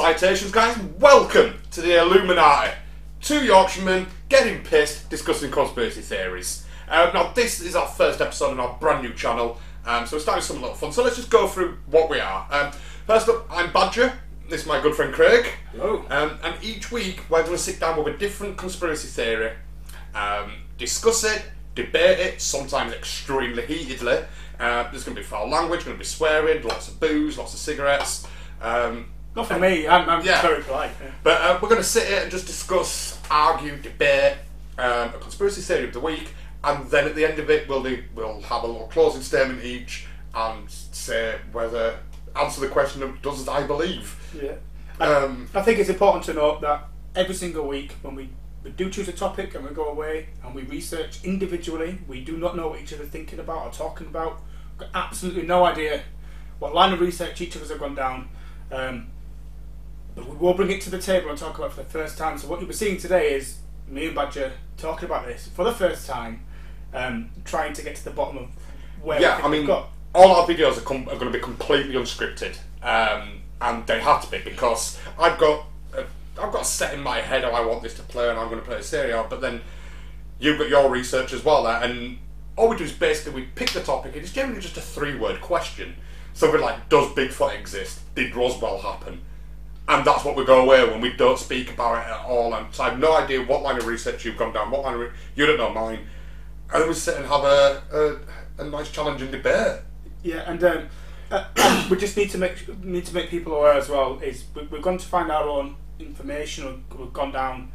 Citations, guys. Welcome to the ALEuminati. Two Yorkshiremen getting pissed, discussing conspiracy theories. Um, now, this is our first episode on our brand new channel, um, so we're starting something a little fun. So let's just go through what we are. Um, first up, I'm Badger. This is my good friend Craig. Hello. Um, and each week we're going to sit down with a different conspiracy theory, um, discuss it, debate it, sometimes extremely heatedly. Uh, there's going to be foul language, going to be swearing, lots of booze, lots of cigarettes. Um, Not for me. I'm, I'm Yeah. very polite. yeah. but uh, we're going to sit here and just discuss, argue, debate um, a conspiracy theory of the week, and then at the end of it, we'll do, we'll have a little closing statement each and say whether answer the question of does I believe. Yeah. Um, I think it's important to note that every single week when we, we do choose a topic and we go away and we research individually, we do not know what each other are thinking about or talking about. Got absolutely no idea what line of research each of us have gone down. Um, but we will bring it to the table and talk about it for the first time. So what you'll be seeing today is me and Badger talking about this for the first time, um, trying to get to the bottom of where yeah, I mean, we've got. all our videos are, com- are going to be completely unscripted, um, and they have to be because I've got a, I've got a set in my head how I want this to play, and I'm going to play a serial. But then you've got your research as well there, and all we do is basically we pick the topic. and It's generally just a three-word question. So we're like, does Bigfoot exist? Did Roswell happen? And that's what we go away when we don't speak about it at all. And so I have no idea what line of research you've gone down, what line of re- you don't know mine. And we sit and have a, a, a nice challenging debate. Yeah, and um, uh, we just need to make need to make people aware as well. Is we, we're going to find our own information, or we've gone down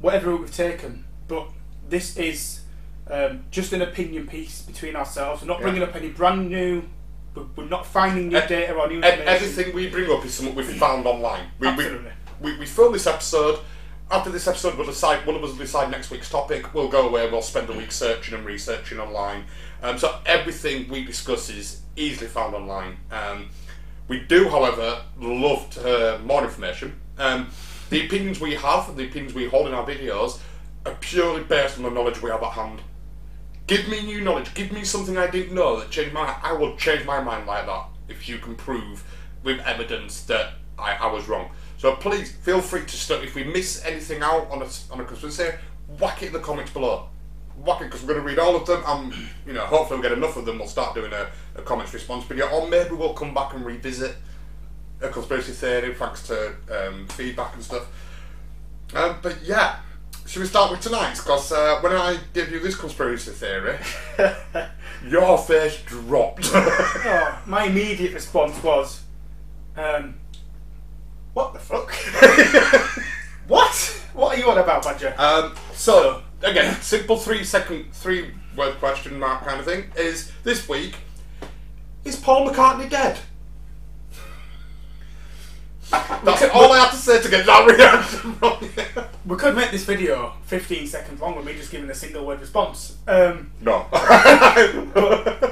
whatever route we've taken, but this is um, just an opinion piece between ourselves. We're not Yeah. bringing up any brand new. We're, we're not finding new data or new information. everything we bring up is something we've found online. We, Absolutely. We, we, we film this episode. After this episode, we'll decide. One of us will decide next week's topic. We'll go away. We'll spend a week searching and researching online. Um, so everything we discuss is easily found online. Um, we do, however, love to hear more information. Um, the opinions we have, the opinions we hold in our videos, are purely based on the knowledge we have at hand. Give me new knowledge. Give me something I didn't know that changed my. I will change my mind like that if you can prove with evidence that I, I was wrong. So please feel free to start. If we miss anything out on a on a conspiracy, whack it in the comments below. Whack it because we're going to read all of them, and you know hopefully we'll get enough of them. We'll start doing a, a comments response video, or maybe we'll come back and revisit a conspiracy theory thanks to um, feedback and stuff. Um, but yeah, should we start with tonight's? Because uh, when I give you this conspiracy theory, your face dropped. Oh, my immediate response was, um, "What the fuck? what? What are you on about, Badger?" um, so again, simple three second, three word question mark kind of thing is this week. Is Paul McCartney dead? That's all I have to say to get that reaction from you. We could make this video 15 seconds long with me just giving a single word response. Um, No.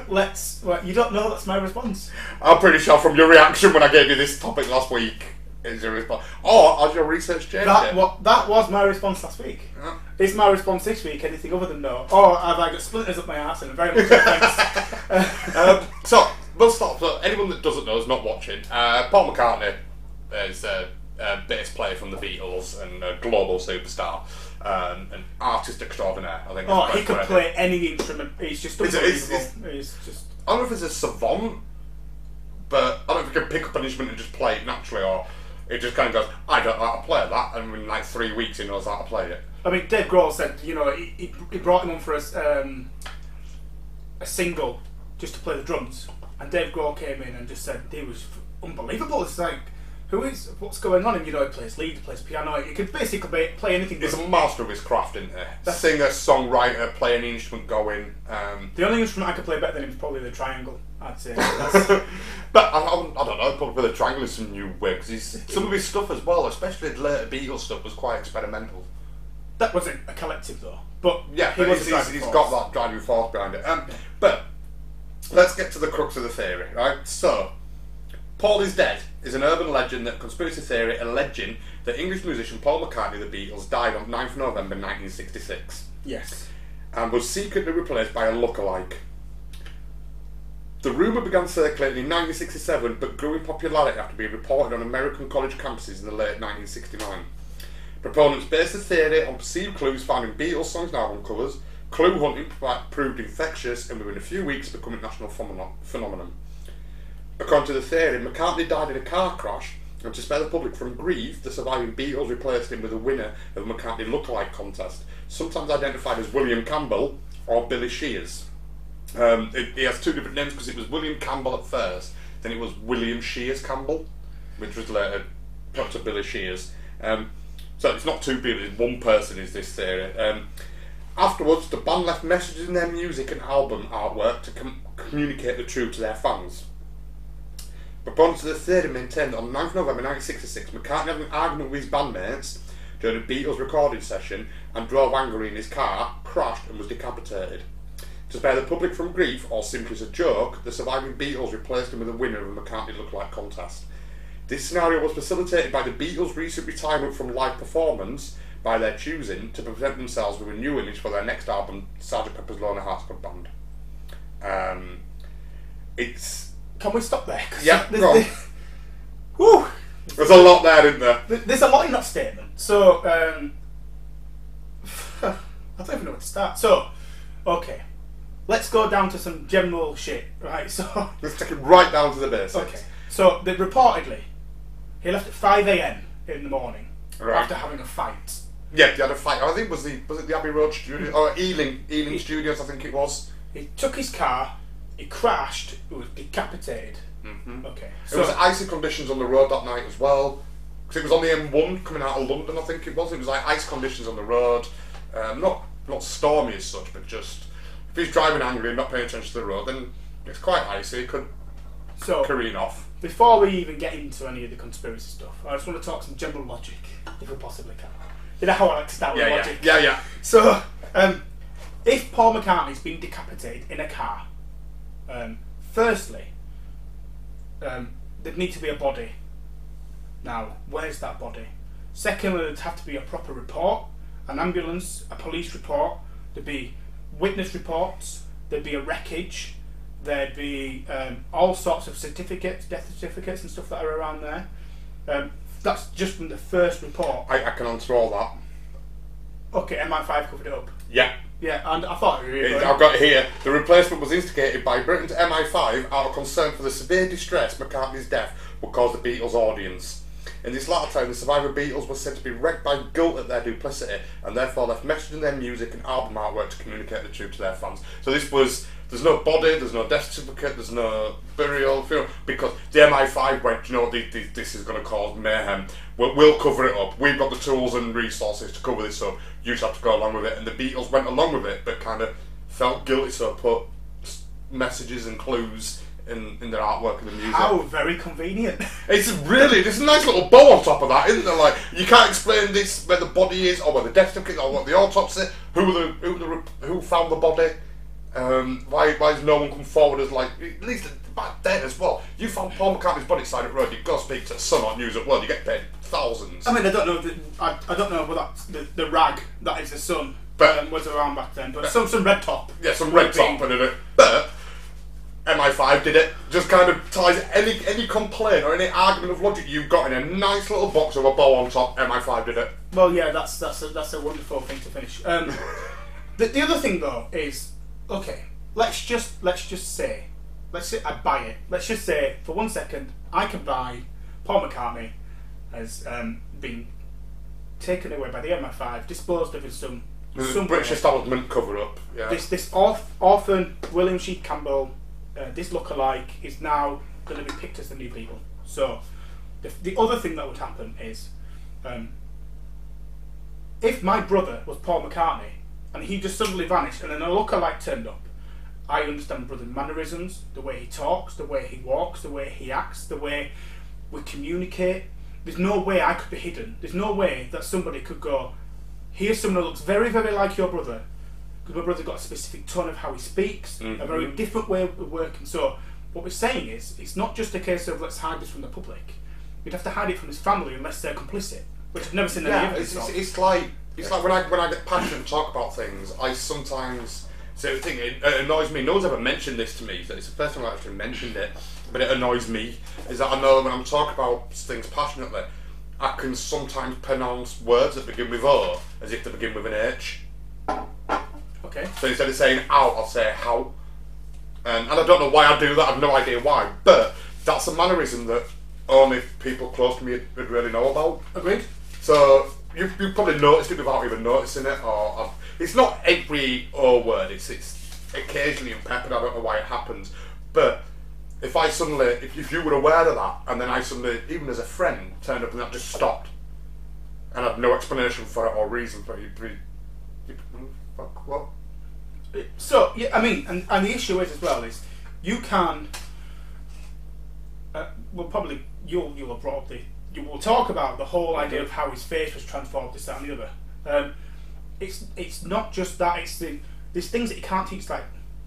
let's. Well, you don't know that's my response. I'm pretty sure from your reaction when I gave you this topic last week is your response. Or has your research changed? That what that was my response last week. Yeah. Is my response this week anything other than no? Or have I got splinters up my ass and very much thanks? um, so we'll stop. So anyone that doesn't know is not watching. Uh, Paul McCartney is a, a bass player from the Beatles and a global superstar, um, an artist extraordinaire. I think. Oh, he could play any instrument. He's just Is it- is- unbelievable. He's just. I don't know if he's a savant, but I don't know if he can pick up an instrument and just play it naturally, or it just kind of goes, I don't know how to play that, and in like three weeks he knows how to play it. I mean, Dave Grohl said, you know, he, he, he brought him on for a, um, a single just to play the drums, and Dave Grohl came in and just said he was unbelievable. It's like, who is what's going on? And you know, he plays lead, he plays piano. He could basically play, play anything. He's a master of his craft, isn't he? That's- Singer, songwriter, play any instrument going. Um, The only instrument I could play better than him is probably the triangle. I'd say. But I, I, don't know, probably the triangle is some new way because some of his stuff as well, especially the later Beatles stuff, was quite experimental. that wasn't a collective though, but Yeah, he but was he's, he's, driving he's force. got that driving force behind it. Um, but let's get to the crux of the theory, right? So, Paul is dead is an urban legend that conspiracy theory alleging that English musician Paul McCartney of the Beatles died on 9th November 1966 Yes. and was secretly replaced by a lookalike. The rumour began circulating in 1967 but grew in popularity after being reported on American college campuses in the late 1969. Proponents based the theory on perceived clues found in Beatles songs and album covers. Clue hunting proved infectious and within a few weeks become a national phenomenon- phenomenon. According to the theory, McCartney died in a car crash, and to spare the public from grief, the surviving Beatles replaced him with a winner of a McCartney lookalike contest, sometimes identified as William Campbell or Billy Shears. Um, it, he has two different names because it was William Campbell at first, then it was William Shears Campbell, which was later put to Billy Shears. Um, so it's not two people, it's one person is this theory. Um, afterwards, the band left messages in their music and album artwork to com- communicate the truth to their fans. Proponents of the theory maintained that on 9th November 1966, McCartney had an argument with his bandmates during a Beatles recording session and drove angrily in his car, crashed and was decapitated. To spare the public from grief, or simply as a joke, the surviving Beatles replaced him with a winner of a McCartney lookalike contest. This scenario was facilitated by the Beatles' recent retirement from live performance by their choosing to present themselves with a new image for their next album, Sgt. Pepper's Lonely Hearts Club Band. Um, it's Can we stop there? Yeah, there's, go on. there's- Whew. there's a lot there, isn't there? There- There's a lot in that statement. So, um, I don't even know where to start. So, okay, let's go down to some general shit, right? So, Let's take it right down to the basics. okay, so they reportedly he left at five a.m. in the morning Right. after having a fight. Yeah, they had a fight. I think it was the was it the Abbey Road studio or Ealing Ealing Studios? I think it was. He took his car, he crashed, he was decapitated. Mm-hmm. Okay, It so was icy conditions on the road that night as well. Because it was on the M1 coming out of London, I think it was. It was like ice conditions on the road. Um, not not stormy as such, but just if he's driving angry and not paying attention to the road, then it's quite icy. It could so careen off. before we even get into any of the conspiracy stuff, I just want to talk some general logic, if we possibly can. You know how I like to start with Yeah, yeah, logic. yeah, yeah. So, um, if Paul McCartney's been decapitated in a car, um, firstly, um, there'd need to be a body. Now, where's that body? Secondly, there'd have to be a proper report, an ambulance, a police report. There'd be witness reports. There'd be a wreckage. There'd be um, all sorts of certificates, death certificates, and stuff that are around there. Um, that's just from the first report. I, I can answer all that. Okay, MI5 covered it up. Yeah. Yeah, and I thought it really I've got it here. The replacement was instigated by Britain's MI5 out of concern for the severe distress McCartney's death would cause the Beatles' audience. In this latter time, the survivor Beatles were said to be wrecked by guilt at their duplicity and therefore left messages in their music and album artwork to communicate the truth to their fans. So this was, there's no body, there's no death certificate, there's no burial, funeral, because the MI5 went, you know this- this is going to cause mayhem. We'll, we'll cover it up. We've got the tools and resources to cover this up. You just have to go along with it. And the Beatles went along with it, but kind of felt guilty, so put messages and clues in, in their artwork and the music. How very convenient. It's really, there's a nice little bow on top of that, isn't there? Like, you can't explain this where the body is, or where the death certificate, or what the autopsy, who the who the who found the body. Um, why why has no one come forward as like at least back then as well? You found Paul McCartney's body side of the road. You go speak to Sun on News at World. You get paid thousands. I mean, I don't know. The, I, I don't know whether that's the, the rag that is the sun But- um, was around back then, but some some red top. Yeah, some red be- top and it. But MI5 did it. Just kind of ties any any complaint or any argument of logic you've got in a nice little box with a bow on top. MI5 did it. Well, yeah, that's that's a, that's a wonderful thing to finish. Um, the, the other thing though is okay. Let's just let's just say, let's say I buy it. Let's just say for one second I can buy Paul McCartney has um, been taken away by the MI5, disposed of in some some British way. establishment cover up. Yeah. this this orph- orphan William Shears Campbell, uh, this lookalike is now going to be picked as the new people. So the, the other thing that would happen is, um, if my brother was Paul McCartney and he just suddenly vanished and then a lookalike turned up, I understand brother's mannerisms, the way he talks, the way he walks, the way he acts, the way we communicate. There's no way I could be hidden. There's no way that somebody could go, here's someone that looks very, very like your brother, because my brother's got a specific tone of how he speaks, a mm-hmm. very different way of working. So what we're saying is, it's not just a case of let's hide this from the public. We'd have to hide it from his family unless they're complicit, which I've never seen any Yeah, evidence it's, it's, of. it's like it's like when I when I get passionate and talk about things, I sometimes So the thing, it, it annoys me. No one's ever mentioned this to me. So it's the first time I've actually mentioned it. But it annoys me is that I know when I'm talking about things passionately, I can sometimes pronounce words that begin with O as if they begin with an H. Okay. So instead of saying out, I'll say how. Um, and I don't know why I do that. I've no idea why. But that's a mannerism that only people close to me would really know about. Agreed. So you you probably noticed it without even noticing it, or, it's not every O word. It's it's occasionally in peppered. I don't know why it happens, but if I suddenly, if, if you were aware of that, and then I suddenly, even as a friend, turned up and that just stopped, and had no explanation for it or reason for it, you'd be, you'd, be, fuck what? So yeah, I mean, and, and the issue is as well is you can. Uh, well, probably you'll you'll have brought up the you will talk about the whole idea of how his face was transformed, this, that, and the other. Um, it's it's not just that. It's the there's things that you can't teach. Like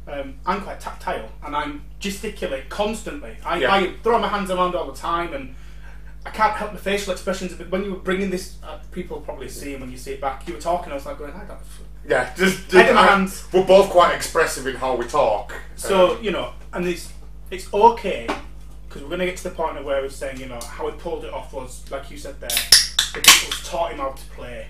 um, I'm quite tactile, and I'm gesticulate constantly. I, Yeah. I throw my hands around all the time, and I can't help the facial expressions. But when you were bringing this, uh, people probably see, when you see it back, you were talking. I was like, going, I don't. Yeah, just, my I- hands. We're both quite expressive in how we talk. So Um, you know, and it's it's okay because we're going to get to the point of where we're saying, you know, how he pulled it off was like you said there. The Beatles taught him how to play.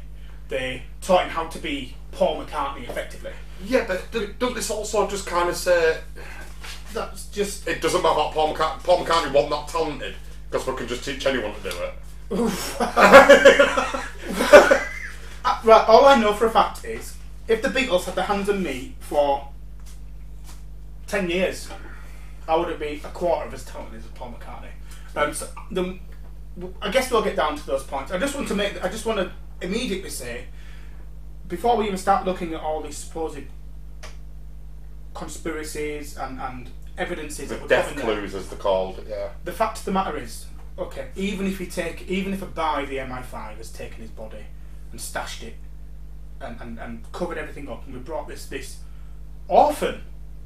They taught him how to be Paul McCartney effectively. yeah, but do- don't this also just kind of say That's just it doesn't matter about Paul McCartney? Paul McCartney wasn't that talented because we can just teach anyone to do it. Uh, right. All I know for a fact is, if the Beatles had their hands on me for ten years, I wouldn't be a quarter of as talented as Paul McCartney. Um, so the, I guess we'll get down to those points. I just want to make. I just want to immediately say, before we even start looking at all these supposed conspiracies and, and evidences The that death putting there, clues, as they're called. Yeah. the fact of the matter is, okay, even if you take, even if a buy the MI5 has taken his body and stashed it and, and, and covered everything up, and we brought this this orphan,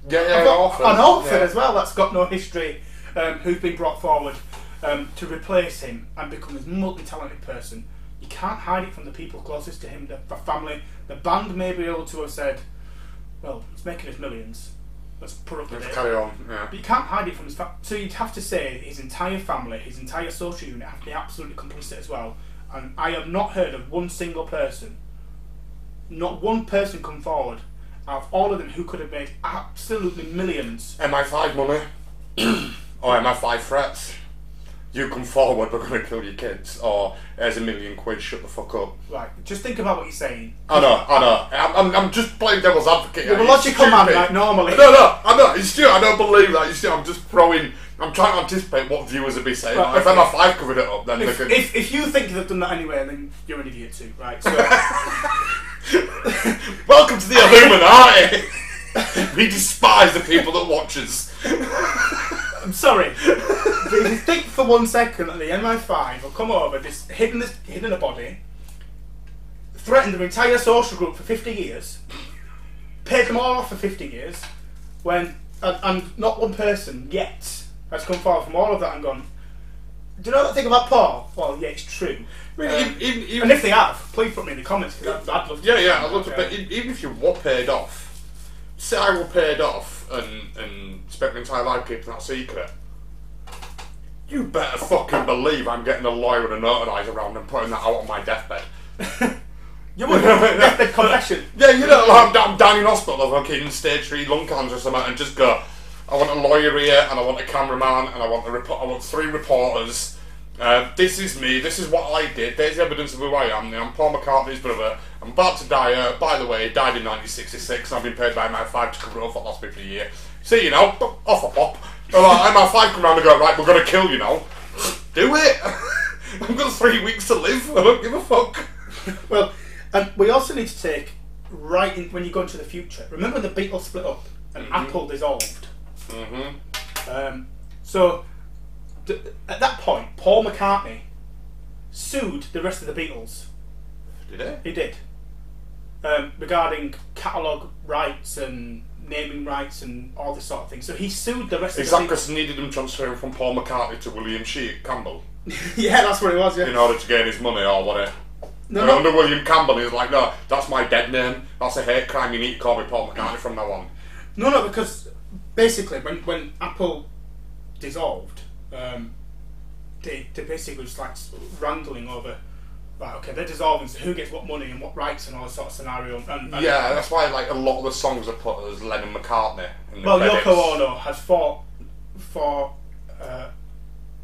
Yeah, yeah, got an orphan yeah. as well that's got no history, um, who's been brought forward um, to replace him and become this multi-talented person. You can't hide it from the people closest to him, the f- family. The band may be able to have said, "Well, it's making us millions. Let's put up with Let's it." carry on. Yeah. But you can't hide it from his fa- So you'd have to say his entire family, his entire social unit have to be absolutely complicit as well. And I have not heard of one single person, not one person come forward out of all of them who could have made absolutely millions. MI5 money or MI5 threats. You come forward, we're going to kill your kids. Or there's a million quid, shut the fuck up. Right, just think about what you're saying. I know, I know. I'm, I'm, I'm just playing devil's advocate. You're a logical man, like normally. No, no, I know. It's true. I don't believe that. You true. I'm just throwing. I'm trying to anticipate what viewers would be saying. Right, if okay. MI5 covered it up, then If, they could. if, if you think they've done that anyway, then you're an idiot too, right? So, Welcome to the ALEuminati. we despise the people that watch us. I'm sorry. but if you think for one second that the MI5 will come over, just hidden, this, hidden a body, threatened their entire social group for 50 years, paid them all off for 50 years, when and, and not one person yet has come forward from all of that and gone, do you know that thing about Paul? Well, yeah, it's true. Um, even, even, and if they have, please put me in the comments because I'd, I'd love to. Yeah, yeah, I'd love to. But even if you were paid off, say I were paid off and and spent my entire life keeping that secret, you better fucking believe I'm getting a lawyer and a notarizer around and putting that out on my deathbed. You would deathbed confession. Yeah, you know, I'm, I'm down in hospital, I'm fucking stage three lung cancer or something, and just go. I want a lawyer here, and I want a cameraman, and I want a report. I want three reporters. Uh, this is me. This is what I did. There's evidence of who I am. I'm Paul McCartney's brother. I'm about to die. Uh, by the way, died in 1966. I've been paid by MI5 to cover up for the last 50 year. See, you know, off a pop. I'm MI5 come round and go right. We're gonna kill you now. Do it. I've got three weeks to live. I don't give a fuck. Well, and we also need to take right in, when you go into the future. Remember when the Beatles split up and Apple dissolved. Mm-hmm. Um, so d- at that point, Paul McCartney sued the rest of the Beatles. Did it? He did um, regarding catalogue rights and naming rights and all this sort of thing. So he sued the rest Is of that the because he needed him transferring from Paul McCartney to William Shears Campbell yeah, that's what it was. Yeah. in order to gain his money or what? It, No, and no. under William Campbell, he's like, no, that's my dead name. That's a hate crime. You need to call me Paul McCartney from now on. No, no, because basically when, when Apple dissolved, um, they, they basically just like wrangling over, right, okay, they're dissolving, so who gets what money and what rights and all that sort of scenario. And, and Yeah, that's why like a lot of the songs are put as Lennon McCartney. Well, credits. Yoko Ono has fought for, uh,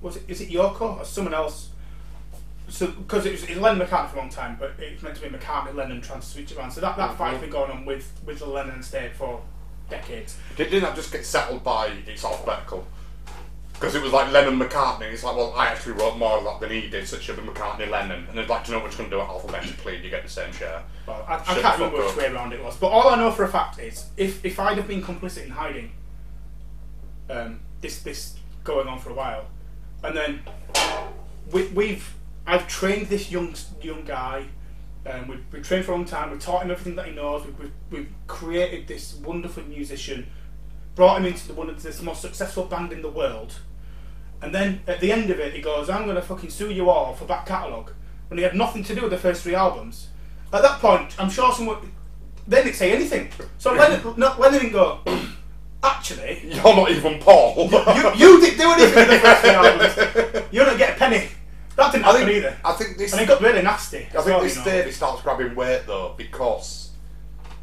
was it, is it Yoko or someone else? So, because it was, it was Lennon McCartney for a long time, but it's meant to be McCartney, Lennon trying to switch around. So that, that fight's been going on with, with the Lennon estate for decades. Did, didn't that just get settled by it's alphabetical? Because it was like Lennon McCartney. It's like, well, I actually wrote more of that than he did, so it should be McCartney Lennon. And they'd like to know which going to do it alphabetically, and you get the same share. Well, I, I can't remember which up. way around it was, but all I know for a fact is if, if I'd have been complicit in hiding um, this this going on for a while, and then we, we've I've trained this young young guy, um, we've, we've trained for a long time. We've taught him everything that he knows. We've, we've, we've created this wonderful musician, brought him into the one of the most successful band in the world, and then at the end of it, he goes, "I'm going to fucking sue you all for back catalogue," when he had nothing to do with the first three albums. At that point, I'm sure someone they didn't say anything. So Lennon, no, Lennon didn't go. Actually, You're not even Paul. you, you didn't do anything with the first three albums. You don't get a penny. That didn't I happen think, either. I think this. And it got really nasty. I think well, this you know. theory starts grabbing weight though because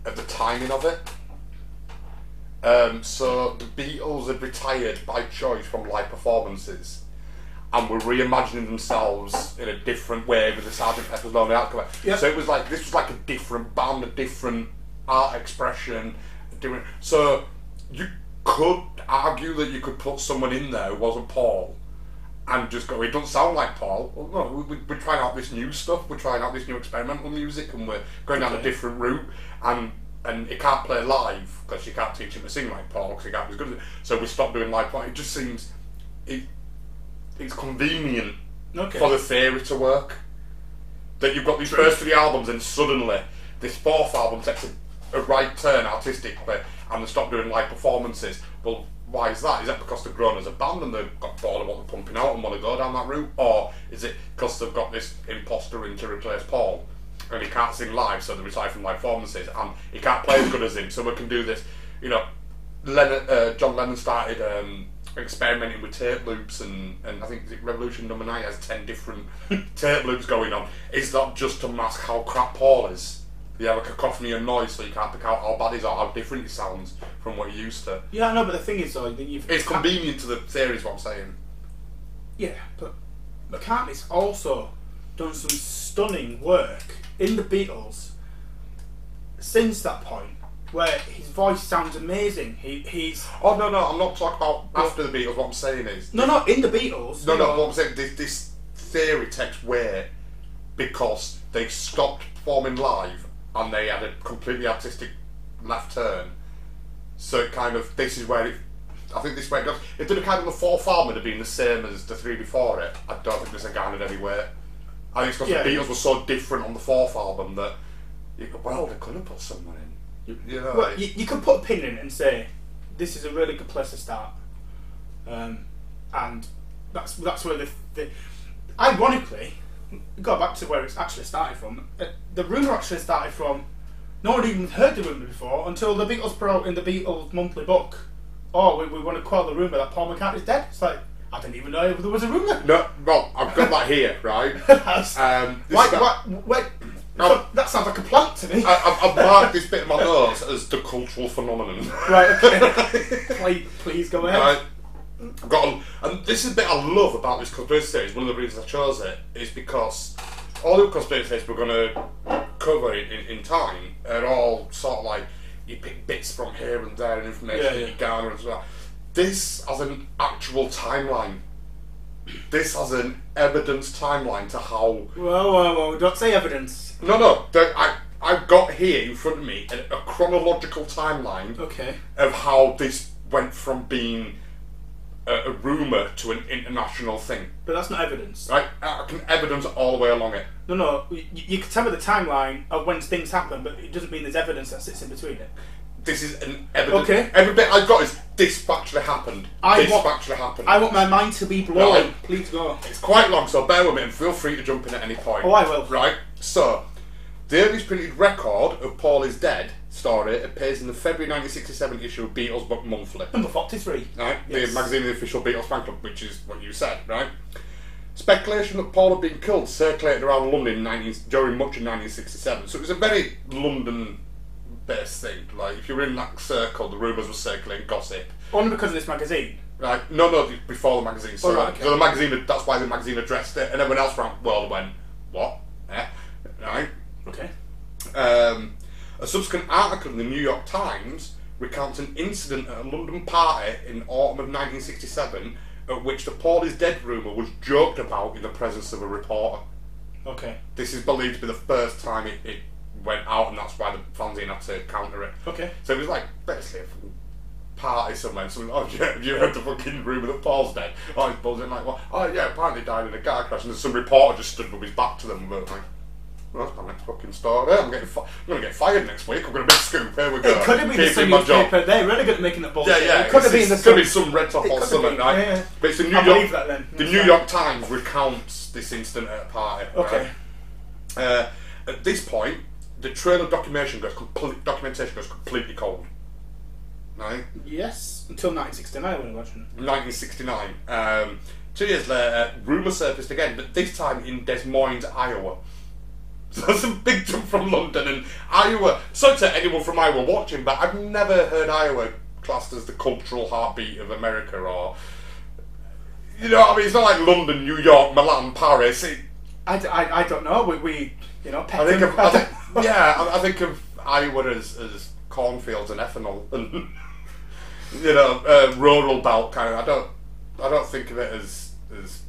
of the timing of it. Um, so the Beatles had retired by choice from live performances, and were reimagining themselves in a different way with the Sergeant Pepper's Lonely Hearts Club. Yep. So it was like this was like a different band, a different art expression, a different. So you could argue that you could put someone in there who wasn't Paul and just go, it doesn't sound like Paul. Well, no, we, we're trying out this new stuff, we're trying out this new experimental music, and we're going down a different route. And and it can't play live because you can't teach him to sing like Paul because he can't be as good as it. So we stopped doing live. It just seems it, it's convenient Okay. for the theory to work. That you've got these first three albums, and suddenly this fourth album takes a, a right turn artistically, and they stop doing live performances. Well, why is that? Is that because they've grown as a band and they've got bored of what they're pumping out and want to go down that route, or is it because they've got this imposter in to replace Paul? And he can't sing live, so they retire from live performances, and he can't play as good as him, so we can do this. You know, Lennon, uh, John Lennon started um, experimenting with tape loops, and, and I think Revolution Number Nine has ten different tape loops going on. Is that just to mask how crap Paul is. You have a cacophony of noise, so you can't pick out how bad he's or how different it sounds from what you're used to. yeah, I know, but the thing is, though, that you've It's convenient to the theory, is what I'm saying. Yeah, but McCartney's also done some stunning work in the Beatles since that point, where his voice sounds amazing. He he's Oh no, no, I'm not talking about after the Beatles. What I'm saying is no, no, in the Beatles. No, you no, know, what I'm saying, this, this theory takes weight because they stopped performing live and they had a completely artistic left turn. So it kind of, this is where it, I think this is where it goes. If have kind of the fourth album had been the same as the three before it, I don't think this had garnered any weight. I think it's because Yeah. the Beatles were so different on the fourth album that, you go, well, they could have put someone in. You, you know, Well, you, you could put a pin in and say this is a really good place to start, um, and that's that's where the, the ironically go back to where it's actually started from. Uh, the rumor actually started from no one even heard the rumor before until the Beatles put out in the Beatles monthly book. Oh, we, we want to quell the rumor that Paul McCartney's dead. It's like I didn't even know there was a rumor. no, well, I've got that here, right? Um, that- why, wait, No. that sounds like a plant to me. I, I've, I've marked this bit of my notes as the cultural phenomenon. right, okay. please, please go ahead. Right. I've got, and this is a bit I love about this conspiracy theory. One of the reasons I chose it is because all the conspiracy theories we're going to cover in, in, in time are all sort of like you pick bits from here and there and information Yeah, that yeah. you garner and so on. This has an actual timeline. This has an evidence timeline to how Whoa, whoa, whoa! Don't say evidence. no, no. I, I've got here in front of me a, a chronological timeline Okay. of how this went from being a, a rumour to an international thing. But that's not evidence. Right? I can evidence all the way along it. No, no. You, you can tell me the timeline of when things happen, but it doesn't mean there's evidence that sits in between it. This is an evidence. Okay. Every bit I've got is this actually happened. I this want- actually happened. I want my mind to be blown. Right. Please go. It's quite long, so bear with me and feel free to jump in at any point. Oh, I will. Right, so, the earliest printed record of Paul is Dead story appears in the February 1967 issue of Beatles Book Monthly. Number 43. Right, Yes. the magazine of the official Beatles fan club, which is what you said, right? Speculation that Paul had been killed circulated around London in 19, during much of 1967, so it was a very London-based thing. Like, if you were in that circle, the rumours were circulating gossip. Only because of this magazine. Right? No, no, before the magazine. So, Oh, right, okay. so the magazine, that's why the magazine addressed it, and everyone else around the world went, "What? Eh? Right?" Okay. Um, a subsequent article in the New York Times recounts an incident at a London party in autumn of 1967 at which the Paul is dead rumour was joked about in the presence of a reporter. Okay. This is believed to be the first time it, it went out, and that's why the fanzine had to counter it. Okay. So it was like basically a party somewhere. And someone, oh, yeah, have you heard the fucking rumour that Paul's dead? Oh, he's buzzing like, well, oh yeah, apparently died in a car crash. And some reporter just stood with his back to them and were like, well, that's my next fucking story. I'm getting, fi- I'm gonna get fired next week. I'm gonna make a scoop. Here we go. It could have been the Keeping Sun my job. newspaper. They're really good at making it bullshit. Yeah, yeah. It could have been the gonna be some red top It or could something, been, right? yeah, yeah. But it's the New I York. believe that then. The New. York Times recounts this incident at a party. Okay. Uh, at this point, the trail of documentation goes complete. Documentation goes completely cold. Right. Yes. Until 1969, I would imagine. 1969. Um, two years later, rumour surfaced again, but this time in Des Moines, Iowa. So that's a big jump from London and Iowa. So to anyone from Iowa watching, but I've never heard Iowa classed as the cultural heartbeat of America or. You know, what I mean, it's not like London, New York, Milan, Paris. It, I, I, I don't know. We, we you know, I think of, I think, yeah, I, I think of Iowa as, as cornfields and ethanol and you know uh, rural belt kind of. I don't I don't think of it as as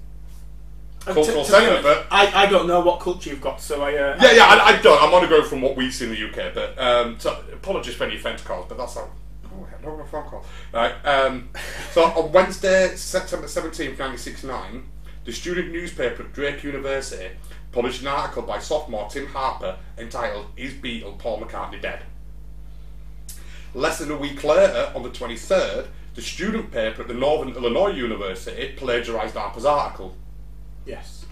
cultural to- to be centre, honest, but I, I don't know what culture you've got, so I. Uh, yeah, yeah, I, I don't. I'm going from what we see in the UK, but um, so apologies for any offence calls, but that's how. Oh, I don't have a phone call. Right. Um, so on Wednesday, September 17th, 1969, the student newspaper at Drake University published an article by sophomore Tim Harper entitled "Is Beatle Paul McCartney Dead?" Less than a week later, on the 23rd, the student paper at the Northern Illinois University plagiarised Harper's article. Yes.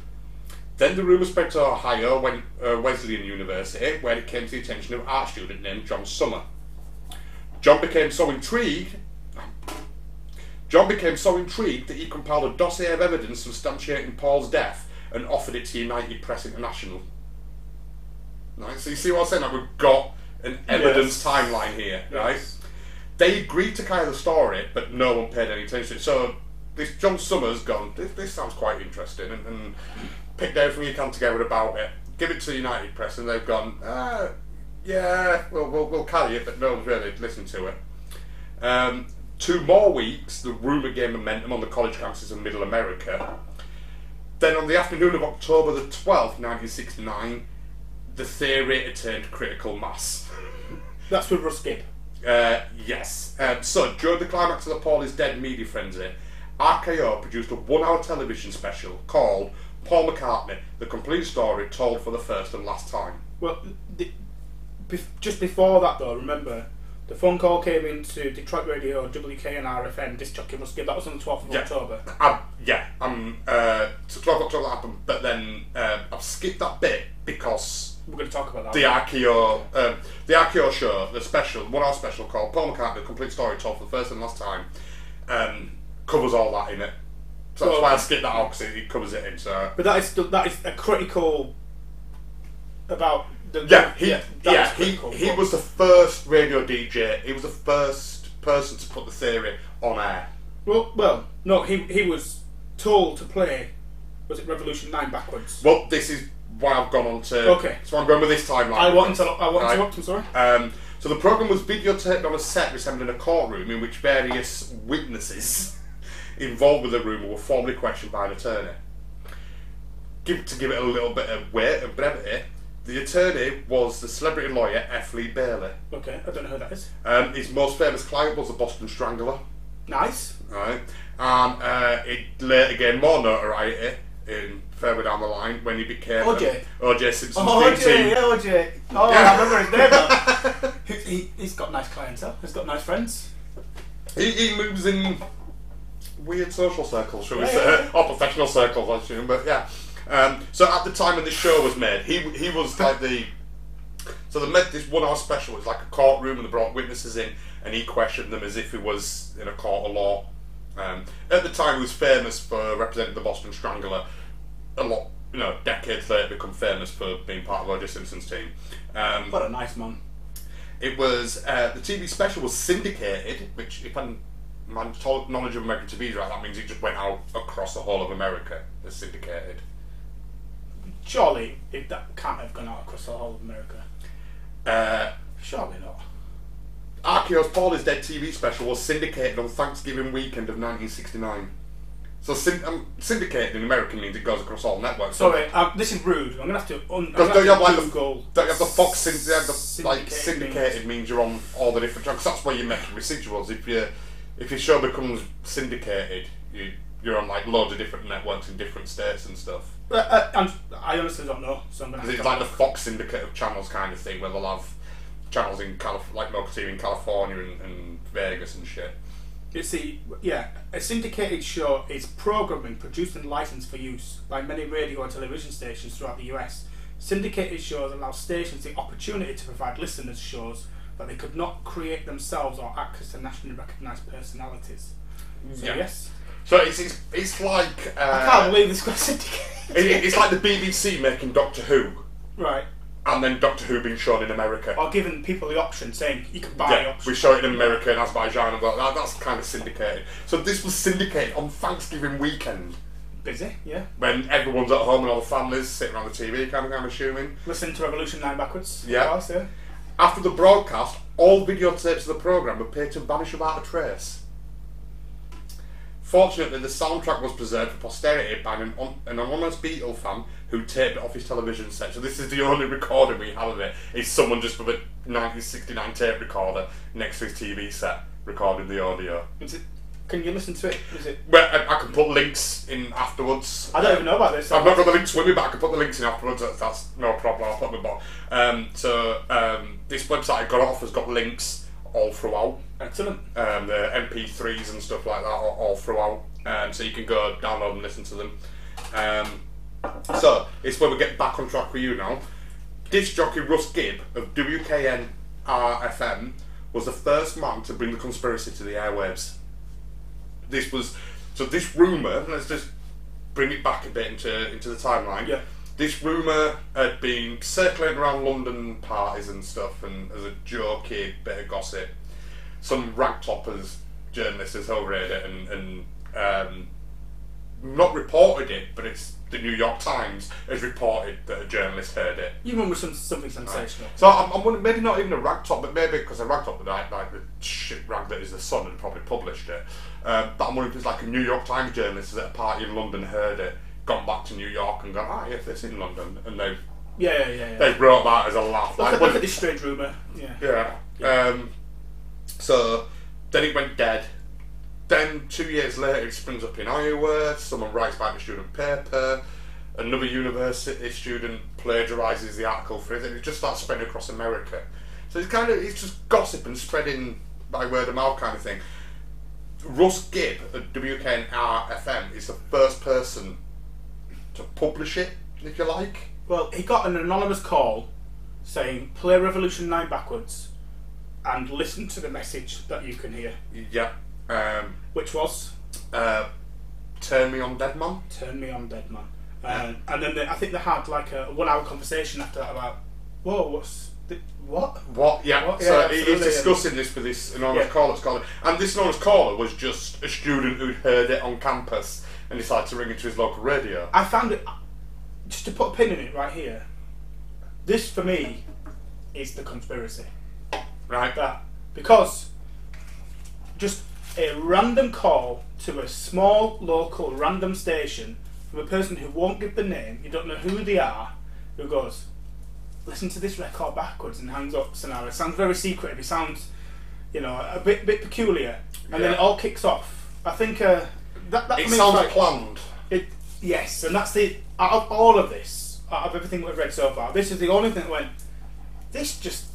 Then the rumour spread to Ohio when, uh, Wesleyan University, where it came to the attention of an art student named John Summer. John became so intrigued. John became so intrigued that he compiled a dossier of evidence substantiating Paul's death and offered it to United Press International. Right, so you see what I'm saying? Like we've got an evidence Yes. timeline here, right? Yes. They agreed to carry the story, but no one paid any attention. So this John Summers gone. This, this sounds quite interesting, and, and picked everything you can together about it. Give it to the United Press, and they've gone. Ah, yeah, we'll, we'll we'll carry it, but no one's really listened to it. Um, two more weeks, the rumour gained momentum on the college campuses of Middle America. Then, on the afternoon of October the twelfth, nineteen sixty nine, the theory attained critical mass. That's with Russ Gibb. Uh, yes. Um, so, during the climax of the Paul is Dead media frenzy, RKO produced a one hour television special called Paul McCartney The Complete Story Told for the First and Last Time. Well, the, bef- just before that though, remember, the phone call came into Detroit Radio, WKNR FM, disc jockey Russ Gibb. That was on the 12th of Yeah. October. Um, yeah, um, uh, so 12 October that happened, but then uh, I've skipped that bit because We're going to talk about that. the RKO, um, the RKO show, the special, one hour special called Paul McCartney The Complete Story Told for the First and Last Time, um, covers all that in it. So that's why I skipped that out because it, it covers it in. So But that is that is a critical about the Yeah, he, that yeah, is he, critical, he but- was the first radio DJ. He was the first person to put the theory on air. well well no he he was told to play was it Revolution Nine backwards. Well, this is why I've gone on to. Okay. So I'm going with this timeline. I want to I want Right. to interrupt. I'm sorry. Um, so the program was videotaped on a set resembling a courtroom in which various witnesses involved with the rumour were formally questioned by an attorney. Give, to give it a little bit of weight and brevity, the attorney was the celebrity lawyer F. Lee Bailey. Okay, I don't know who that is. Um, his most famous client was the Boston Strangler. Nice. right? And uh, it later gained more notoriety in further down the line when he became OJ. um, OJ Simpson's Oh. OJ, yeah, OJ. Oh, Yeah. I remember his name. he, he, he's got nice clientele. He's got nice friends. He, he moves in weird social circles, shall we Yeah, say, yeah, or professional circles, I assume. But yeah. Um, so at the time when this show was made, he he was like the. So they made this one-hour special. It was like a courtroom, and they brought witnesses in, and he questioned them as if he was in a court of law. Um, at the time, he was famous for representing the Boston Strangler. A lot, you know, decades later, become famous for being part of O.J. Simpson's team. Um, What a nice man. it was uh, the TV special was syndicated, which if I'm my knowledge of American TV is right, that means it just went out across the whole of America as syndicated. Surely, it that can't have gone out across the whole of America. Uh, Surely not. RKO's Paul is Dead TV special was syndicated on Thanksgiving weekend of 1969. So syn- um, syndicated in American means it goes across all networks. Sorry, um, this is rude. I'm gonna have to. Un- I'm Because gonna don't you have like to the, don't you have the Fox syn- have the, like Syndicated syndicated means you're on all the different channels. That's where you're making residuals. If you if your show becomes syndicated, you you're on like loads of different networks in different states and stuff. Uh, uh, I'm, honestly don't know, so I'm gonna. It's like the Fox syndicate of channels kind of thing, where they'll have channels in Calif- like local TV in California and, and Vegas and shit. You see, yeah, a syndicated show is programming produced and licensed for use by many radio and television stations throughout the US. Syndicated shows allow stations the opportunity to provide listeners shows that they could not create themselves or access to nationally recognised personalities. So Yeah. yes, So it's it's, it's like uh, I can't believe this got syndicated. it- it's like the BBC making Doctor Who, right, and then Doctor Who being shown in America. or giving people the option, saying you can buy Yeah, option. we show it in America and Azerbaijan and that, that's kind of syndicated. So this was syndicated on Thanksgiving weekend Busy, yeah. when everyone's at home and all the families sitting around the TV, kind of, I'm assuming. Listen to Revolution Nine backwards. Yeah. course, yeah. After the broadcast, all videotapes of the programme appeared to vanish without a trace. Fortunately, the soundtrack was preserved for posterity by an, an anonymous Beatle fan who taped it off his television set. So this is the only recording we have of it. it. Is someone just with a 1969 tape recorder next to his TV set recording the audio. Can you listen to it? Is it? Well, I, I can put links in afterwards. I don't even know about this. I've not got the links with me, but I can put the links in afterwards. That's, that's no problem. I'll put them on. Um, so um, this website I got off has got links all throughout. Excellent. Um, the MP3s and stuff like that all, all throughout. Um, so you can go download and listen to them. Um, so it's where we get back on track with you now. Disc jockey Russ Gibb of WKNR FM was the first man to bring the conspiracy to the airwaves. This was so. This rumor. Let's just bring it back a bit into into the timeline. Yeah. This rumor had been circulating around London parties and stuff, and as a jokey bit of gossip, some rag toppers journalists has overheard it and and um, not reported it, but it's the New York Times has reported that a journalist heard it. You run with some, something sensational. So I'm, I'm wondering, maybe not even a rag top, but maybe because a rag top, like, like the shit rag that is the Sun, had probably published it. Um, but I'm wondering if like a New York Times journalist at a party in London heard it, gone back to New York and gone, ah, yes, it's in London, and they've Yeah, yeah, yeah. they brought that as a laugh. Look, Like, at, look at this strange rumour. Yeah. yeah. Um, so then it went dead. Then two years later, it springs up in Iowa. Someone writes about the student paper. Another university student plagiarizes the article for it, and it just starts spreading across America. So it's kind of it's just gossip and spreading by word of mouth kind of thing. Russ Gibb at WKNR-FM is the first person to publish it, if you like. Well, he got an anonymous call saying, play Revolution 9 backwards and listen to the message that you can hear. Yeah. Um, Which was, uh, Turn Me On Dead Man. turn me on, dead man. Uh, and then they, I think they had like a one hour conversation after that about, whoa, what's, the, what? What? Yeah. What? So Yeah, he- he's discussing this with this anonymous Yeah. caller's caller, and this anonymous caller was just a student who'd heard it on campus and decided to ring into his local radio. I found it, just to put a pin in it right here, this for me is the conspiracy. Right. that because just a random call to a small local random station from a person who won't give the name, you don't know who they are, who goes, listen to this record backwards and hangs up scenario. It sounds very secretive. It sounds, you know, a bit bit peculiar, and then it all kicks off. I think uh, that that It sounds like, planned. it Yes, and that's the out of all of this, out of everything we've read so far, this is the only thing that went. This just.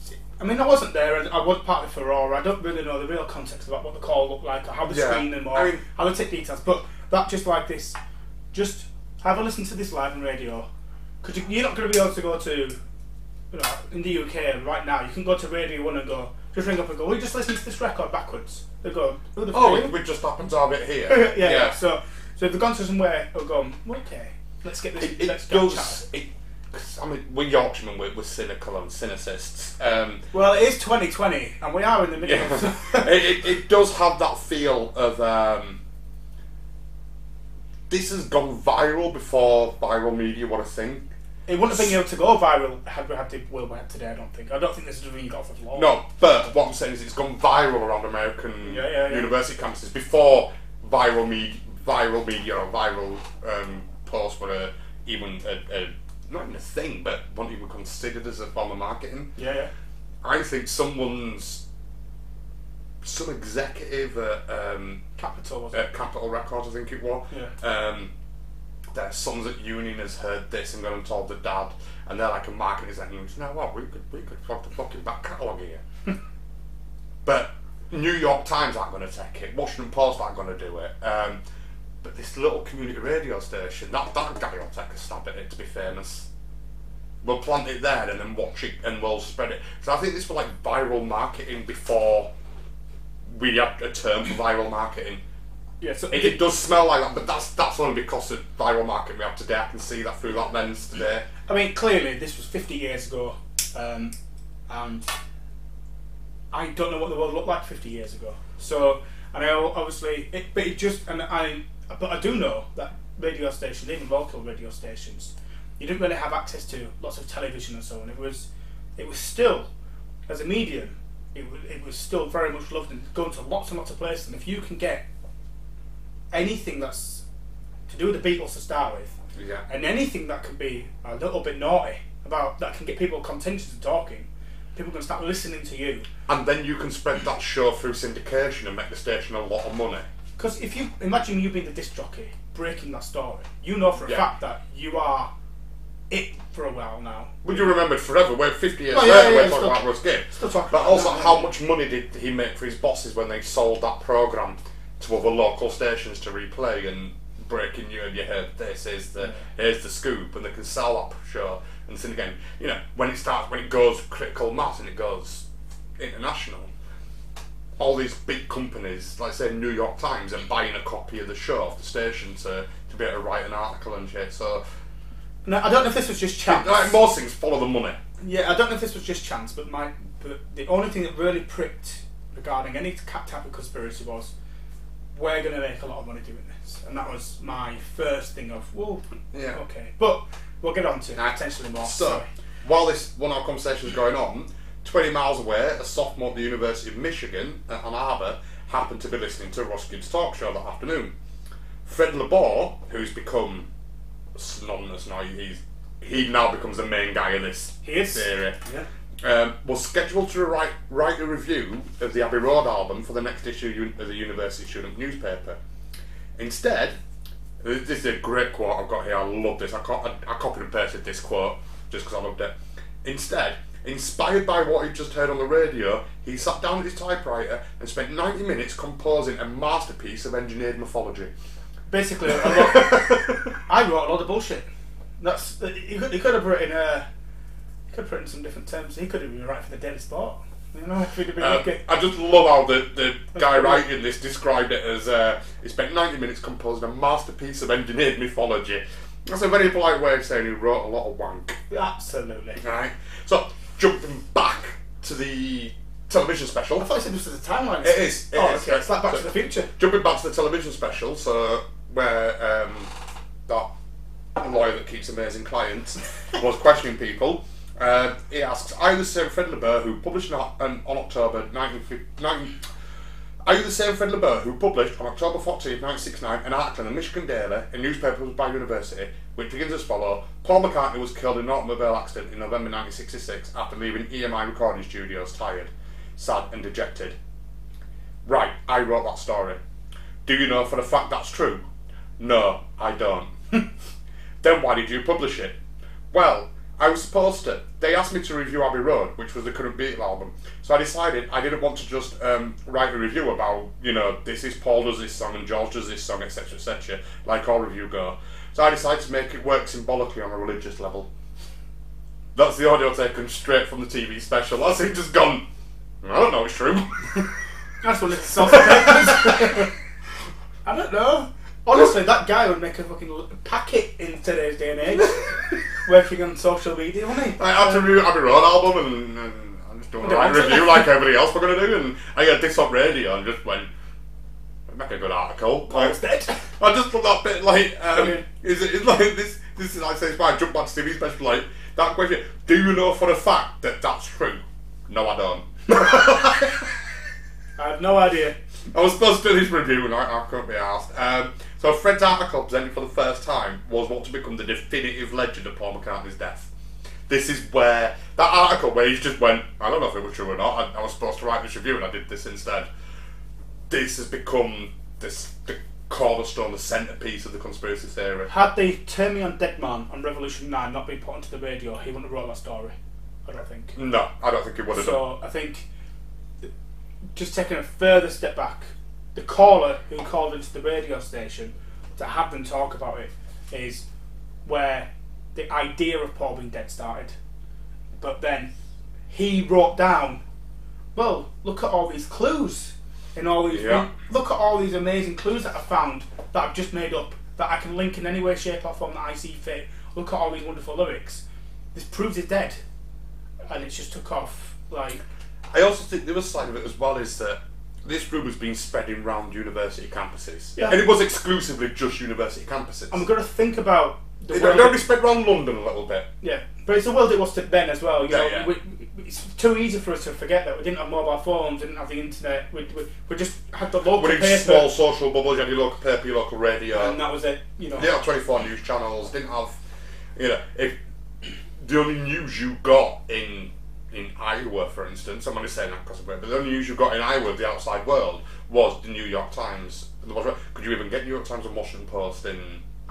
I mean, I wasn't there, and I was part of Furore. I don't really know the real context about what the call looked like, or how the Yeah, screen and more, I mean- how the tech details. But that just like this, just have a listen to this live on radio, because you, you're not going to be able to go to, you know, in the UK right now. You can go to Radio One and go, just ring up and go, we just listen to this record backwards?" They go, "Who the Oh, are you?" we, we just happen to have it here. yeah, yeah. So, so they've gone to somewhere, they'll go, okay, let's get this. it, it let's does. It, I mean, we're Yorkshiremen. We're, we're cynical and cynicists. Um, Well, it is 2020, and we are in the middle yeah, of. it, it, it does have that feel of. Um, this has gone viral before viral media were a thing. It wouldn't have been able to go viral had we had the will we had today. I don't think. I don't think this has really got off the law. No, but what I'm saying is it's gone viral around American Yeah, yeah, yeah. university campuses before viral media, viral media or viral um, posts were a, even a, a not even a thing, but weren't even considered as a form of marketing. Yeah, yeah. I think someone's some executive at, um, Capital was at Capitol Records, I think it was. Yeah. Um, their sons at union has heard this and gone and told the dad, and they're like a marketing executive. You know what? We could we could plug the fucking back catalogue here. but New York Times aren't going to take it. Washington Post aren't going to do it. Um, but this little community radio station, that that guy will take a stab at it to be famous. We'll plant it there and then watch it and we'll spread it. So I think this was like viral marketing before we had a term for viral marketing. Yeah, so It, it does smell like that, but that's that's only because of viral marketing we have today. I can see that through that lens today. I mean, clearly this was 50 years ago, um, and I don't know what the world looked like 50 years ago. So, and I obviously, it, but it just, and I, but I do know that radio stations, even local radio stations, you didn't really have access to lots of television and so on. It was, it was still, as a medium, it it was still very much loved and going to lots and lots of places. And if you can get anything that's to do with the Beatles to start with, Yeah. and anything that can be a little bit naughty about that can get people contentious and talking, people can start listening to you. And then you can spread that show through syndication and make the station a lot of money. Because if you imagine you being the disc jockey breaking that story, you know for a Yeah. fact that you are it for a while now. Would you remembered forever? We're 50 years Oh, yeah, later, yeah, we're talking still- about Russ Gibb. Still talking But also, how much money did he make for his bosses when they sold that programme to other local stations to replay and breaking you and you heard this is the here's the scoop and the can sell that show and then again, you know, when it starts when it goes critical mass and it goes international, all these big companies, like say New York Times, are buying a copy of the show off the station to, to be able to write an article and shit. So No, I don't know if this was just chance. like most things follow the money. Yeah, I don't know if this was just chance, but my but the only thing that really pricked regarding any type of conspiracy was we're going to make a lot of money doing this, and that was my first thing of well, Yeah. okay, but we'll get on to it, Nah. potentially more. So, Sorry. while this one of our conversation is going on, 20 miles away, a sophomore at the University of Michigan at Ann Arbor happened to be listening to Russ Gibb's talk show that afternoon. Fred LaBour, who's become synonymous now, he's, he now becomes the main guy of this He is. theory, Yeah. Um, was scheduled to write, write a review of the Abbey Road album for the next issue of the University Student newspaper. Instead, this is a great quote I've got here. I love this. I, co- I, I copied and pasted this quote just because I loved it. Instead, inspired by what he'd just heard on the radio, he sat down at his typewriter and spent 90 minutes composing a masterpiece of engineered mythology. Basically, a lot, I wrote a lot of bullshit. That's he could, he could have written he could have in some different terms. He could have been right for the Daily spot. You know, if he'd have been Um, okay. I just love how the, the guy writing this described it as uh, he spent 90 minutes composing a masterpiece of engineered mythology. That's a very polite way of saying he wrote a lot of wank. Absolutely. Right. So jumping back to the television special. I thought you said this was a timeline. It is, it oh, is, okay. It's like Back So- to the Future. Jumping back to the television special, so where um, that lawyer that keeps amazing clients was questioning people. Uh, he asks, "Are you the same Fred LaBour who published an, an, on October 19... Are you the same Fred LaBour who published on October 14, 1969 an article in the Michigan Daily, a newspaper by university, which begins as follows: Paul McCartney was killed in an automobile accident in November 1966 after leaving EMI recording studios tired, sad and dejected. Right, I wrote that story. Do you know for a fact that's true? No, I don't. then why did you publish it? Well, I was supposed to. They asked me to review Abbey Road, which was the current Beatle album. So I decided I didn't want to just um, write a review about, you know, this is Paul does this song and George does this song, etc., etc., like all review go. So I decided to make it work symbolically on a religious level. That's the audio taken straight from the TV special. That's it just gone. I don't know, it's true. That's one of the self I don't know. Honestly, that guy would make a fucking l- packet in today's day and age, working on social media, wouldn't he? I have to review Abbey Road album and, and I just doing a Don't right want review like everybody else we're going to do. And I heard this on radio and just went, make a good article. Paul's dead. I just put that bit like, um, is it is like this? This is like say it's my jump back to TV special. Like that question: Do you know for a fact that that's true? No, I don't. I had no idea. I was supposed to do this review and I, I couldn't be asked. Um, so Fred's article presented for the first time was what to become the definitive legend of Paul McCartney's death. This is where that article where he just went, I don't know if it was true or not. I, I was supposed to write this review and I did this instead. This has become this the cornerstone, the centerpiece of the conspiracy theory. Had the Turn Me On Dead Man on Revolution 9 not been put onto the radio, he wouldn't have wrote that story. I don't think. No, I don't think he would have done. So I think, just taking a further step back, the caller who called into the radio station to have them talk about it is where the idea of Paul being dead started. But then he wrote down, well, look at all these clues in all these. Yeah. Look at all these amazing clues that I found that I've just made up that I can link in any way, shape, or form that I see fit. Look at all these wonderful lyrics. This proves he's dead, and it's just took off like. I also think the other side of it as well is that this rumour's been spreading around university campuses. Yeah. And it was exclusively just university campuses. I'm going to think about the It world. only spread around London a little bit. yeah, but it's the world it was to then as well. You Yeah, know, yeah. We, it's too easy for us to forget that we didn't have mobile phones, didn't have the internet. We, we, we just had the local We're in paper, small social bubbles, you had your local paper, your local radio. and that was it. You know, They had 24 news channels, didn't have, you know, if the only news you got in in Iowa, for instance, I'm only saying that because of it, but the only news you got in Iowa, the outside world, was the New York Times. Could you even get New York Times and Washington Post in,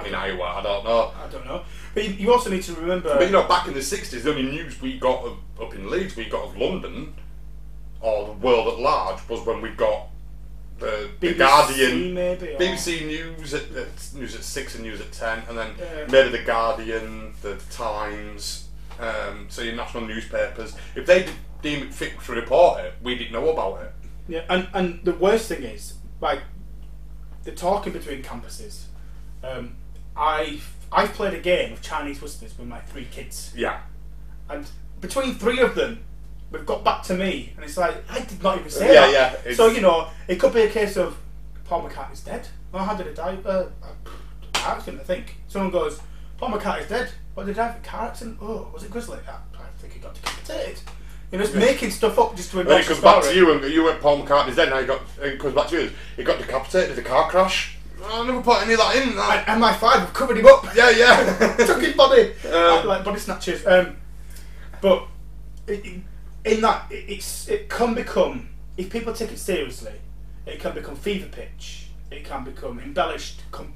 in Iowa? I don't know. I don't know. But you, also need to remember. But you know, back in the 60s, the only news we got of, up in Leeds, we got of London, or the world at large, was when we got the, the Guardian. maybe. BBC News at, at news at six and news at ten, and then Yeah. maybe the Guardian, the Times, um, so your national newspapers. If they deem it fit to report it, we didn't know about it. Yeah, and and the worst thing is like the talking between campuses. Um, I've I've played a game of Chinese whispers with my three kids. Yeah, and between three of them, we've got back to me, and it's like I did not even say Yeah, that. yeah, So you know, it could be a case of Paul McCartney's dead. Well, how did he die? Uh, accident, I think. Someone goes, Paul McCartney's dead. What did he die? of? A car accident? Oh, was it Grizzly? I, I think he got decapitated. You know, it's making stuff up just to and then it the comes back story. to you, and you went Paul McCartney's dead. Now you got it comes back to you. He got decapitated in a car crash. I never put any of that in. And, That. and MI5 have covered him up. Yeah, yeah. took his body Um, like body snatchers. Um, but it, it- in that, it, it's it can become if people take it seriously, it can become fever pitch. It can become embellished, com-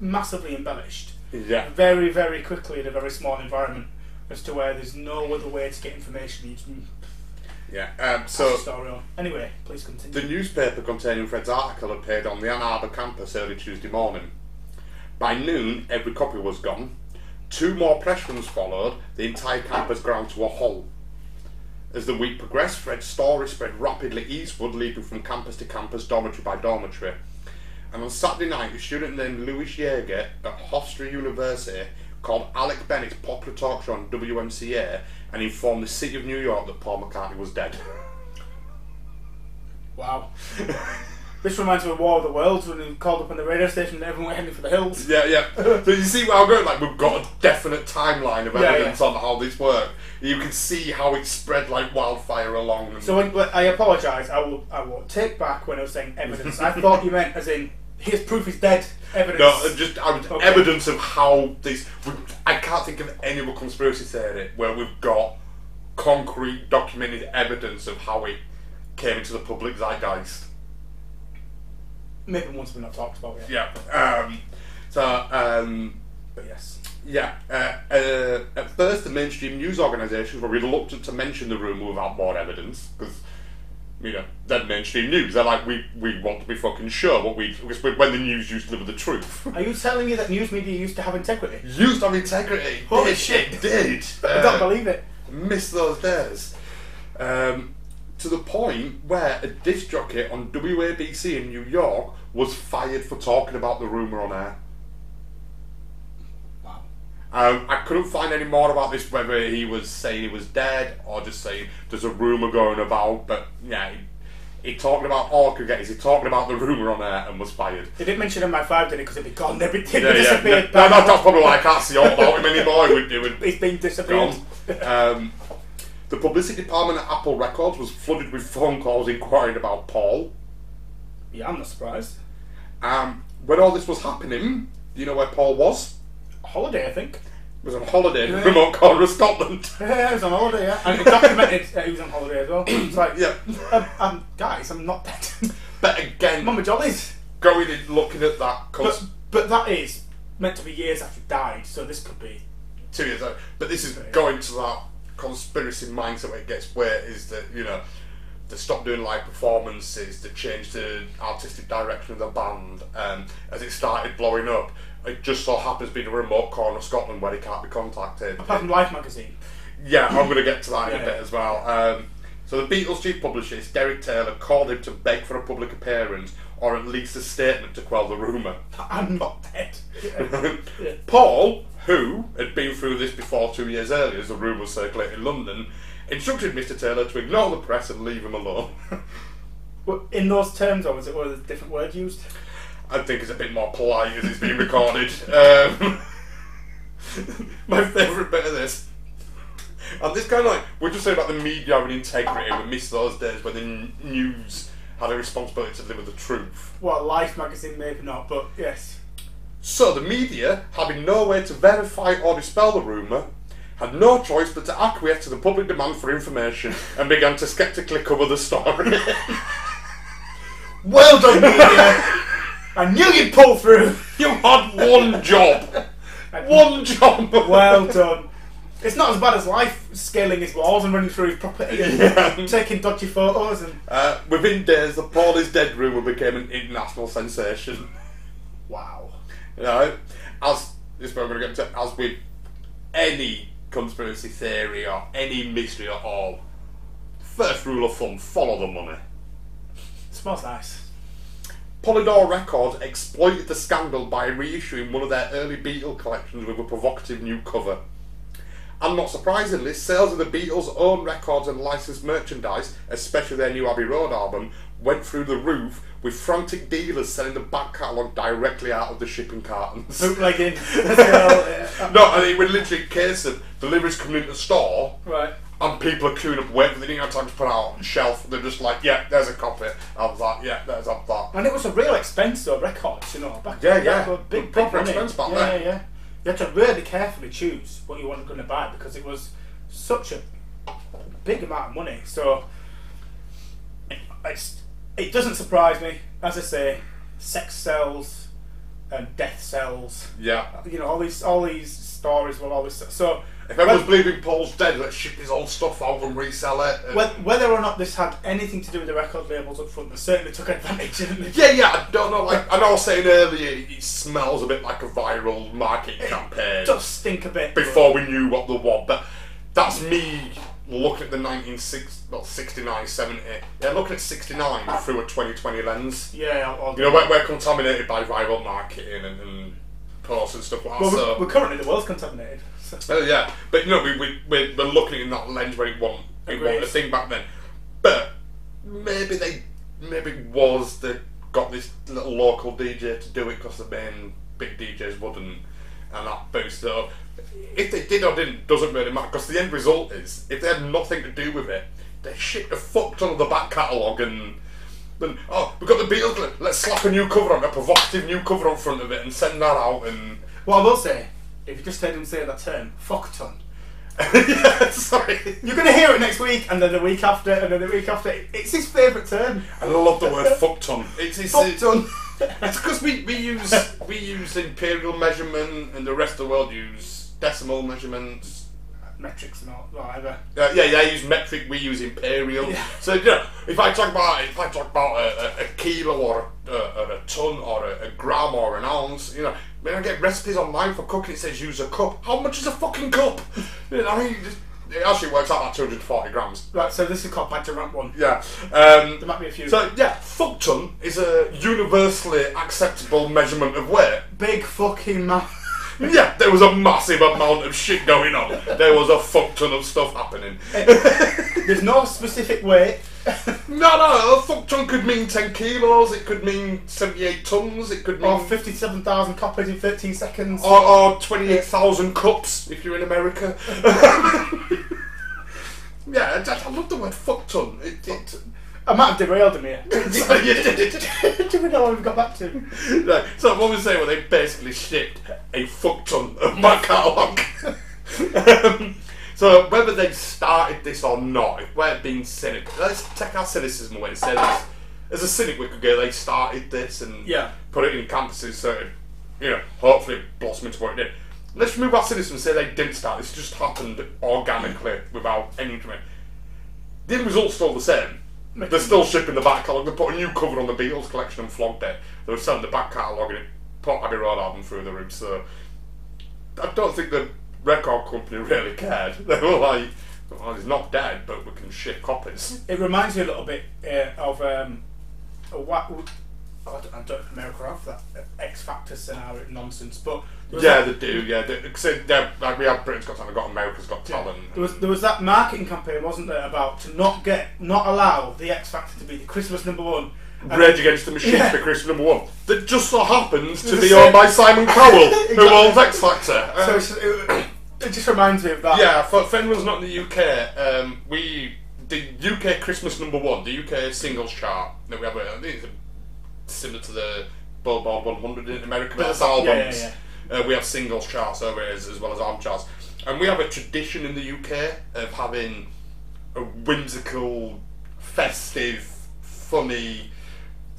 massively embellished, yeah. very very quickly in a very small environment, as to where there's no other way to get information. You just mm, Yeah. Um, so story on. Anyway, please continue. The newspaper containing Fred's article appeared on the Ann Arbor campus early Tuesday morning. By noon, every copy was gone. Two more press runs followed, the entire campus ground to a halt. As the week progressed, Fred's story spread rapidly eastward, leaping from campus to campus, dormitory by dormitory. And on Saturday night, a student named Louis Jaeger at Hofstra University called Alex Bennett's popular talk show on WMCA and informed the city of New York that Paul McCartney was dead. wow. This reminds me of War of the Worlds when he called up on the radio station and everyone went heading for the hills. Yeah, yeah. So you see where I'm going? Like, we've got a definite timeline of Yeah, evidence on how this worked. You can see how it spread like wildfire along. And So when, when- I apologise. I will. I will take back when I was saying evidence. I thought you meant as in here's proof he's dead. Evidence. no, uh, just I was- Okay. evidence of how this. I can't think of any other conspiracy theory where we've got concrete, documented evidence of how it came into the public zeitgeist. Maybe once we've not talked about it. yet. Yeah. Um, so um, But yes. Yeah. Uh, uh, at first, the mainstream news organisations were reluctant to mention the rumour without more evidence because, you know, they're mainstream news. They're like, we, we want to be fucking sure what we. Because when the news used to deliver the truth. Are you telling me that news media used to have integrity? used to have integrity. Holy Did, shit. It did. I don't Uh, believe it. miss those days. Um, to the point where a disc jockey on WABC in New York was fired for talking about the rumour on air. Um, I couldn't find any more about this, whether he was saying he was dead or just saying there's a rumour going about. But yeah, he, he talking about all cricketers. He talking about the rumour on air and was fired. They didn't mention him MI5, did it? Because it'd be gone. They'd be, Yeah, yeah. disappeared. No, no, that's probably why I can't see all about him anymore. He would do it. He's been disappeared. Um, the publicity department at Apple Records was flooded with phone calls inquiring about Paul. yeah, I'm not surprised. Um, when all this was happening, do you know where Paul was? Holiday, I think. He was on holiday in Yeah. a remote corner of Scotland. Yeah, he was on holiday, yeah. And it documented that he was on holiday as well. It's like, yeah. um, um, guys, I'm not dead. But again, Mama Jollies. going in looking at that But, but that is meant to be years after he died, so this could be. two years out. But this is going to that conspiracy mindset where it gets where is that you know they stopped doing live performances, they changed the artistic direction of the band, um, as it started blowing up. It just so happens being a remote corner of Scotland where he can't be contacted. Apart from Life magazine. Yeah, I'm going to get to that in a bit as well. Um, so the Beatles' chief publicist, Derek Taylor, called him to beg for a public appearance or at least a statement to quell the rumour. I'm not dead. Yeah. Yeah. Paul, who had been through this before two years earlier as the rumour circulated in London, instructed Mr. Taylor to ignore the press and leave him alone. Well, in those terms, or was it was a different word used? I think it's a bit more polite as it's being recorded. Um, my favourite bit of this. And this kind of like, we're just saying about the media and integrity, we miss those days when the n- news had a responsibility to deliver the truth. Well, Life magazine maybe not, but yes. So the media, having no way to verify or dispel the rumour, had no choice but to acquiesce to the public demand for information and began to sceptically cover the story. Well done, media. I knew you'd pull through. you had one job. One job. Well done. It's not as bad as Life scaling his walls and running through his property and Yeah. taking dodgy photos and Uh, within days, the Paul is dead rumour became an international sensation. wow. You know, as this we're going to get to, as with any conspiracy theory or any mystery at all, first rule of thumb: follow the money. It smells nice. Polydor Records exploited the scandal by reissuing one of their early Beatle collections with a provocative new cover. And not surprisingly, sales of the Beatles' own records and licensed merchandise, especially their new Abbey Road album, went through the roof with frantic dealers selling the back catalogue directly out of the shipping cartons. Bootlegging. as well, yeah. no, and it was literally a case of deliveries coming into the store Right. And people are queuing up waiting, they didn't have time to put out on the shelf. They're just like, yeah, there's a copy. I was like, yeah, there's a that. And it was a real expense though, records, you know. Back Yeah, yeah. were Big, big Proper expense back yeah, then. Yeah, yeah. You had to really carefully choose what you were going to buy because it was such a big amount of money. So it's, it doesn't surprise me. As I say, sex sells and death sells. Yeah. You know, all these all these stories will always so. If everyone's believing Paul's dead, let's ship his old stuff out and resell it. and- Whether or not this had anything to do with the record labels up front, they certainly took advantage of it. yeah, yeah, I don't know. Like I know I was saying earlier, it smells a bit like a viral marketing campaign. It does stink a bit. before we knew what the was. But that's me looking at the 1960, well, 69, 70. Yeah, looking at 69 through a 2020 lens. Yeah, I'll, I'll You know, we're, we're contaminated by viral marketing and, and posts and stuff like that. Well, we're, we're currently the world's contaminated. So. Oh yeah, but you know, we, we, we're, we're looking in that lens where it wasn't, it wasn't a thing back then. But maybe they, maybe it was that got this little local DJ to do it because the main big DJs wouldn't, and that boosted up. If they did or didn't, doesn't really matter because the end result is if they had nothing to do with it, they shipped a fuck ton of the back catalogue and. Then, oh, we've got the Beatles. Let's slap a new cover on, a provocative new cover on front of it, and send that out. And What I will say, if you just heard him say that term, fuck ton. yeah, sorry. You're going to hear it next week, and then the week after, and then the week after. It's his favourite term. I love the word fuck ton. It's, it's, Fuck ton. It's because we, we use we use imperial measurement and the rest of the world use decimal measurements. Metrics and all, whatever. Uh, yeah, I use metric. We use imperial. Yeah. So you know, if I talk about if I talk about a, a, a kilo or a, or a ton or a, a gram or an ounce, you know, when I get recipes online for cooking, it says use a cup. How much is a fucking cup? You know, I mean, just, it actually works out like 240 grams. Right, so this is called Badger Ramp 1. Yeah. Um, There might be a few. so yeah, fuck ton is a universally acceptable measurement of weight. Big fucking man. Yeah, there was a massive amount of shit going on. There was a fuck ton of stuff happening. Eh, there's no specific weight. No, no, a fuck ton could mean 10 kilos, it could mean 78 tons, it could mean. Or 57,000 copies in 13 seconds. or, or 28,000 cups if you're in America. yeah, I, I love the word fuck ton. It, it, I might have derailed him here. so, you did it. Do we know what we've got back to? Right, so what we're saying, well, they basically shipped a fuck ton of my catalogue. um, so whether they started this or not, if we're being cynical, let's take our cynicism away and say this. As a cynic, we could go, they started this and Yeah. put it in campuses so it, you know, hopefully blossom into what it did. Let's remove our cynicism and say they didn't start. This just happened organically without any internet. The end result's still the same. They're still shipping the back catalogue. They put a new cover on the Beatles collection and flogged it. They were selling the back catalogue and it put Abbey Road album through the roof. So I don't think the record company really cared. They were like, well, he's not dead, but we can ship copies. It reminds me a little bit uh, of um, a what. I don't, I don't know America have that uh, X Factor scenario nonsense, but Yeah, that, they do. Yeah, they, cause they, they're- like we have Britain's Got Talent, got America's Got Talent. there was there was that marketing campaign, wasn't there, about to not get not allow the X Factor to be the Christmas number one. Rage Against the Machine Yeah. for Christmas number one. That just so happens to be owned by Simon Cowell, who owns X Factor. So it's, it, it just reminds me of that. Yeah, for, for anyone's not in the UK, um, we the UK Christmas number one, the UK singles chart that we have. I think it's similar to the Billboard 100 in America. but That's Yeah, albums. yeah, Uh, we have singles charts over here as, as well as album charts, and we have a tradition in the UK of having a whimsical, festive, funny.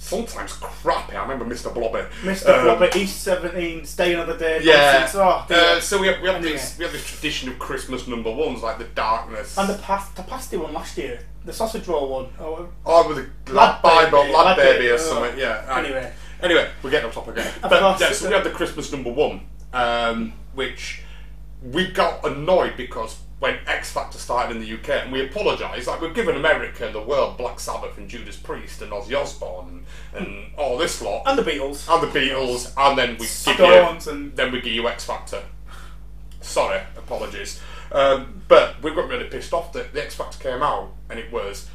Sometimes crappy. I remember Mr. Blobby. Mr. Um, East 17, Stay Another Day, Yeah. nonsense. Oh. Uh, so we have, we have Anyway. this we have this tradition of Christmas number ones like the darkness. and the past, the pasty one last year, the sausage roll one. Oh, Oh, with a lad Bible, Baby, lad, baby, Baby, or oh. something. Yeah. right. Anyway. Anyway, we're getting off topic again. Of But course. yeah, so we had the Christmas number one, um, which we got annoyed because when X Factor started in the UK, and we apologise, like we've given America and the world Black Sabbath and Judas Priest and Ozzy Osbourne and, and all this lot, and the Beatles. and the Beatles, and then we give Stones you, and- then we give you X Factor. Sorry, apologies. Um, but we got really pissed off that the X Factor came out and it was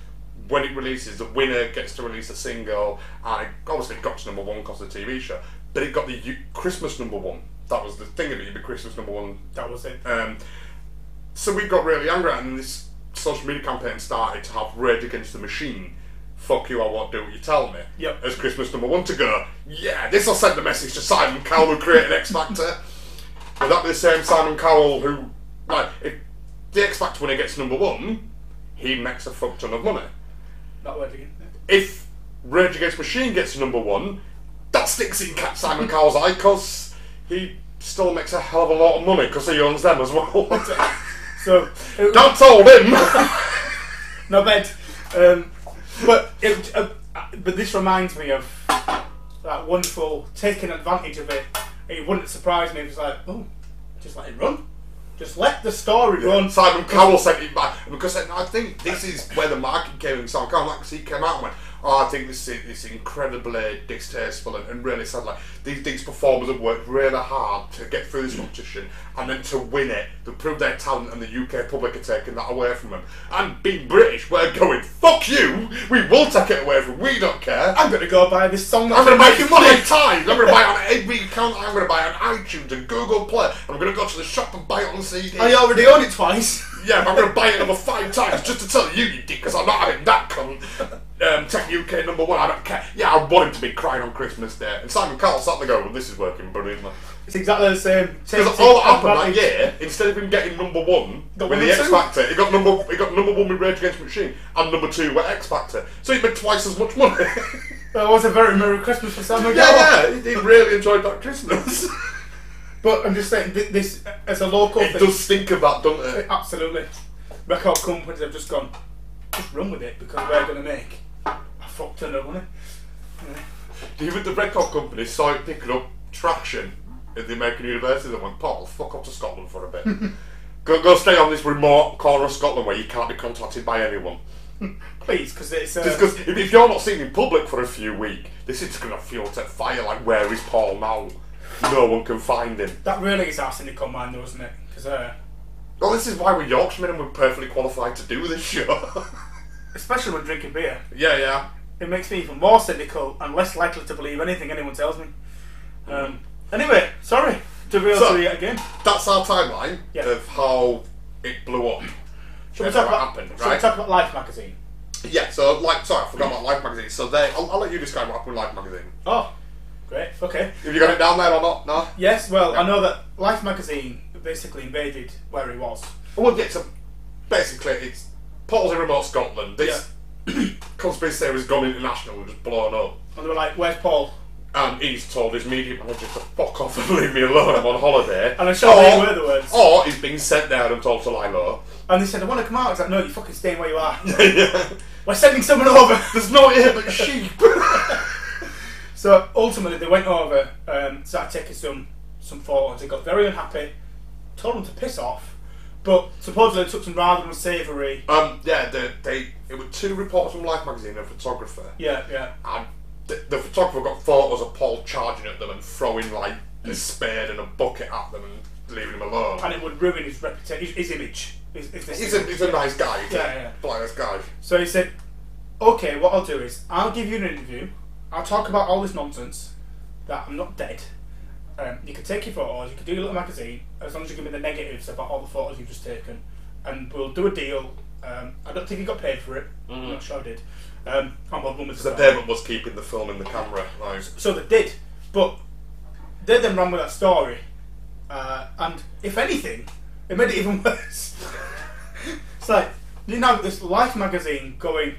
when it releases, the winner gets to release a single, and it, obviously it got to number one because of the TV show, but it got the U- Christmas number one. That was the thing of it, the Christmas number one That was it. um, so we got really angry and this social media campaign started to have Rage Against the Machine. Fuck you, I won't do what you tell me. Yep. As Christmas number one to go, yeah, this will send the message to Simon Cowell who created X Factor. Will that be the same Simon Cowell who, like, if the X Factor winner gets number one, he makes a fuck ton of money. That word again. If Rage Against Machine gets number one, that sticks in Cat Simon Cowell's eye because he still makes a hell of a lot of money because he owns them as well. So, it, Don't tell him. no bed. Um, but it, uh, but this reminds me of that wonderful taking advantage of it. It wouldn't surprise me if it's like, oh, just let it run. Just let the story run. Simon Cowell sent it back because I think this is where the market came in. Simon Cowell, like, he came out and went, "Oh, I think this is, this is incredibly distasteful and, and really sad. Like these these performers have worked really hard to get through this competition and then to win it, to prove their talent, and the UK public are taking that away from them. And being British, we're going, fuck you. We will take it away from. We don't care. I'm gonna go buy this song. I'm going to that's buy it five times. I'm going to buy it on every account. I'm going to buy it on iTunes and Google Play. I'm going to go to the shop and buy it on CD. I already own it twice. Yeah, I'm going to buy it another five times just to tell you, you dick, because I'm not having that cunt. Um, Tech UK number one. I don't care. Yeah, I want him to be crying on Christmas Day. And Simon Cowell sat there going, well, this is working brilliantly. It's exactly the same. Because all that happened that year, instead of him getting number one Got with the X Factor, he got number he got number one with Rage Against the Machine and number two with X Factor. So he made twice as much money. It was a very Merry Christmas for Simon yeah, Cowell. yeah, he, he really enjoyed that Christmas. But I'm just saying, this as a local it thing. does stink of that, doesn't it? Absolutely. Record companies have just gone, just run with it because we're going to make a fuck ton of money. Even the record company saw it picking up traction in the American university. They went, Paul, fuck off to Scotland for a bit. go, go stay on this remote corner of Scotland where you can't be contacted by anyone. Please, because it's. Uh, Just because if, if you're not seen in public for a few weeks, this is going to fuel to fire. Like, where is Paul now? No one can find him. that really is our cynical mind, though, isn't it? Because uh, Well, this is why we're Yorkshiremen and we're perfectly qualified to do this show. especially when drinking beer, yeah, yeah. It makes me even more cynical and less likely to believe anything anyone tells me. Um, anyway, sorry to be able So- to yet again. That's our timeline Yeah. of how it blew up. Shall we talk about? happened, shall we talk about Life magazine? Yeah, so, like, sorry, I forgot about Life Magazine. So, they, I'll, I'll let you describe what happened with Life Magazine. Oh, great. Okay. Have you got it down there or not? No? Yes. Well, Yeah. I know that Life magazine basically invaded where he was. Well, yeah, so basically, it's Paul's in remote Scotland. This conspiracy has gone international and just blown up. And they were like, "Where's Paul?" And he's told his media manager to fuck off and leave me alone. I'm on holiday. And I'm sure they were the words. Or he's been sent there and told to lie low. And they said, "I want to come out." He's like, "No, you're fucking staying where you are. yeah. We're sending someone over." There's no here but sheep. So ultimately, they went over, um, started taking some some photos. They got very unhappy, told them to piss off, but supposedly took some rather unsavoury. um, yeah, they, they, it were two reporters from Life magazine and a photographer. Yeah, yeah. And the, the photographer got photos of Paul charging at them and throwing like a spade and a bucket at them and leaving him alone. And it would ruin his reputation, his, his image. His, his, this He's a, he's a nice guy. He's Yeah, a yeah. Blackest guy. So he said, "Okay, what I'll do is I'll give you an interview. I'll talk about all this nonsense that I'm not dead. Um, you can take your photos. You can do your little magazine as long as you give me the negatives about all the photos you've just taken, and we'll do a deal. Um, I don't think he got paid for it. I'm not sure I did. Um, and we'll run with The the payment was keeping the film in the camera. Like, So they did, but they then ran with that story, uh, and if anything, it made it even worse. it's like you know this Life magazine going,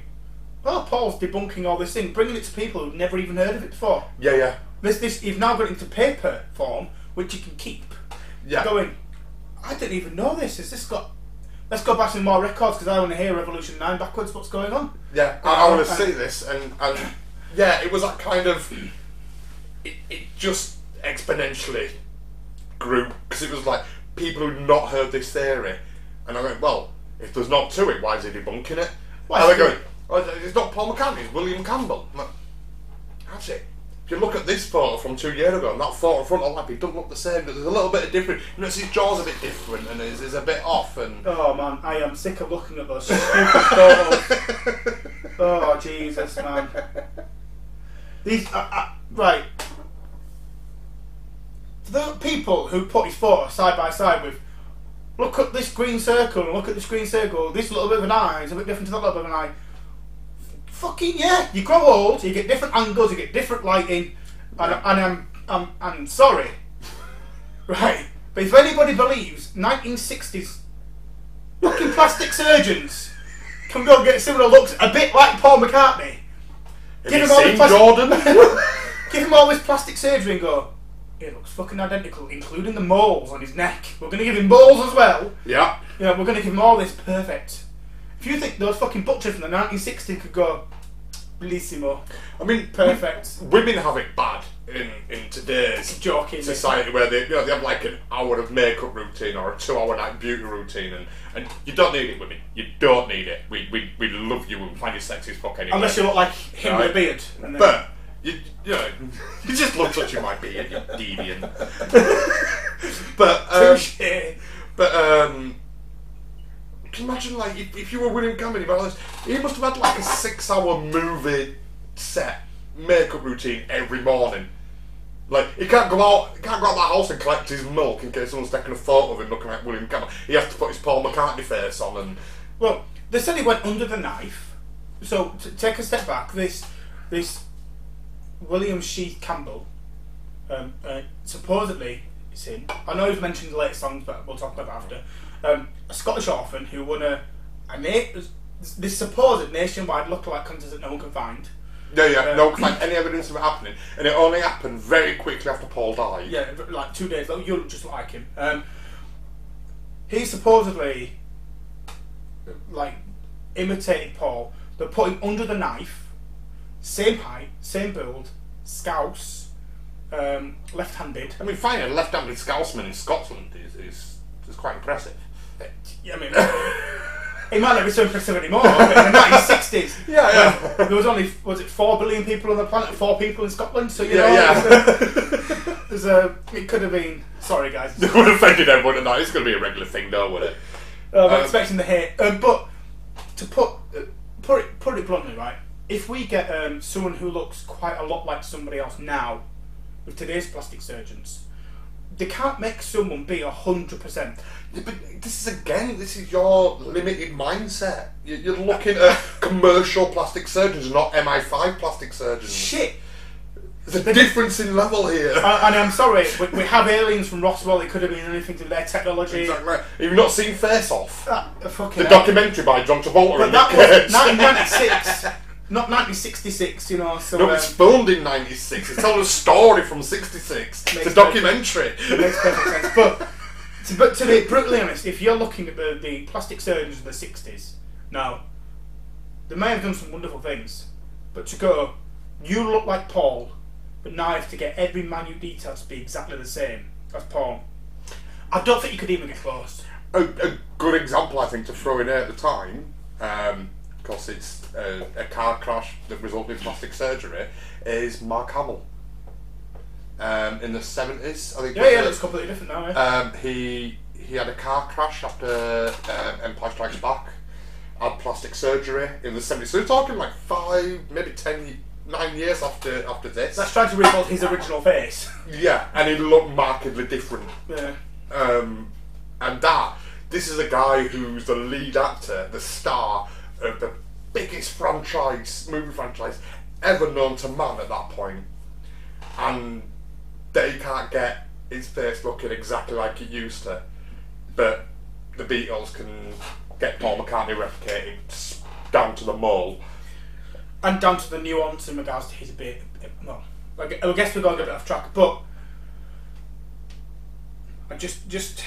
"Oh, Paul's debunking all this thing, bringing it to people who've never even heard of it before." yeah, yeah. This, this, you've now got it into paper form, which you can keep. Yeah. Going, I didn't even know this. Has this got? Let's go back to more records because I want to hear Revolution Nine backwards. What's going on? Yeah, I, I want to see this, and, and yeah, it was that kind of. It, it just exponentially grew because it was like people who'd not heard this theory, and I went, well, if there's not to it, why is he debunking it? Why and they're he- going, it's not Paul McCartney, it's William Campbell. Like, that's it. If you look at this photo from two years ago and that photo in front of lap, it doesn't look the same. But there's a little bit of different. You know, his jaw's a bit different and his is a bit off and. Oh man, I am sick of looking at those stupid photos. Oh Jesus, man. These uh, uh, right. The people who put his photo side by side with, look at this green circle and look at this green circle. This little bit of an eye is a bit different to that little bit of an eye. Fucking yeah! You grow old, you get different angles, you get different lighting, and, and I'm I'm I'm sorry, right? But if anybody believes 1960s fucking plastic surgeons can go get similar looks a bit like Paul McCartney. Have Give him all the plastic- Jordan? Give him all this plastic surgery and go, it looks fucking identical, including the moles on his neck. We're going to give him moles as well. yeah. Yeah, we're going to give him all this perfect. If you think those fucking butchers from the 1960s could go, bellissimo, I mean, perfect, women have it bad in, in today's joking. society where they, you know, they have like an hour of makeup routine or a two hour night beauty routine and, and you don't need it women you don't need it we, we, we love you and find you sexy as fuck anyway Unless you look like him with a beard. And then- but you, you know you just love touching my beard you deviant but um, Touche. but um imagine like if, if you were William this he must have had like a six hour movie set makeup routine every morning like he can't go out, he can't go out that house and collect his milk in case someone's taking a photo of him looking like William Campbell. He has to put his Paul McCartney face on, and Well, they said he went under the knife so to take a step back, this this William Shears Campbell, um, uh, supposedly him. I know he's mentioned the latest songs, but we'll talk about after. Um, a Scottish orphan who won a, a na- this supposed nationwide lookalike contest that no one can find. Yeah, yeah. Uh, no one can find any evidence of it happening, and it only happened very quickly after Paul died. Yeah, like two days. Like, you look just like him. Um, he supposedly like imitated Paul. They put him under the knife, same height, same build, scouse, um, left-handed. I mean, finding a left-handed Scotsman in Scotland is, is, is quite impressive. Yeah, I mean, it might not be so impressive anymore. But in the 1960s, Yeah, yeah. there was only was it four billion people on the planet, four people in Scotland. So you Yeah, know, yeah. There's a, there's a it could have been. Sorry, guys. It would have offended everyone tonight. It's going to be a regular thing, though, would it? Uh, I'm Um, expecting the hit. Um, but to put uh, put it put it bluntly, right? If we get um, someone who looks quite a lot like somebody else now, with today's plastic surgeons, they can't make someone be a hundred percent. But this is again, this is your limited mindset. You- You're looking at commercial plastic surgeons, not MI5 plastic surgeons. Shit. There's a difference in level here. Uh, and I'm sorry, we, we have aliens from Roswell. It could have been anything to do with their technology. Exactly. Have not seen Face Off? Uh, fucking The hell. documentary by John Travolta But and that was 1996, not 1966. You know, so No, um, it's filmed in '96. It's telling a story from '66. It's a documentary. It makes perfect sense. But to, but to be brutally honest, if you're looking at the, the plastic surgeons of the 60s, now, they may have done some wonderful things, but to go, you look like Paul, but now I have to get every minute detail to be exactly the same as Paul. I don't think you could even get close. a, a good example, I think, to throw in there at the time, because it's a, a car crash that resulted in plastic surgery, is Mark Hamill. Um, in the seventies, I think. Yeah, yeah, it? looks completely different now. Eh? Um, he he had a car crash after um, Empire Strikes Back. Had plastic surgery in the seventies. So we're talking like five, maybe ten, nine years after after this. That's trying to rebuild his original face. yeah, and he looked markedly different. Yeah. Um, and that this is a guy who's the lead actor, the star of the biggest franchise, movie franchise ever known to man at that point, and they can't get his face looking exactly like it used to, but the Beatles can get Paul McCartney replicated down to the mole. and down to the nuance in regards to his bit. Well, I guess we're going a bit off track, but I just, just,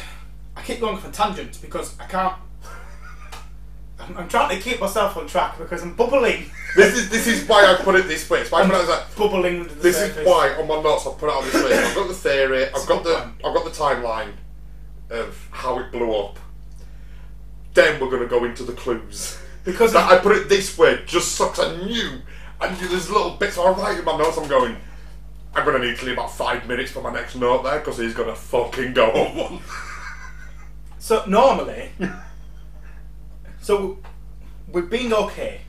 I keep going for tangents because I can't. I'm, I'm trying to keep myself on track because I'm bubbling, This is this is why I put it this way. It's why I put it a bubbling This surface. is why on my notes I've put it on this way. I've got the theory, I've got the. I've got the timeline of how it blew up. Then we're gonna go into the clues. Because That I put it this way just sucks. I knew I knew there's little bits I write in my notes. I'm going. I'm gonna need to leave about five minutes for my next note there because he's gonna fucking go on one. So normally, so we've been okay.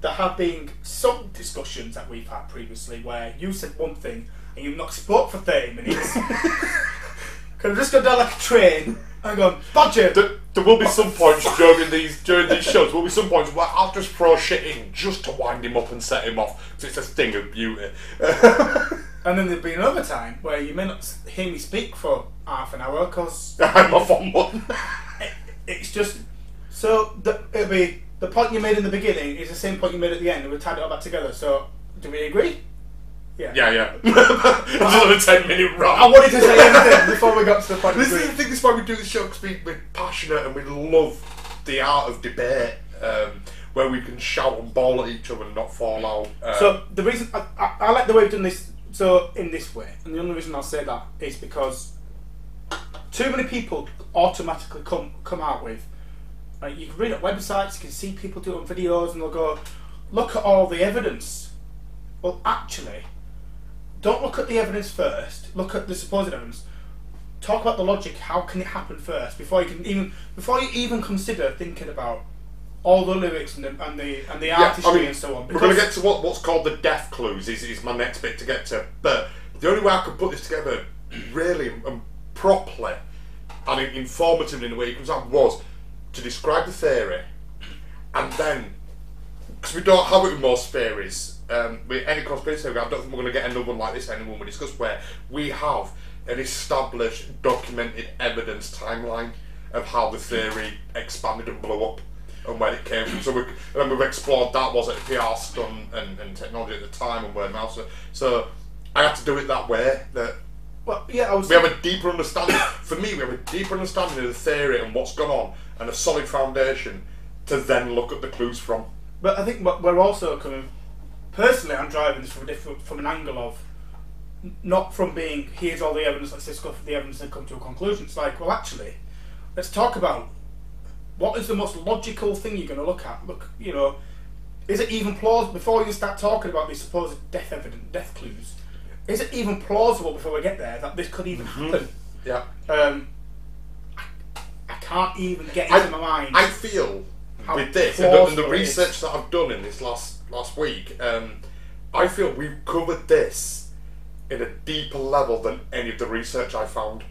There have been some discussions that we've had previously where you said one thing and you've not spoke for thirty minutes. Could have just gone down like a train and gone, Badger. There, there will be some points during these during these shows. There will be some points where I'll just throw shit in just to wind him up and set him off. So it's a thing of beauty. And then there'll be another time where you may not hear me speak for half an hour because I'm off on one. it's just so the, it'll be the point you made in the beginning is the same point you made at the end, and we tied it all back together. So do we agree? Yeah, yeah. Yeah. Another 10 minute run. I wanted to say everything before we got to the point. This is the thing, this is why we do the show, because we, we're passionate and we love the art of debate, um, where we can shout and bawl at each other and not fall out. Um, So the reason I, I, I like the way we've done this so in this way, and the only reason I'll say that is because too many people automatically come come out with. Like you can read up websites, you can see people do it on videos, and they'll go, "Look at all the evidence." Well, actually, don't look at the evidence first. Look at the supposed evidence. Talk about the logic. How can it happen first before you can even before you even consider thinking about all the lyrics and the and the and the yeah, artistry I mean, and so on. we're going to get to what, what's called the death clues, is, is my next bit to get to. But the only way I could put this together really and properly and informatively in a way comes out was to describe the theory and then because we don't have it with most theories. Um, with any conspiracy theory, I don't think we're going to get another one like this anymore. We discuss where we have an established, documented evidence timeline of how the theory expanded and blew up and where it came from. So we, and we've explored that was it PR stunt and, and technology at the time and where now. So, so I had to do it that way. That Well, yeah, I was. we have a deeper understanding. For me, we have a deeper understanding of the theory and what's gone on, and a solid foundation to then look at the clues from. But I think what we're also coming. Personally, I'm driving this from a different, from an angle of not from being here's all the evidence, let's discuss the evidence and come to a conclusion. It's like, well, actually, let's talk about what is the most logical thing you're going to look at. Look, you know, is it even plausible before you start talking about these supposed death evidence, death clues? Is it even plausible before we get there that this could even happen? Yeah. Um, can't even get I- into my mind. I feel How with this and the, and the plausible it is. research that I've done in this last last week, um, I feel we've covered this in a deeper level than any of the research I found.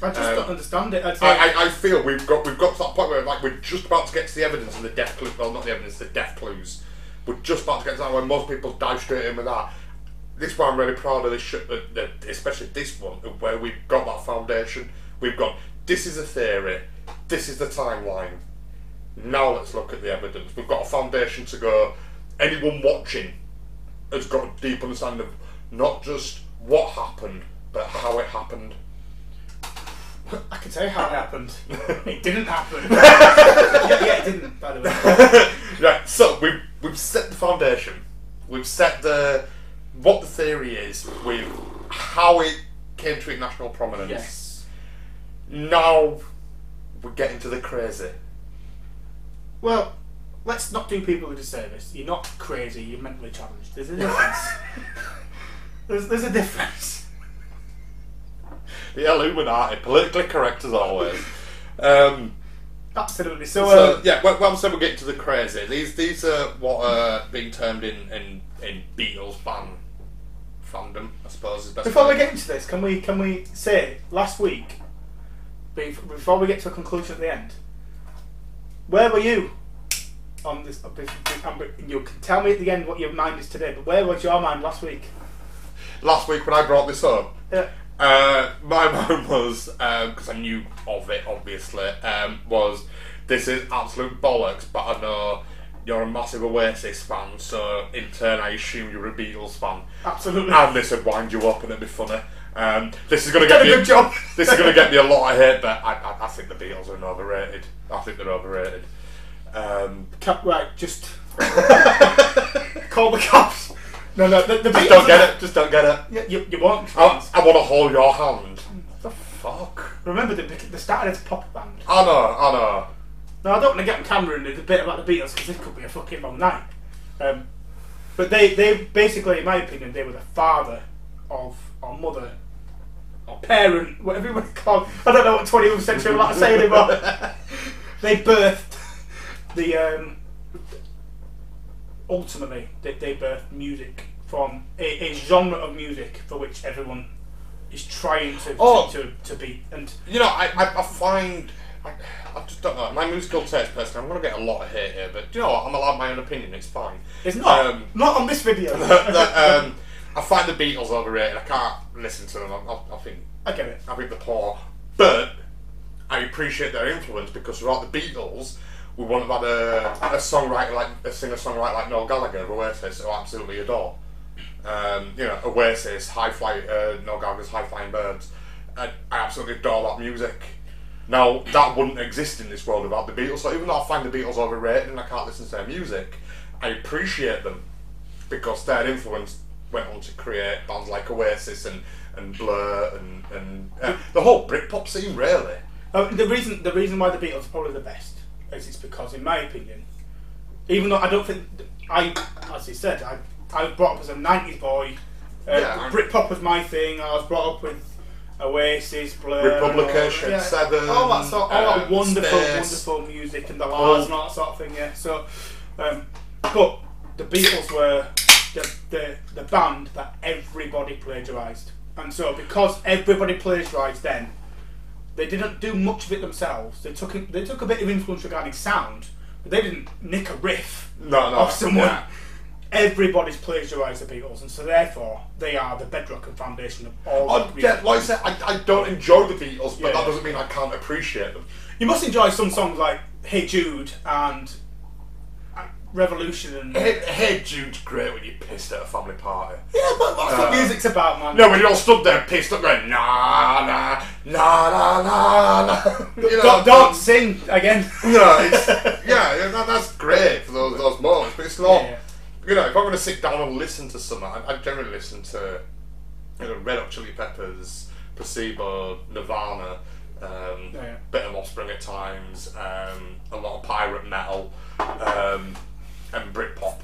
I just um, don't understand it. I, I, I feel we've got we've got to that point where like we're just about to get to the evidence and the death clues. Well, not the evidence, the death clues. We're just about to get to that where most people dive straight in with that. This is why I'm really proud of this, sh- especially this one, where we've got that foundation. We've got this is a theory, this is the timeline. Now let's look at the evidence. We've got a foundation to go. Anyone watching has got a deep understanding of not just what happened, but how it happened. I can tell you how it happened. it didn't happen. yeah, yeah, it didn't. By the way, right, so we've we've set the foundation. We've set the what the theory is with how it came to international prominence. yes. Now we're getting to the crazy. Well, let's not do people a disservice. You're not crazy. You're mentally challenged. There's a difference. there's, there's a difference. The ALEuminati, politically correct as always. Um, Absolutely. So, so uh, yeah, well, well, so we're getting to the crazy. These these are what are being termed in in, in Beatles fan fandom, I suppose. Is best before we get into this, can we can we say last week, before we get to a conclusion at the end, where were you on this? um, You can tell me at the end what your mind is today, but where was your mind last week? last week when I brought this up, Yeah. Uh, my mind was because I knew of it obviously. Um, was this is absolute bollocks, but I know you're a massive Oasis fan, so in turn I assume you're a Beatles fan, Absolutely. and this would wind you up and it'd be funny. Um, this is gonna Done get a me good job. This is gonna get me a lot of hate, but I, I, I think the Beatles are overrated. I think they're overrated. Um, Ca- right, just call the cops. No, no, the, the just Beatles don't get it. Just don't get it. Yeah, you, you won't. I, I want to hold your hand. The fuck. Remember, they, they started as a pop band. I know. I know. No, I don't want to get on camera and do the bit about the Beatles because this could be a fucking long night. Um, but they, they basically, in my opinion, they were the father of, or mother, or parent, whatever you want to call. I don't know what 21st century I'm allowed to say anymore. they birthed the. Um, ultimately, they, they birthed music from a, a genre of music for which everyone is trying to Oh. to, to, be. And You know, I, I, I find. I, I just don't know. My musical taste, personally, I'm going to get a lot of hate here, but do you know what? I'm allowed my own opinion, it's fine. it's not Um, not on this video. that, um, I find the Beatles overrated. I can't listen to them. I, I, I think I get it. I think they're poor. But I appreciate their influence because without the Beatles, we wouldn't have had a, a songwriter like a singer songwriter like Noel Gallagher of Oasis, who I absolutely adore. Um, you know, Oasis, High Fly, uh, Noel Gallagher's High Flying Birds. I, I absolutely adore that music. Now that wouldn't exist in this world without the Beatles. So even though I find the Beatles overrated and I can't listen to their music, I appreciate them because their influence went on to create bands like Oasis and, and Blur and, and uh, the whole Britpop scene, really. Uh, the reason the reason why the Beatles are probably the best is it's because, in my opinion, even though I don't think I, as he said, I I was brought up as a '90s boy. Uh, Yeah, Britpop was my thing. I was brought up with Oasis, Blur, Republication, all, Seven, all that sort, all that um, wonderful, Space, wonderful music and the La's and all that sort of thing. Yeah. So, um, but the Beatles were the, the the band that everybody plagiarised, and so because everybody plagiarised then, they didn't do much of it themselves. They took they took a bit of influence regarding sound, but They didn't nick a riff No, no. off someone. yeah. Everybody's plagiarised the Beatles, and so therefore they are the bedrock and foundation of all. Oh, I, music. yeah, like I said, I, I don't enjoy the Beatles, but Yeah. that doesn't mean I can't appreciate them. You must enjoy some songs like "Hey Jude" and "Revolution" and hey Jude's great when you're pissed at a family party. yeah, but that's Uh, what music's about, man. No, when you're all stood there pissed up going, nah, nah, nah, nah, nah, nah. You know, don't, don't sing again. No, it's, yeah, yeah, that, that's great for those, those moments, but it's not, Yeah. you know, if I'm going to sit down and listen to something, I, I generally listen to, you know, Red Hot Chili Peppers, Placebo, Nirvana, um, Yeah. bit of Offspring at times, um, a lot of pirate metal, um, and Britpop,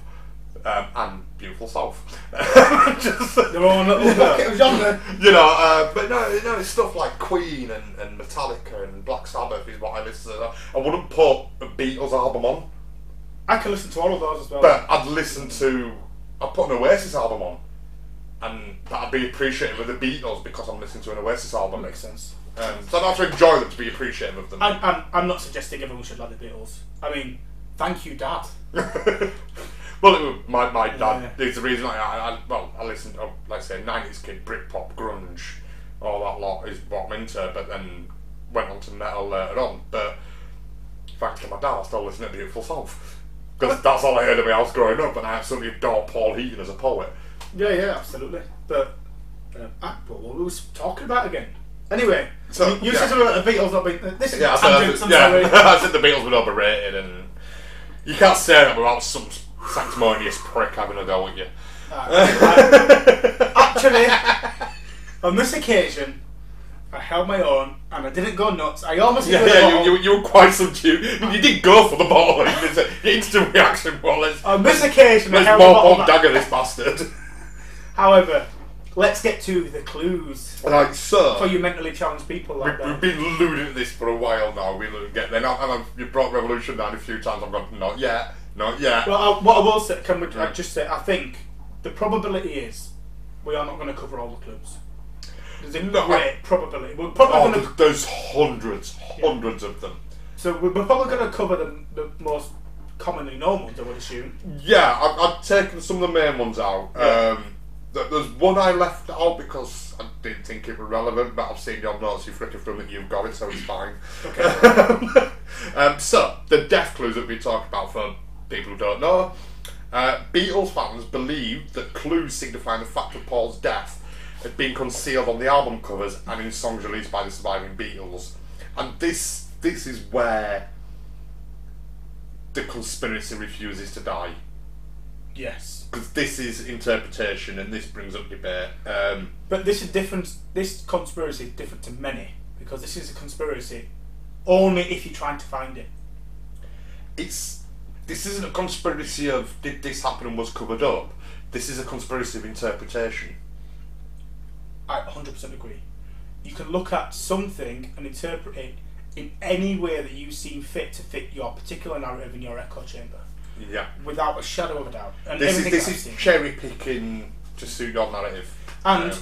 um, and Beautiful South. Just, Their own little bucket of genre. you know, uh, but no, no, it's stuff like Queen and, and Metallica and Black Sabbath is what I listen to. I wouldn't put a Beatles album on, I can listen to all of those as well. but I'd listen to. I'd put an Oasis album on, and that'd be appreciative of the Beatles because I'm listening to an Oasis album. makes sense. Um, so I'd have to enjoy them to be appreciative of them. I'm, I'm, I'm not suggesting everyone should like the Beatles. I mean, thank you, Dad. well, it was my, my dad Yeah. is the reason I, I, I well I listened to like I say nineties kid Britpop grunge all that lot is what I'm into but then went on to metal later on but thanks to my dad I still listen to Beautiful South because that's all I heard of my house growing up and I absolutely adore Paul Heaton as a poet Yeah, yeah, absolutely. But um, ah, what were we talking about again? Anyway, So, you, you yeah. said something about the Beatles not being. This is yeah, I said, I'm yeah. I said the Beatles were overrated and you can't say that without some sanctimonious prick having a go at you Actually, on this occasion, I held my own and I didn't go nuts. I almost Yeah, yeah, you, you, you were quite subdued. I mean, you did go for the ball. An instant reaction. Well, On this occasion, I held more bomb dagger this bastard. However, let's get to the clues Right, so for you mentally challenged people we, like we've been to this for a while now. We'll get there. Now, and I've, you brought Revolution down a few times. I've gone, not yet, not yet. Well, I, what I will say, can we, I just say, I think the probability is we are not going to cover all the clues. There's a No, I- great probability. We're probably oh, gonna, there's hundreds, hundreds of them. so we're we're probably going to cover the, the most commonly known ones. I would assume. Yeah, I've, I've taken some of the main ones out. Yeah. Um, there's one I left out because I didn't think it was relevant, but I've seen your notes, you've flickered from it, you've got it, so it's fine. Okay. um, so, the death clues that we talked about for people who don't know. Uh, Beatles fans believe that clues signifying the fact of Paul's death had been concealed on the album covers and in songs released by the surviving Beatles. And this this is where the conspiracy refuses to die yes, because this is interpretation and this brings up debate. Um, but this is different. This conspiracy is different to many because this is a conspiracy only if you're trying to find it. it's this isn't a conspiracy of did this happen and was covered up. This is a conspiracy of interpretation. I 100% agree. You can look at something and interpret it in any way that you seem fit to fit your particular narrative in your echo chamber, Yeah, without a shadow of a doubt. And this is this is cherry picking to suit your narrative. And Um,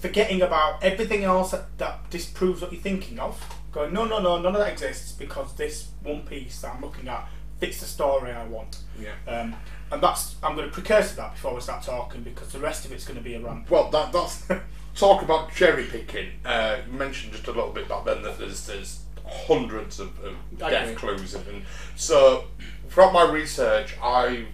forgetting about everything else that, that disproves what you're thinking of. Going, no, no, no, none of that exists because this one piece that I'm looking at fits the story I want. yeah. Um, and that's I'm going to precursor that before we start talking because the rest of it's going to be a rant. Well, that that's talk about cherry picking. Uh, you mentioned just a little bit back then that there's there's hundreds of, of death clues, and, and so from my research, I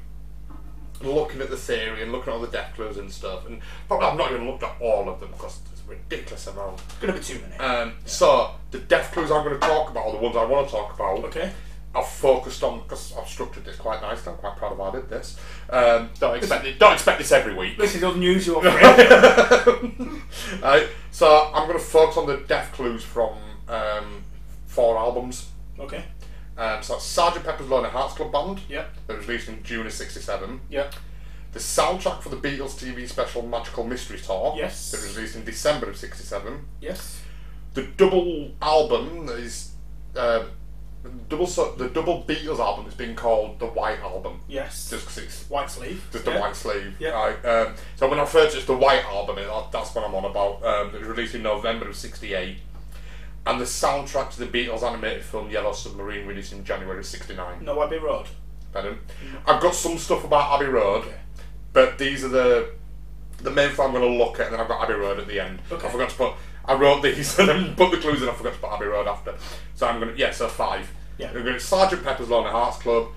looking at the theory and looking at all the death clues and stuff, and probably I've not even looked at all of them because it's a ridiculous amount. It's going to be too many. Um, So the death clues I'm going to talk about, or the ones I want to talk about, okay. I've focused on because I've structured this quite nicely. I'm quite proud of how I did this. Um, don't expect it, don't expect this every week. This is unusual. Right, so I'm going to focus on the death clues from um, four albums. okay. Um, so that's Sgt. Pepper's Lonely Hearts Club Band. Yep. That was released in June of '67. Yep. The soundtrack for the Beatles TV special Magical Mystery Tour. Yes. That was released in December of '67. Yes. The double album is uh, double so, the double Beatles album is being called the White Album. Yes. Just because it's White sleeve. just the Yeah. white sleeve. Yeah. Right. Um, so when I refer to just the white album, it- that's what I'm on about. Um, it was released in November of '68, and the soundtrack to the Beatles animated film Yellow Submarine released in January '69. No Abbey Road. Pardon? I've got some stuff about Abbey Road, Okay. but these are the the main thing I'm going to look at, and then I've got Abbey Road at the end. Okay. I forgot to put. I wrote these and then put the clues in. I forgot to put Abbey Road after. So I'm going to yeah. So five. Yeah. We're going to Sergeant Pepper's Lonely Hearts Club,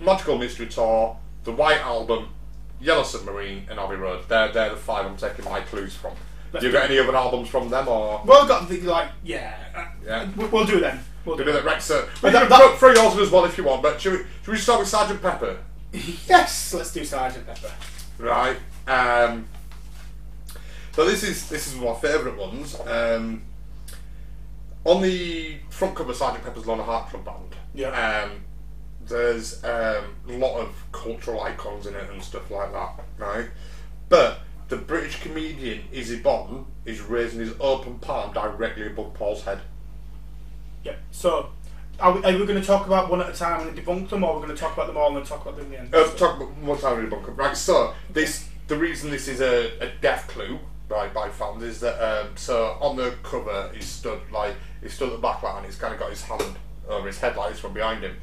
Magical Mystery Tour, The White Album, Yellow Submarine, and Abbey Road. They're they're the five I'm taking my clues from. Let's you get any other albums from them or? Well, I've got the like yeah. uh, Yeah. we- We'll do it then. We'll do do it. that, right? So we can that- throw, throw yours in as well if you want. But should we, should we start with Sergeant Pepper? Yes, let's do Sergeant Pepper. Right. Um, so this is this is one of my favourite ones. Um, on the front cover, of Sergeant Pepper's Lonely Heart Club Band. Yeah. Um, there's um, a lot of cultural icons in it and stuff like that, right? But the British comedian Issy Bonn is raising his open palm directly above Paul's head. Yep. So, are we, are we going to talk about one at a time and debunk them, or are we going to talk about them all and talk about them in the end? Uh, talk about one time in the bunker. Right, so this the reason this is a, a death clue right by fans is that um, so on the cover he's stood like he's stood at the back line he's kind of got his hand over his head like from behind him.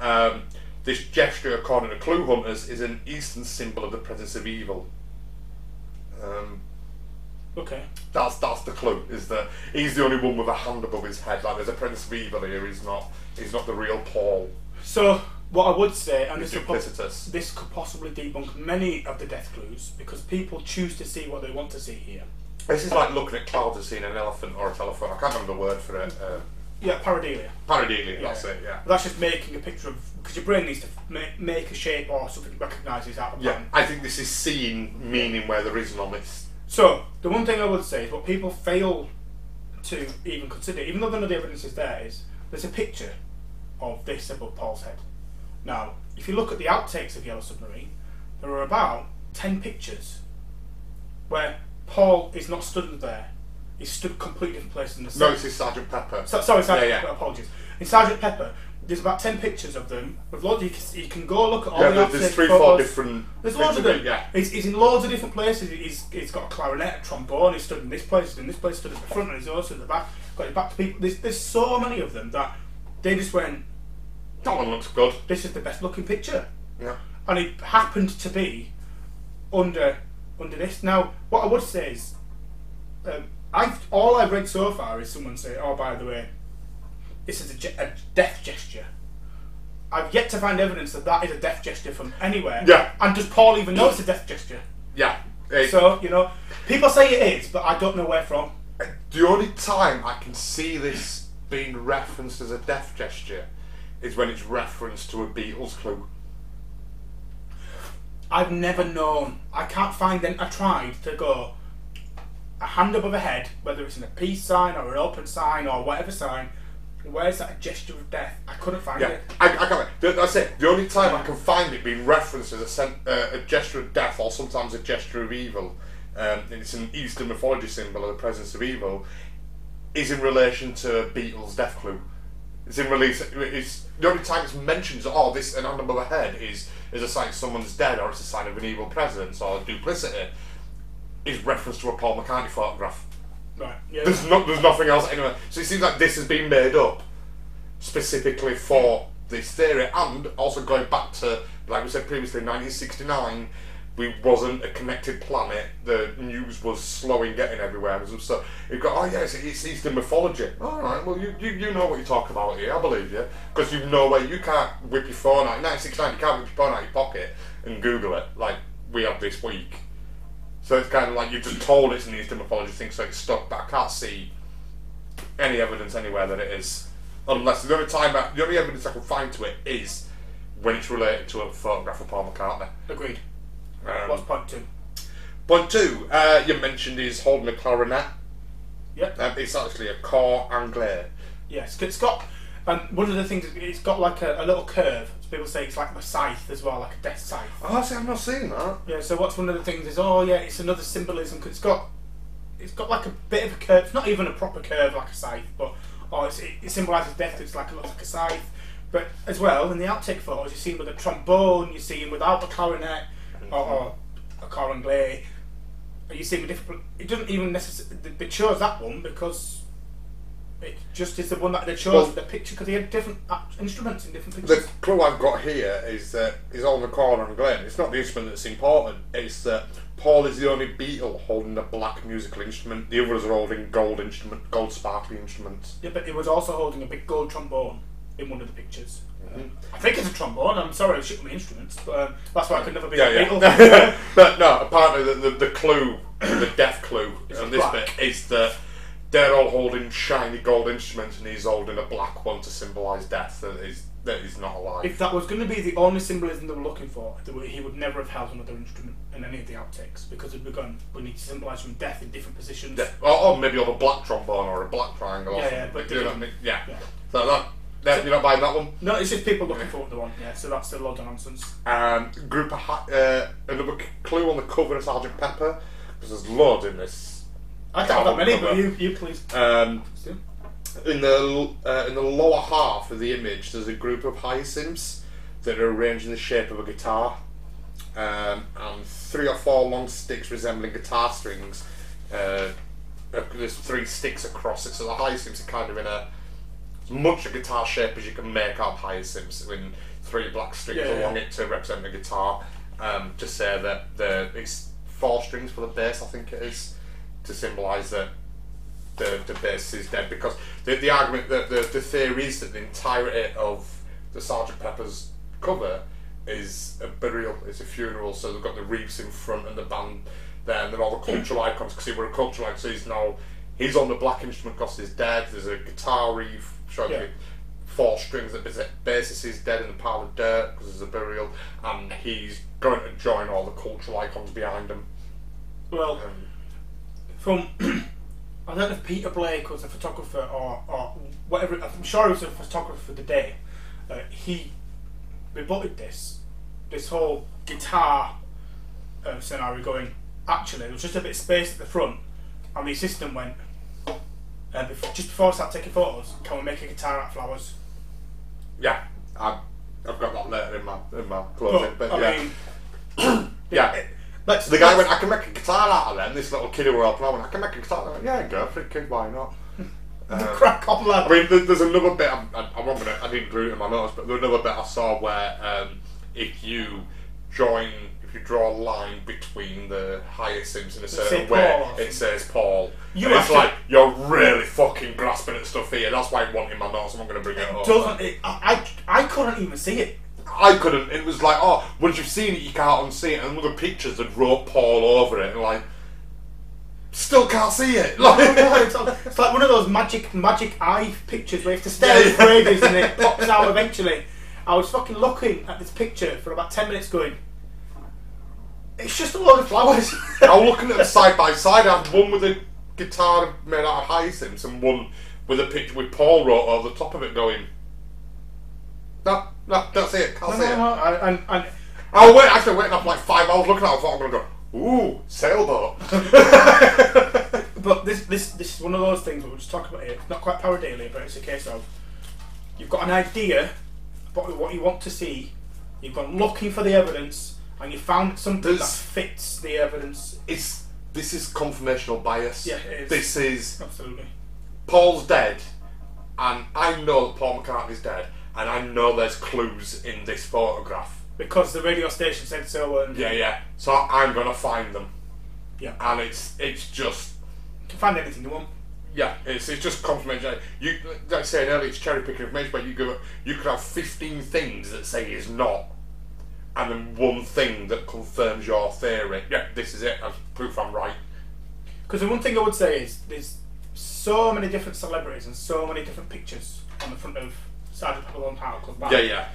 Um, this gesture, according to clue hunters, is an Eastern symbol of the presence of evil. Um, Okay. that's that's the clue. Is that he's the only one with a hand above his head? Like there's a Prince of evil here. He's not. He's not the real Paul. So, what I would say, and this, could po- this could possibly debunk many of the death clues because people choose to see what they want to see here. This is like looking at clouds and seeing an elephant or a telephone. I can't remember the word for it. Uh, Yeah, pareidolia. pareidolia, that's it, yeah. But that's just making a picture of because your brain needs to make, make a shape or something it recognises out of Yeah. I think this is seeing meaning where there is none. It's So the one thing I would say is what people fail to even consider, even though none of the evidence is there, is there's a picture of this above Paul's head. Now, if you look at the outtakes of Yellow Submarine, there are about ten pictures where Paul is not stood there. He's stood completely different places in the no, this is Sergeant Pepper. So, sorry, Sergeant Yeah, yeah. Pepper, apologies. In Sergeant Pepper, there's about 10 pictures of them. With loads, you, can, you can go look at all yeah, the there- there's three, four different. There's loads of them. Yeah, He's, he's in loads of different places. He's, he's got a clarinet, a trombone. He's stood in this place, in this place, stood at the front, and he's also at the back. Got his back to people. There's, there's so many of them that they just went, that one looks good. "This is the best looking picture," Yeah, and it happened to be under under this. Now, what I would say is, um, I've all I've read so far is someone say, "Oh, by the way, this is a, ge- a death gesture." I've yet to find evidence that that is a death gesture from anywhere. Yeah. And does Paul even know it's a death gesture? yeah. It- So, you know, people say it is, but I don't know where from. the only time I can see this being referenced as a death gesture is when it's referenced to a Beatles clue. I've never known. I can't find them. I tried to go a hand above a head, whether it's in a peace sign or an open sign or whatever sign. Where's that gesture of death? I couldn't find Yeah, it. I, I can't. That's it. The only time I can find it being referenced as a, sen- uh, a gesture of death or sometimes a gesture of evil, um, and it's an Eastern mythology symbol of the presence of evil, is in relation to Beatles' death clue. It's in release. It's the only time it's mentioned. Oh, this an hand above a head is is a sign someone's dead, or it's a sign of an evil presence or duplicity. Is reference to a Paul McCartney photograph. Right. Yeah. There's no, there's nothing else anywhere. So it seems like this has been made up specifically for this theory, and also going back to, like we said previously, 1969. We wasn't a connected planet. The news was slow in getting everywhere. So you go, oh yes, it's Eastern mythology. All right, well you, you, you know what you're talking about here. I believe you because you know where you can't whip your phone out. In 1969, you can't whip your phone out of your pocket and Google it like we have this week. So it's kind of like you're just told it's an Eastern mythology thing, so it's stuck. But I can't see any evidence anywhere that it is, unless the only time I, the only evidence I can find to it is when it's related to a photograph of Paul McCartney. Agreed. Um, What's point two? point two, uh, you mentioned is holding a clarinet. Yep. Um, it's actually a cor anglais. Yes. It's got. And one of the things it's got like a, a little curve. People say it's like a scythe as well, like a death scythe. Oh, see, I've not seen that. Yeah, so what's one of the things is, oh yeah, it's another symbolism 'cause it's got, it's got like a bit of a curve. It's not even a proper curve like a scythe, but oh, it's, it, it symbolises death. It's like it looks like a scythe. But as well, in the outtake photos, you see him with a trombone. You see him without a clarinet or, or mm-hmm. a cor anglais. You see him with different. It doesn't even necessarily. They chose that one because It just is the one that they chose Well- for the picture because he had different uh, instruments in different pictures. The clue I've got here is that is on the cor anglais. It's not the instrument that's important. It's that Paul is the only Beatle holding a black musical instrument. The others are holding gold instrument, gold sparkly instruments. Yeah, but he was also holding a big gold trombone in one of the pictures. Mm-hmm. Um, I think it's a trombone. I'm sorry, I shit my instruments, but um, that's why I could never be Yeah, a yeah. Beatle. but no, apparently the, the, the clue, the death clue on this black. bit is that they're all holding shiny gold instruments and he's holding a black one to symbolise death that is that he's not alive. if that was going to be the only symbolism they were looking for, he would never have held another instrument in any of the outtakes because it'd be gone. We need to symbolise from death in different positions. Yeah. Or, or maybe on a black trombone or a black triangle Yeah, yeah, but you know they what I mean? Yeah. Yeah. So that, that you're not buying that one. No, it's just people looking for what they want. Yeah, so that's a lot of nonsense. Um, group of hi- uh, another clue on the cover of Sergeant Pepper because there's loads in this. I don't have that many, but you, you please. Um, in the uh, in the lower half of the image, there's a group of hyacinths that are arranged in the shape of a guitar, um, and three or four long sticks resembling guitar strings. Uh, there's three sticks across it, so the hyacinths are kind of in a as much a guitar shape as you can make out hyacinths, with three black strings Yeah, yeah. along it to represent the guitar. Um, to say that the it's four strings for the bass, I think it is, to symbolise that the, the bass is dead because the, the argument that the, the theory is that the entirety of the Sergeant Pepper's cover is a burial, it's a funeral, so they've got the wreaths in front and the band there, and then all the cultural icons. Because he were a cultural icon, so he's now he's on the black instrument because he's dead. There's a guitar wreath showing Yeah. four strings that the bassist is dead in the pile of dirt because there's a burial, and he's going to join all the cultural icons behind him. Well, Um, from I don't know if Peter Blake was a photographer or, or whatever. I'm sure he was a photographer for the day. Uh, he rebutted this this whole guitar um, scenario, going actually there was just a bit of space at the front, and the assistant went. Uh, before, just before I start taking photos, can we make a guitar out of flowers? yeah, I've, I've got that later in my in my closet. But, but, I yeah. mean, Yeah. The guy went, I can make a guitar out of them. This little kid who were helping out went, I can make a guitar. I went, yeah, go for it, kid. Why not? Um, crack on, lad. I mean, there- there's another bit. I'm, I'm I'm not gonna. I didn't include it in my notes, but there's another bit I saw where um, if you join, if you draw a line between the hyacinths in a certain way, Paul it says Paul. You And it's to- like you're really fucking grasping at stuff here. That's why I want in my notes. I'm not gonna bring it up. doesn't it, I, I I couldn't even see it. I couldn't. It was like, oh, once you've seen it, you can't unsee it. And all the pictures had wrote Paul over it, and like, still can't see it. Like, no, it's, it's like one of those magic magic eye pictures where you have to stare at yeah. ages and it pops out eventually. I was fucking looking at this picture for about ten minutes going, it's just a load of flowers. I was looking at them side by side. I had one with a guitar made out of hyacinths, and one with a picture with Paul wrote over the top of it, going, no, no, don't it. Can't no, see no, it. no, and, and I was wait, actually waiting up like five hours looking at it. I thought I'm gonna go, ooh, sailboat. but this this this is one of those things that we'll just talk about here. It's not quite pareidolia, but it's a case of you've got an idea about what you want to see. You've gone looking for the evidence, and you found something that fits the evidence. it's this is confirmational bias. Yeah, it is. This is Absolutely. Paul's dead, and I know that Paul McCartney's dead, and I know there's clues in this photograph. Because the radio station said so, and Yeah, yeah. So I'm gonna find them, yeah. and it's it's just You can find anything you want. yeah, it's, it's just confirmation. You like I said earlier, it's cherry picking information, but you go you could have 15 things that say he's not, and then one thing that confirms your theory. Yeah, this is it. That's proof I'm right. Because the one thing I would say is there's so many different celebrities and so many different pictures on the front of Sergeant Pepper Lonely Hearts Club Band Yeah, yeah.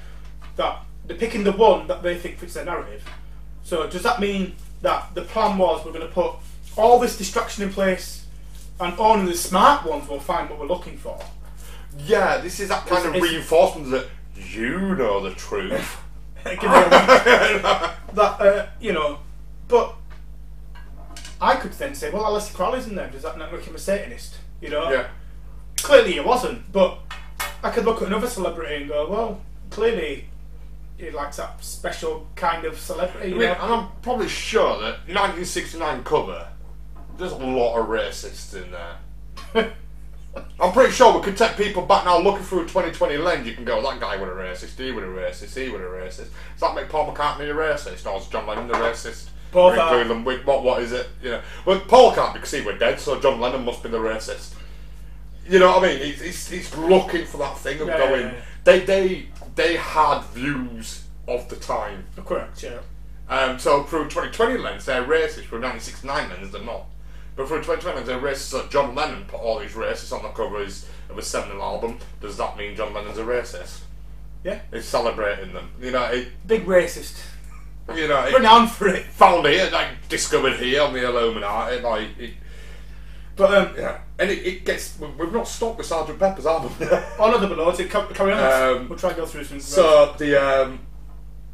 that they're picking the one that they think fits their narrative. So does that mean that the plan was we're going to put all this distraction in place and only the smart ones will find what we're looking for? Yeah, this is that kind of It's- reinforcement that you know the truth. Give me a week. that uh, you know, but I could then say, well, Aleister Crowley's in there. Does that not make him a Satanist? You know, yeah. clearly he wasn't. But I could look at another celebrity and go, well, clearly he likes that special kind of celebrity. I mean, know? and I'm probably sure that 1969 cover, there's a lot of racists in there. I'm pretty sure we could take people back now looking through a 2020 lens. You can go, that guy was a racist, he was a racist, he was a racist. Does that make Paul McCartney a racist? Or is John Lennon a racist? Both are. Doolin, what, what is it? You know, well, Paul can't because he were dead, so John Lennon must be the racist. You know what I mean? He's, he's, he's looking for that thing of Yeah, going. yeah, yeah. They they they had views of the time. Correct, yeah. Um, so through 2020 lens, they're racist. Through 1969 lens, they're not. But through 2020 lens, they're racist. So John Lennon put all these racists on the cover of his, of his seminal album. Does that mean John Lennon's a racist? Yeah. He's celebrating them. You know, it, Big racist. you know, Renowned for it. found here, like discovered here on the ALEuminati, like it, But, um, yeah. And it, it gets. we- We've not stopped with Sergeant Pepper's album. on other belows, it carry on. Um, we'll try and go through some. so the um,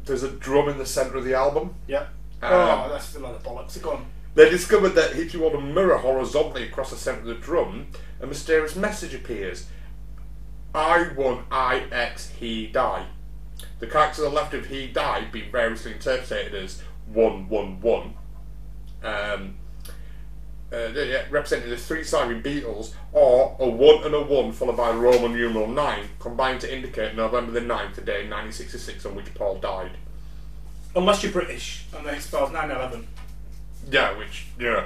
there's a drum in the centre of the album. yeah. Um, oh, that's a lot of bollocks. Go on. They discovered that if you hold a mirror horizontally across the centre of the drum, a mysterious message appears. I won, I X, he die. The character to the left of he die being variously interpreted as one one one. Um, uh, representing the three sided Beatles, or a one and a one followed by Roman numeral nine, combined to indicate November the 9th, the day in 1966 on which Paul died. Unless you're British and they spells 9 11. Yeah, which you know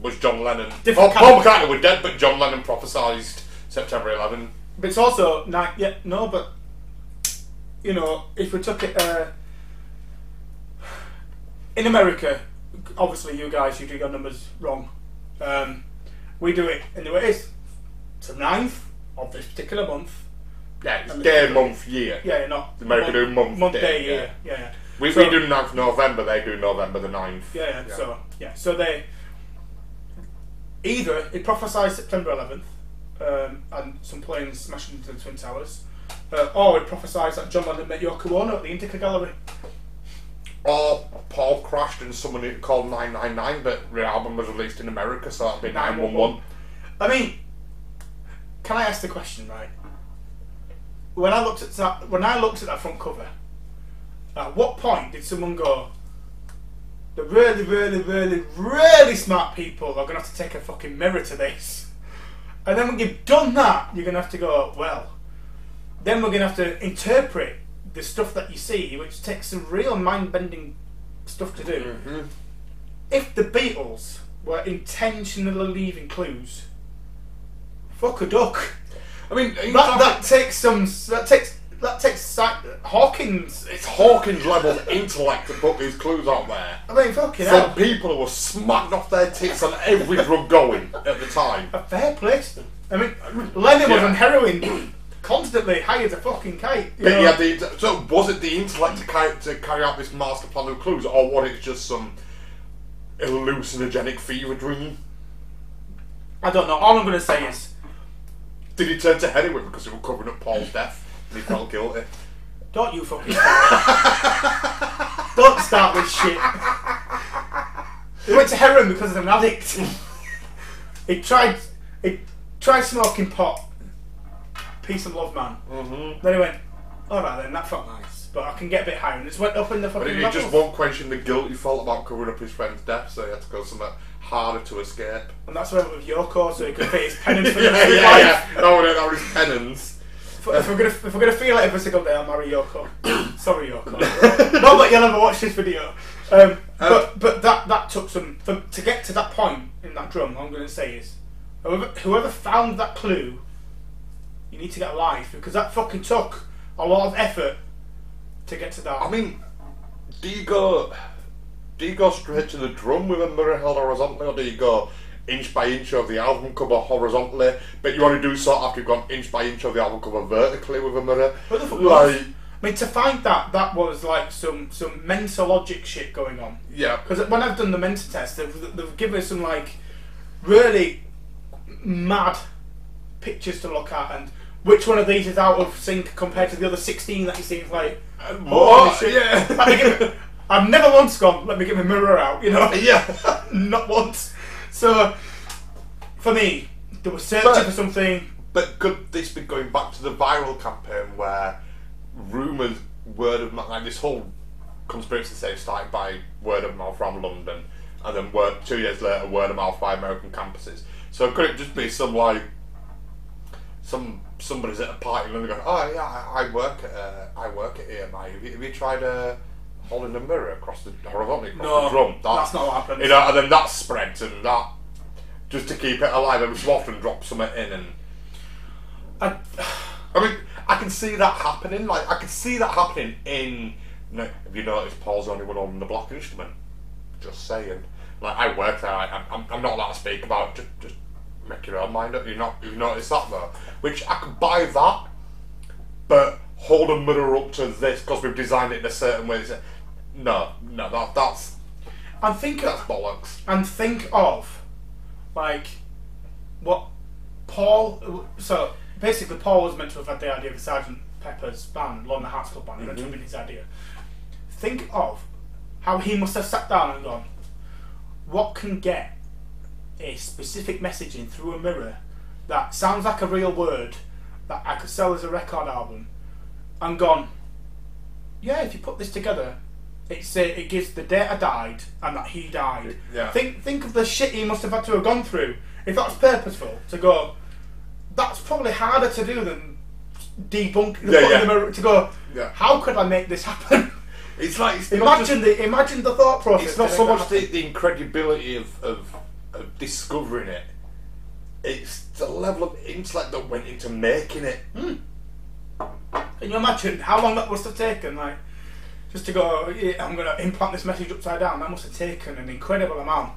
was John Lennon. Different Paul kind McCartney was dead, but John Lennon prophesied September 11. But it's also nine. Yeah, no, but you know, if we took it uh, in America, obviously you guys you do your numbers wrong. Um, we do it in the way it's the 9th of this particular month. Yeah, it's And the- day, month, year. Yeah, you're not America do month, month day, day, year. Yeah, yeah. We, So- we do 9th November, they do November the 9th. Yeah, yeah, So yeah, so they either it prophesies September 11th, um, and some planes smashed into the twin towers, uh, or it prophesies that John Lennon met Yoko Ono at the Indica Gallery. Or Paul crashed and someone called 999, but the album was released in America, so that'd be 911. I mean, can I ask the question right? When I looked at that, when I looked at that front cover, at what point did someone go? The really, really, really, really smart people are going to have to take a fucking mirror to this, and then when you've done that, you're going to have to go well. Then we're going to have to interpret the stuff that you see, which takes some real mind-bending stuff to do. Mm-hmm. If the Beatles were intentionally leaving clues, fuck a duck. I mean, That, that takes some. That takes that takes Hawkins. it's Hawkins level intellect to put these clues out there. I mean, fucking From hell. people who were smacked off their tits on every drug going at the time. A fair place. I mean, Lennon was on heroin constantly, high as a fucking kite. you But know. he had the, so was it the intellect to carry, to carry out this master plan of clues, or was it just some hallucinogenic fever dream? I don't know. All I'm going to say is, Did he turn to heroin because he was covering up Paul's death and he felt guilty? don't you fucking. don't start with shit. He went to heroin because of an addict. he tried. He tried smoking pot. Peace and love, man. Mm-hmm. Then he went, alright then, that felt nice. But I can get a bit higher. And just went up in the fucking. But he just won't question the guilt he felt about covering up his friend's death, so he had to go somewhere harder to escape. And that's why I went with Yoko, so he could fit his penance for the yeah, rest of his yeah, life. yeah. That was, that was his penance. If, if we're gonna if we're gonna feel it every single day, I'll marry Yoko. Sorry, Yoko. Not that you'll ever watch this video. Um, but but that that took some for, to get to that point in that drum. All I'm gonna say is, whoever whoever found that clue, you need to get a life because that fucking took a lot of effort to get to that. I mean, do you go do you go straight to the drum with a mirror held horizontally, or do you go inch by inch of the album cover horizontally? But you want to do so after you've gone inch by inch of the album cover vertically with a mirror. What the fuck Like, I mean, to find that, that was like some some mental logic shit going on. yeah, Because when I've done the mental test, they've, they've given us some like really mad pictures to look at, and which one of these is out of sync compared to the other sixteen that you see? It's like, uh, oh, holy shit. yeah. I've never once gone. Let me get my mirror out. You know, yeah. not once. So for me, they were searching But- for something. But could this be going back to the viral campaign where rumours, word of mouth, like this whole conspiracy theory started by word of mouth from London, and then word, two years later, word of mouth by American campuses. So could it just be some like some somebody's at a party and they're going, oh yeah, I, I work at uh, I work at EMI. Have you, have you tried uh, holding a mirror across the horizontally across No, the drum? that's not what happens. You know, and then that spreads and that just to keep it alive. Every so often drop something in and. I, I mean, I can see that happening. Like, I can see that happening in. Know, have you noticed Paul's the only one on the block instrument? Just saying. Like, I work there. I, I'm, I'm not allowed to speak about. It. Just, just make your own mind up. You not, you've noticed that though. Which I could buy that, but hold a mirror up to this because we've designed it in a certain way. No, no, that that's and think that's of, bollocks. and think of like what Paul. So basically, Paul was meant to have had the idea of Sergeant Pepper's band, London Hearts Club band. It meant to have been his idea. Think of how he must have sat down and gone, "What can get a specific messaging through a mirror that sounds like a real word that I could sell as a record album?" And gone, "Yeah, if you put this together." It's, uh, it gives the date I died and that he died. Yeah. Think think of the shit he must have had to have gone through. If that's purposeful, to go, that's probably harder to do than debunk the Yeah, yeah. mirror- to go. Yeah. How could I make this happen? It's like it's imagine just- the imagine the thought process. it's not so much the, the incredibility of, of of discovering it. It's the level of intellect that went into making it. happen. Can you imagine how long that must have taken? Like just to go, "Yeah, I'm going to implant this message upside down. That must have taken an incredible amount.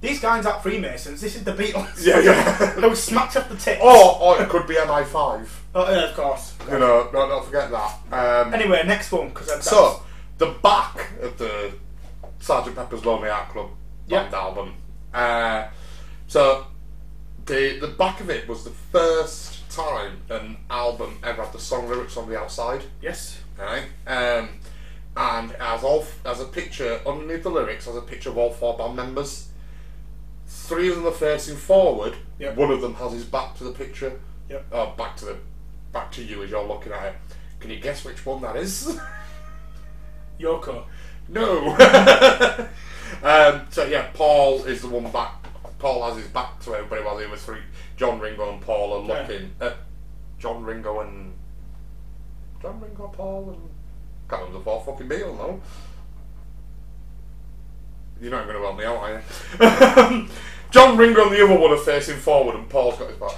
These guys aren't Freemasons. This is the Beatles. Yeah, yeah. they were smacked off the tip. Or, or it could be MI5. Oh, yeah, of course. You know, don't, don't forget that. Um, Anyway, next one because so, the back of the Sergeant Pepper's Lonely Heart Club Yeah. album. Uh, so, the the back of it was the first time an album ever had the song lyrics on the outside. yes, Right? Um, and as all as a picture underneath the lyrics as a picture of all four band members. Three of them are facing forward. Yep. One of them has his back to the picture. Yep. Oh, back to the back to you as you're looking at it. Can you guess which one that is? Yoko. no. um, so yeah, Paul is the one back. Paul has his back to everybody while the other three, John Ringo and Paul, are Yeah. looking at John Ringo and John Ringo, Paul, and can't remember the four fucking Beatles no. You're not going to help me out, are you? John Ringo and the other one are facing forward, and Paul's got his back.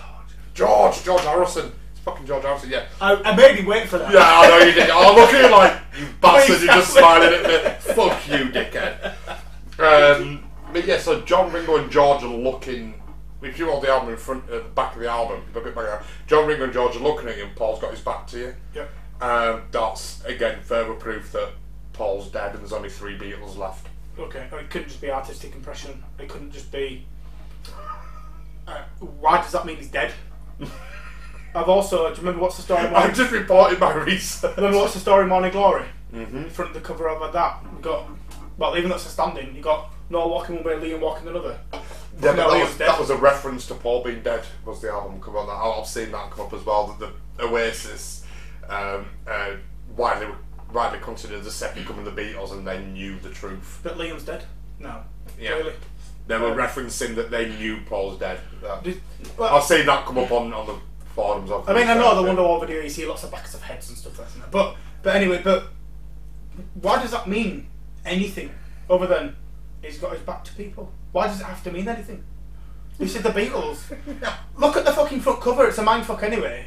George, George Harrison. It's fucking George Harrison, yeah. I, I made him wait for that. Yeah, I know you did. I look at you like, you bastard, you're just smiling at me. Fuck you, dickhead. Um, but yeah, so John Ringo and George are looking. If you hold the album in front, at the back of the album, look at the back of the album, John Ringo and George are looking at you, and Paul's got his back to you. Yep. Um, that's again further proof that Paul's dead, and there's only three Beatles left. Okay, it couldn't just be artistic impression. It couldn't just be. Uh, why does that mean he's dead? I've also. Do you remember what's the story? Morning, just reporting my research. remember what's the story? Morning Glory. Mhm. In front of the cover of that, we got. Well, even though it's a standing, you got Noel walking one way, Liam walking another. Yeah, but that, was, that was a reference to Paul being dead. Was the album come on? That I've seen that come up as well. That the Oasis, um, uh, widely widely considered the second coming of the Beatles, and they knew the truth. That Liam's dead. No. Yeah. Really. They were Yeah. referencing that they knew Paul's dead. That- Did, well, I've seen that come up on, on the forums. Of I mean, I know the. Wonderwall video. You see lots of backs of heads and stuff like that. But but anyway, but why does that mean anything other than he's got his back to people? Why does it have to mean anything? This is the Beatles. Look at the fucking front cover. It's a mindfuck anyway.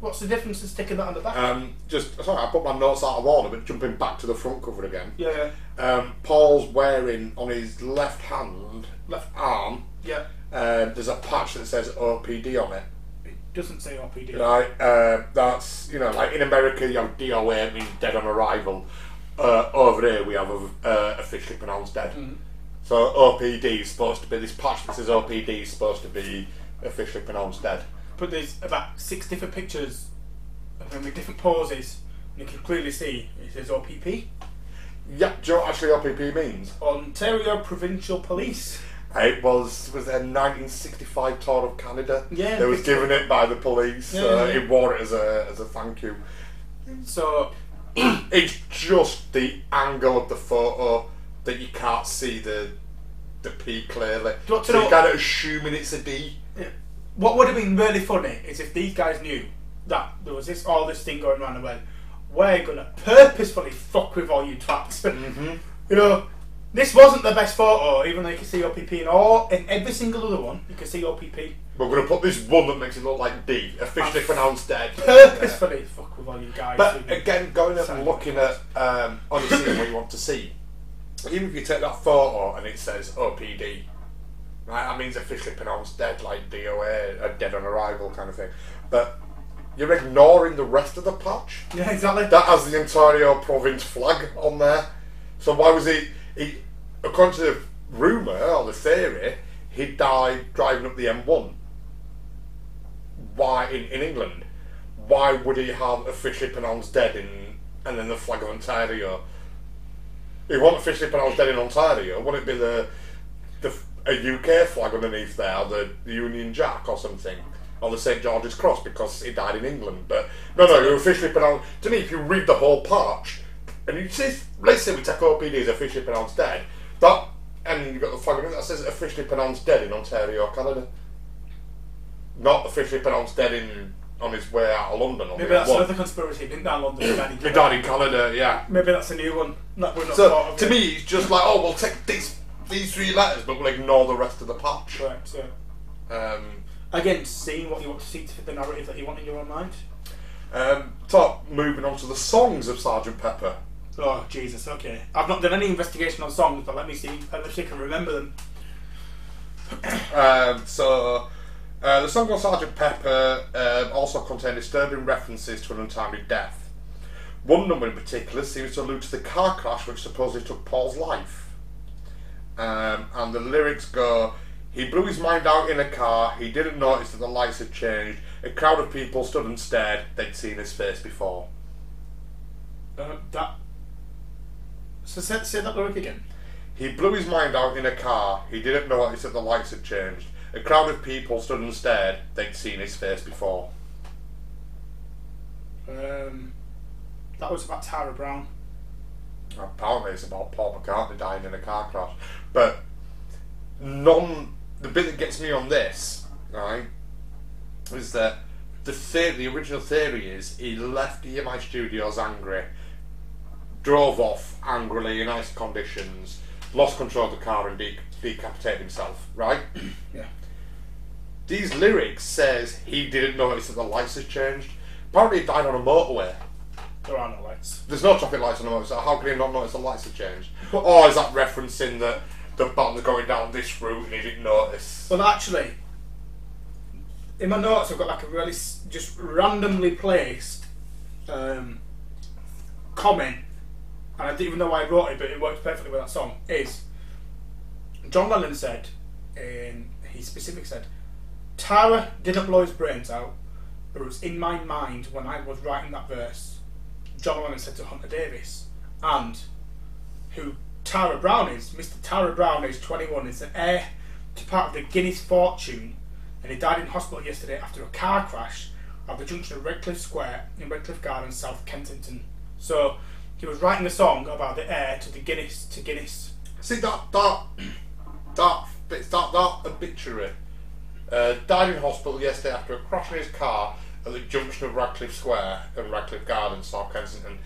What's the difference in sticking that on the back? Um, just sorry, I put my notes out of order, but jumping back to the front cover again. yeah, Um, Paul's wearing on his left hand, left arm. yeah. Um, there's a patch that says OPD on it. It doesn't say RPD. Right, uh, that's you know, like in America you have DOA, means dead on arrival. Uh, over here we have a, uh, officially pronounced dead. So OPD is supposed to be this patch that says OPD is supposed to be officially pronounced dead. But there's about six different pictures of him with different poses, and you can clearly see it says OPP. Yeah, do you know what actually OPP means? Ontario Provincial Police. It was was their 1965 tour of Canada. Yeah, they was given it by the police. Yeah, uh, yeah. He wore it as a as a thank you. So It's just the angle of the photo that you can't see the the P clearly. Do you want to so know- you're kind of assuming it's a D. What would have been really funny is if these guys knew that there was this all this thing going around and went, we're gonna purposefully fuck with all you twats. Mm-hmm. you know, this wasn't the best photo, even though you can see OPP in all in every single other one. You can see OPP We're going to put this one that makes it look like D, officially pronounced dead. purposefully fuck with all you guys. But again, going up and looking at um, scene what you want to see, even if you take that photo and it says OPD, right, that means officially pronounced dead, like DOA, a dead on arrival kind of thing. But you're ignoring the rest of the patch. yeah, exactly. That has the Ontario province flag on there. So why was he? He, according to the rumor or the theory, he died driving up the M1. Why in, in England? Why would he have officially pronounced dead in and then the flag of Ontario? He wasn't officially pronounced dead in Ontario. Wouldn't it be the the a UK flag underneath there, the, the Union Jack or something, or the St George's Cross because he died in England? But no, no, officially pronounced. To me, if you read the whole patch, and you see, let's say we take OPD as officially pronounced dead, that and you've got the flag that says officially pronounced dead in Ontario, Canada. Not officially pronounced dead in on his way out of London. Maybe that's M1. another conspiracy. He didn't die in London. he died in Canada. died in Canada, yeah. Maybe that's a new one. We're not So to me, it's just like, oh, we'll take these these three letters, but we'll ignore the rest of the patch. Correct. Yeah. Um, Again, seeing what you want to see to fit the narrative that you want in your own mind. um, top moving on to the songs of Sergeant Pepper. Oh Jesus. Okay. I've not done any investigation on songs, but let me see. Let me see if I can remember them. Um, so uh, the song of Sergeant Pepper um, also contained disturbing references to an untimely death. One number in particular seems to allude to the car crash which supposedly took Paul's life. Um, and the lyrics go, he blew his mind out in a car, he didn't notice that the lights had changed, a crowd of people stood and stared, they'd seen his face before. Uh, that. So say, say that lyric again. He blew his mind out in a car, he didn't notice that the lights had changed, a crowd of people stood and stared, they'd seen his face before. Um, that was about Tara Brown. Apparently, it's about Paul McCartney dying in a car crash. But none. The bit that gets me on this, right, is that the theory, the original theory is he left EMI Studios angry, drove off angrily in ice conditions, lost control of the car, and de- decapitated himself. Right. Yeah. These lyrics says he didn't notice that the lights had changed. Apparently, he died on a motorway. There are no lights. There's no traffic lights on the motorway, so how can he not notice the lights have changed? Or is that referencing that the bottom's going down this route and he didn't notice? Well, actually, in my notes, I've got like a really s- just randomly placed um, comment, and I didn't even know why I wrote it, but it works perfectly with that song. Is John Lennon said, and he specifically said, Tara didn't blow his brains out, but it was in my mind when I was writing that verse. John Lennon said to Hunter Davies, and who Tara Brown is. Mr. Tara Brown, age 21, is the heir to part of the Guinness fortune, and he died in hospital yesterday after a car crash at the junction of Redcliffe Square in Redcliffe Gardens, South Kensington. So he was writing a song about the heir to the Guinness to Guinness. See that that that bit that that obituary. Uh, died in hospital yesterday after a crash in his car at the junction of Radcliffe Square and Radcliffe Gardens, South Kensington.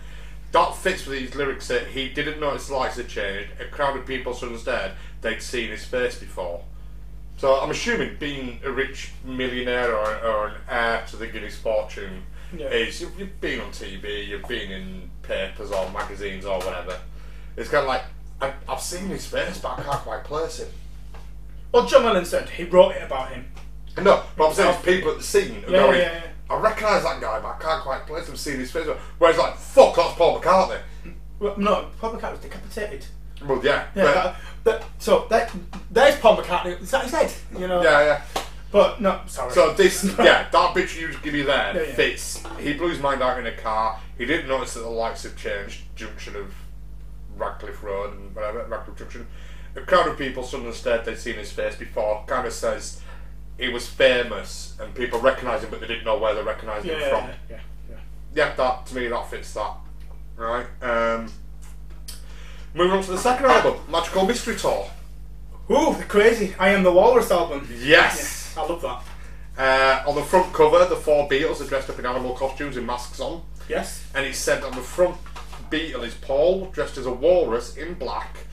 That fits with these lyrics that he didn't notice lights had changed. A crowd of people stood stared. They'd seen his face before. So I'm assuming being a rich millionaire or, or an heir to the Guinness fortune Yeah. is you've, you've been on TV, you've been in papers or magazines or whatever. It's kind of like I, I've seen his face, but I can't quite place him. Well, John Lennon said he wrote it about him. No, but I'm saying it's people at the scene Yeah, going, yeah, yeah. I recognise that guy, but I can't quite place him, seeing his face. Whereas, like, fuck, that's Paul McCartney. Well, no, Paul McCartney was decapitated. Well, yeah. Yeah, but, that, that, so that, there's Paul McCartney. Is that his head? You know. yeah, yeah. But no, sorry. So this, yeah, that picture you give me there Yeah, yeah. fits. He blew his mind out in a car. He didn't notice that the lights had changed. Junction of Radcliffe Road and whatever, Radcliffe Junction. A crowd of people stood and stared. They'd seen his face before. Kind of says he was famous and people recognised him, but they didn't know where they recognised yeah, him from. yeah, yeah, yeah. yeah, that to me that fits that. Right. Um, moving on to the second album, Magical Mystery Tour. Ooh, crazy! I am the Walrus album. Yes. I love that. Uh, on the front cover, the four Beatles are dressed up in animal costumes and masks on. Yes. And it said on the front Beatle is Paul, dressed as a walrus in black,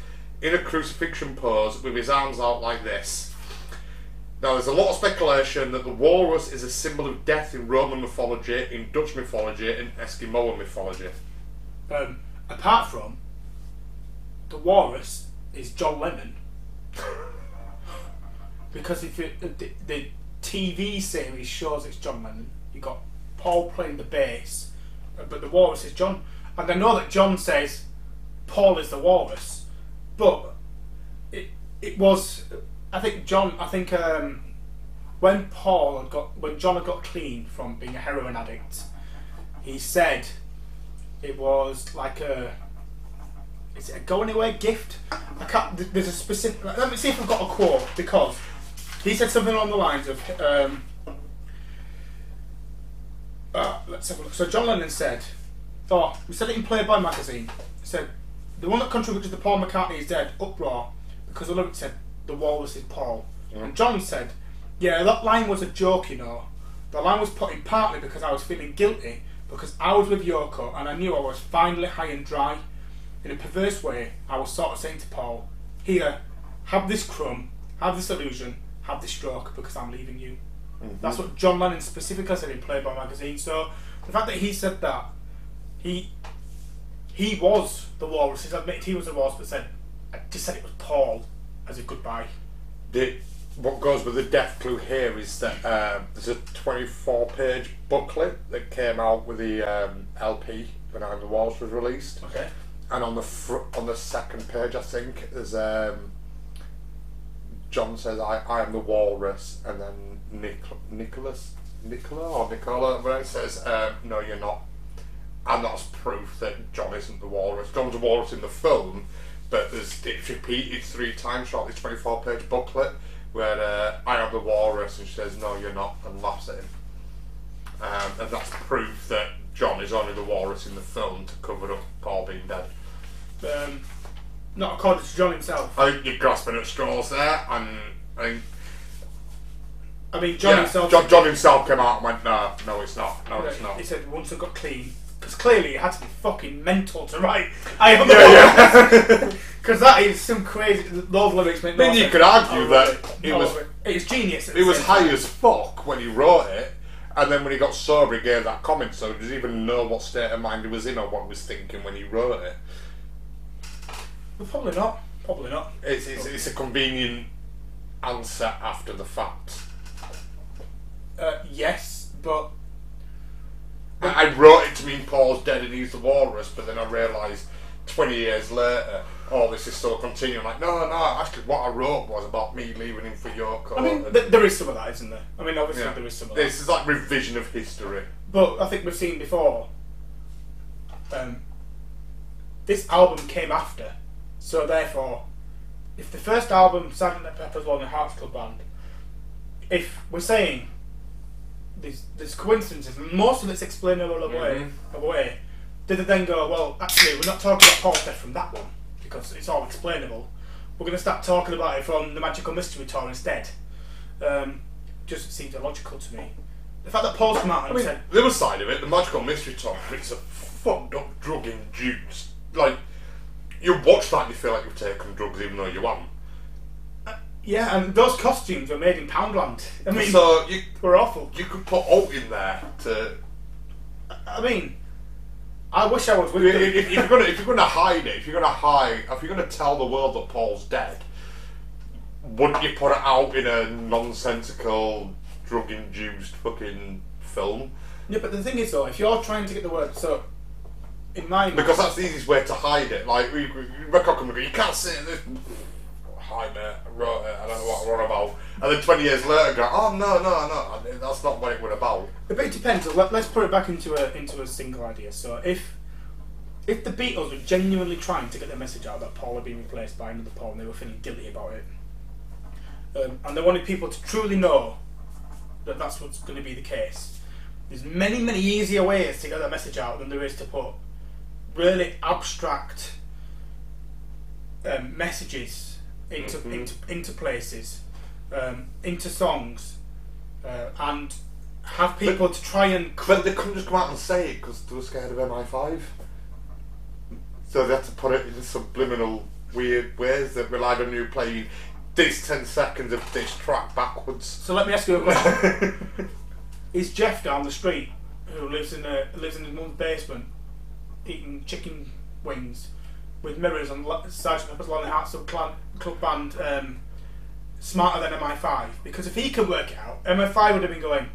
in a crucifixion pose with his arms out like this. Now, there's a lot of speculation that the walrus is a symbol of death in Roman mythology, in Dutch mythology, and Eskimo mythology. Um, apart from the walrus is John Lennon. because if it, the, the TV series shows it's John Lennon, you got Paul playing the bass, but the walrus is John. And I know that John says Paul is the walrus, but it it was I think John I think um, when Paul had got when John had got clean from being a heroin addict, he said it was like a is it a go anywhere gift? I can't. There's a specific. Let me see if I've got a quote because he said something along the lines of. Um, uh, let's have a look. So John Lennon said, "Oh, we said it in Playboy magazine. He said the one that contributed to Paul McCartney is dead. Uproar because the lyric said the walrus is Paul." And John said, "Yeah, that line was a joke, you know. The line was put in partly because I was feeling guilty because I was with Yoko and I knew I was finally high and dry. In a perverse way, I was sort of saying to Paul, Here, have this crumb, have this illusion, have this stroke because I'm leaving you. That's what John Lennon specifically said in Playboy magazine. So the fact that he said that, he he was the walrus. He's admitted he was the walrus, but said I just said it was Paul as a goodbye. The, what goes with the death clue here is that um, there's a 24 page booklet that came out with the um, LP when I'm the Walls was released. Okay. And on the fr- on the second page, I think there's um, John says, "I, I am the walrus," and then Nic- Nicholas, Nicola or Nicola, where it says, um, "No, you're not," and that's proof that John isn't the walrus. John's the walrus in the film, but there's it's repeated three times throughout this 24 page booklet where uh, I am the walrus, and she says, "No, you're not," and laughs at him. Um, and that's proof that John is only the walrus in the film to cover up Paul being dead. Um, not according to John himself. I think you're grasping at straws there, and I think I mean, John yeah, himself. John, John himself came out and went, "No, no, it's not. No, it's not. He said once I got clean, because clearly it had to be fucking mental to write. I am Yeah, Because that is some crazy. Those lyrics make no Then you could argue that it was- it. It's genius. He was high time. as fuck when he wrote it, and then when he got sober, he gave that comment. So he does he even know what state of mind he was in or what he was thinking when he wrote it? Well, probably not. Probably not. It's, it's, it's a convenient answer after the fact. Uh, yes, but I, I wrote it to mean Paul's dead and he's the walrus, but then I realised 20 years later, oh, this is still continuing. Like, no, no, actually, what I wrote was about me leaving him for Yoko. I mean, th- there is some of that, isn't there? I mean, obviously yeah. there is some of that. This is like revision of history. But I think we've seen before. Um, this album came after, so therefore, if the first album, Sgt. Pepper's Lonely Hearts Club Band, if we're saying there's, there's coincidences, and most of it's explainable away, Mhm. away, did they then go, well, actually, we're not talking about Paul's death from that one because it's all explainable. We're going to start talking about it from the Magical Mystery Tour instead. Um, just seems illogical to me. The fact that Paul's come out and I mean, said, the other side of it, the magical mystery tour, it's a fucked up drug induced. Like, you watch that and you feel like you've taken drugs even though you haven't. Uh, yeah, and those costumes were made in Poundland. I mean, so you were awful. you could put alt in there to. I mean, I wish I was with If, if, if you're gonna if you're gonna hide it, if you're gonna hide, if you're gonna tell the world that Paul's dead, wouldn't you put it out in a nonsensical, drug-induced fucking film? Yeah, but the thing is, though, if you're trying to get the word, so in my Because that's the easiest way to hide it. Like, we, we, Rebecca come and go, you can't see this. Hi, mate, I wrote it, I don't know what I wrote about. And then 20 years later, go, oh, no, no, no, that's not what it was about. But it depends. Let, let's put it back into a into a single idea. So if if the Beatles were genuinely trying to get their message out that Paul had been replaced by another Paul and they were feeling guilty about it, um, and they wanted people to truly know that that's what's going to be the case, there's many many easier ways to get that message out than there is to put really abstract um, messages into, Mhm. into into places, um, into songs uh, and have people to try and. But they couldn't just come out and say it because they were scared of MI5. So they had to put it in subliminal, weird ways that relied on you playing this 10 seconds of this track backwards. So let me ask you a question: Is Jeff down the street, who lives in a lives in his mum's basement, eating chicken wings with mirrors on Sergeant Pepper's Lonely Hearts Club, Club Band, um, smarter than MI5? Because if he could work it out, MI5 would have been going,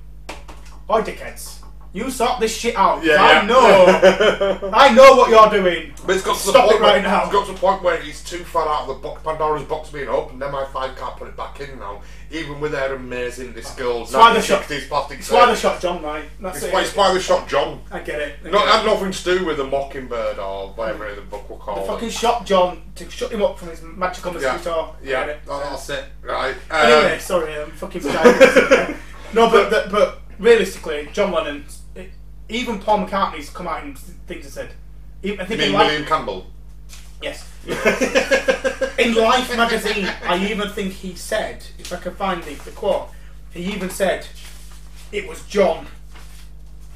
"Oi, dickheads, you sort this shit out. I know, I know what you're doing. But it's got to Stop the point it right where, now. It's got to the point where he's too far out of the box. Pandora's box being opened. MI5 can't put it back in now, even with their amazing That's why they shot- 1960s plastic That's why they surgeons. shot John Knight. That's It's it. why, it's why they shot John. I get it. I No, it it. had nothing to do with the Mockingbird or whatever the book will call fucking it. shot John to shut him up from his magical Yeah, mosquito. I yeah, get it. that- that's it. Right. Anyway, Um, sorry, I'm fucking. No, but, but but realistically, John Lennon, even Paul McCartney's come out and things and said. I think in mean Life, William Campbell? yes. in Life magazine, I even think he said, if I can find the, the quote, he even said it was John.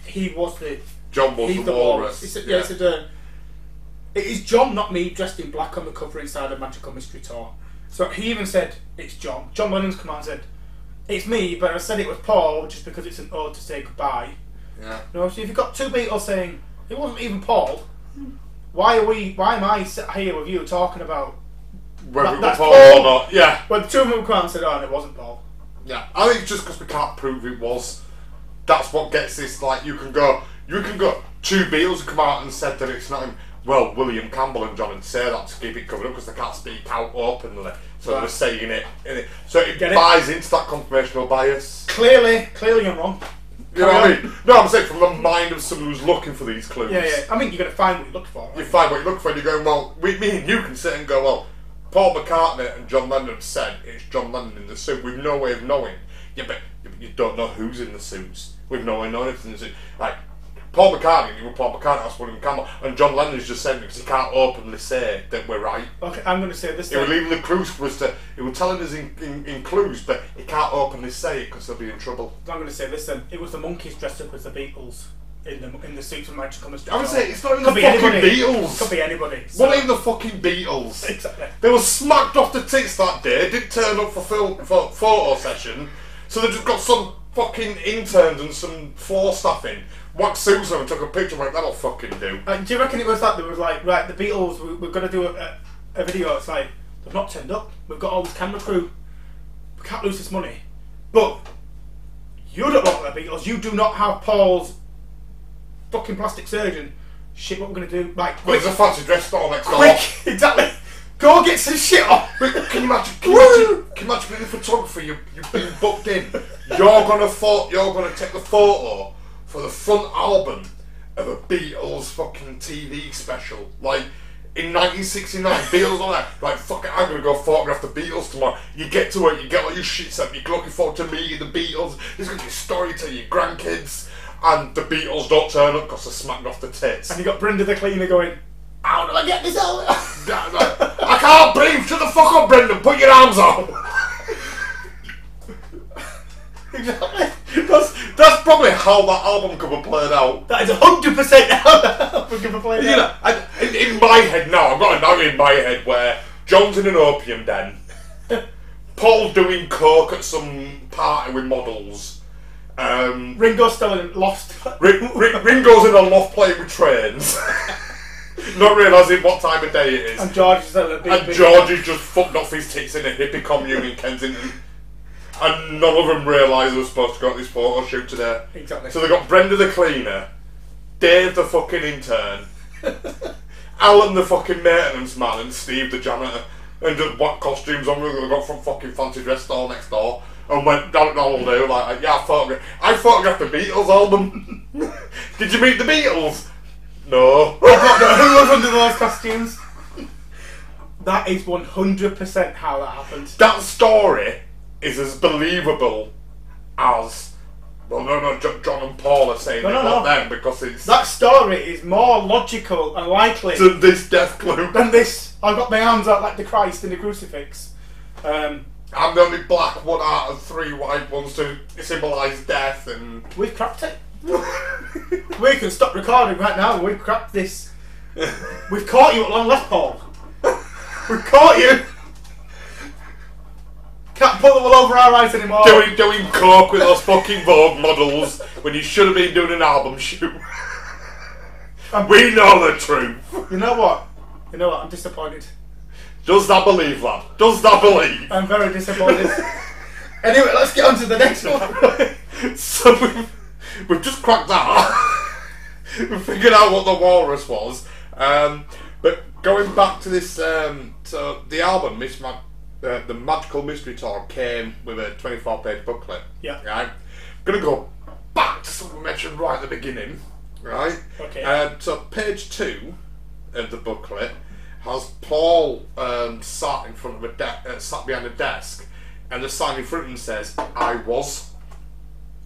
He was the John was he's the the walrus. He said, yeah, he said, uh, it is John, not me, dressed in black on the cover inside a Magical Mystery Tour. So he even said it's John. John Lennon's come out and said it's me, but I said it was Paul just because it's an ode to say goodbye. Yeah. You know, so if you've got two Beatles saying it wasn't even Paul, why are we? Why am I sat here with you talking about Whether That- it was that's Paul Paul. or not. Yeah. when two of them come out and said, "Oh, and it wasn't Paul." Yeah, I think it's just because we can't prove it was. That's what gets this. Like you can go, you can go. Two Beatles come out and said that it's not him. Well, William Campbell and John and say that to keep it covered up because they can't speak out openly, so Right. they're saying it. So it Get it? buys into that confirmational bias. Clearly, clearly, I'm wrong. You know what I mean? No, I'm saying from the mind of someone who's looking for these clues. Yeah, yeah. I mean, you're gonna find what you look for. You find what you look for, and you're going, well, we, me and you can sit and go, well, Paul McCartney and John Lennon said it's John Lennon in the suit. We've no way of knowing. Yeah, but you- you don't know who's in the suits. We've no way of knowing if it's in the suit. Like, Paul McCartney, you were Paul McCartney, that's William Campbell. And John Lennon's just saying because he can't openly say that we're right. Okay, I'm gonna say this. He was Then. leaving the clues for us to, he was telling us in, in, in clues, but he can't openly say it because he'll be in trouble. I'm gonna say this. Then it was the Monkees dressed up as the Beatles in the in the suits from Magical Mystery. I would say it's not even Could the be fucking anybody. Beatles. Could be anybody. What So- even the fucking Beatles? Exactly. They were smacked off the tits that day. Didn't turn up for film for photo session, so they just got some fucking interns and some floor staff in. suits Susan and took a picture. Like that'll fucking do. Uh, do you reckon it was that? There was like, right, the Beatles, we, we're going to do a, a, a video. It's like, they've not turned up. We've got all this camera crew. We can't lose this money. But you don't look like the Beatles. You do not have Paul's fucking plastic surgeon. Shit, what we're going to do? Like, quick, there's a fancy dress store next door. quick, exactly. Go get some shit off. But can you imagine? Can you imagine? Can you imagine being a photographer? You you've been booked in. You're gonna pho- You're gonna take the photo for the front album of a Beatles fucking TV special. Like in 1969, Beatles on that. Like fuck it, I'm gonna go photograph the Beatles tomorrow. You get to it. You get all your shit set. You're looking forward to meeting the Beatles. There's gonna be a story to your grandkids. And the Beatles don't turn up because they're smacked off the tits. And you got Brenda the cleaner going, how do I get this out? I can't breathe. Shut the fuck up, Brendan. Put your arms on. exactly. That's that's probably how that album cover played out. That is 100% how we're going to play You know, I, in, in my head now, I've got a now in my head where John's in an opium den, Paul doing coke at some party with models, um, Ringo still in Lost. Ring, Ring, Ringo's in a loft playing with trains, not realising what time of day it is, and George is still a big, and George is just fucked off his tits in a hippie commune in Kensington. And none of them realise they were supposed to go to this photo shoot today. Exactly. So they got Brenda the cleaner, Dave the fucking intern, Alan the fucking maintenance man, and Steve the janitor, and just what costumes on we got from fucking fancy dress store next door, and went down all day like, yeah, I photographed, I photographed the Beatles album. Did you meet the Beatles? No. Who was under those costumes? That is 100% how that happened. that story is as believable as. Well, no, no, John and Paul are saying No, they no, no. them because it's That story is more logical and likely to this death clue. than this. I've got my arms out like the Christ in the crucifix. Um, I'm the only black one out of three white ones to symbolise death and. We've cracked it. we can stop recording right now. We've cracked this. We've caught you at long last, Paul. We've caught you. Can't pull the wool over our eyes anymore. Doing doing coke with those fucking Vogue models when you should have been doing an album shoot. we know the truth. You know what? You know what? I'm disappointed. Does that believe that? Does that believe? I'm very disappointed. anyway, let's get on to the next one. so we've, we've just cracked that. we figured out what the walrus was. Um, but going back to this, um, so the album, Miss Ma- uh, the Magical Mystery Tour, came with a 24 page booklet. Yeah. Right? I'm going to go back to something we mentioned right at the beginning. Right? Okay. Um, so page two of the booklet has Paul um, sat in front of a de- uh, sat behind a desk, and the sign in front of him says, "I was."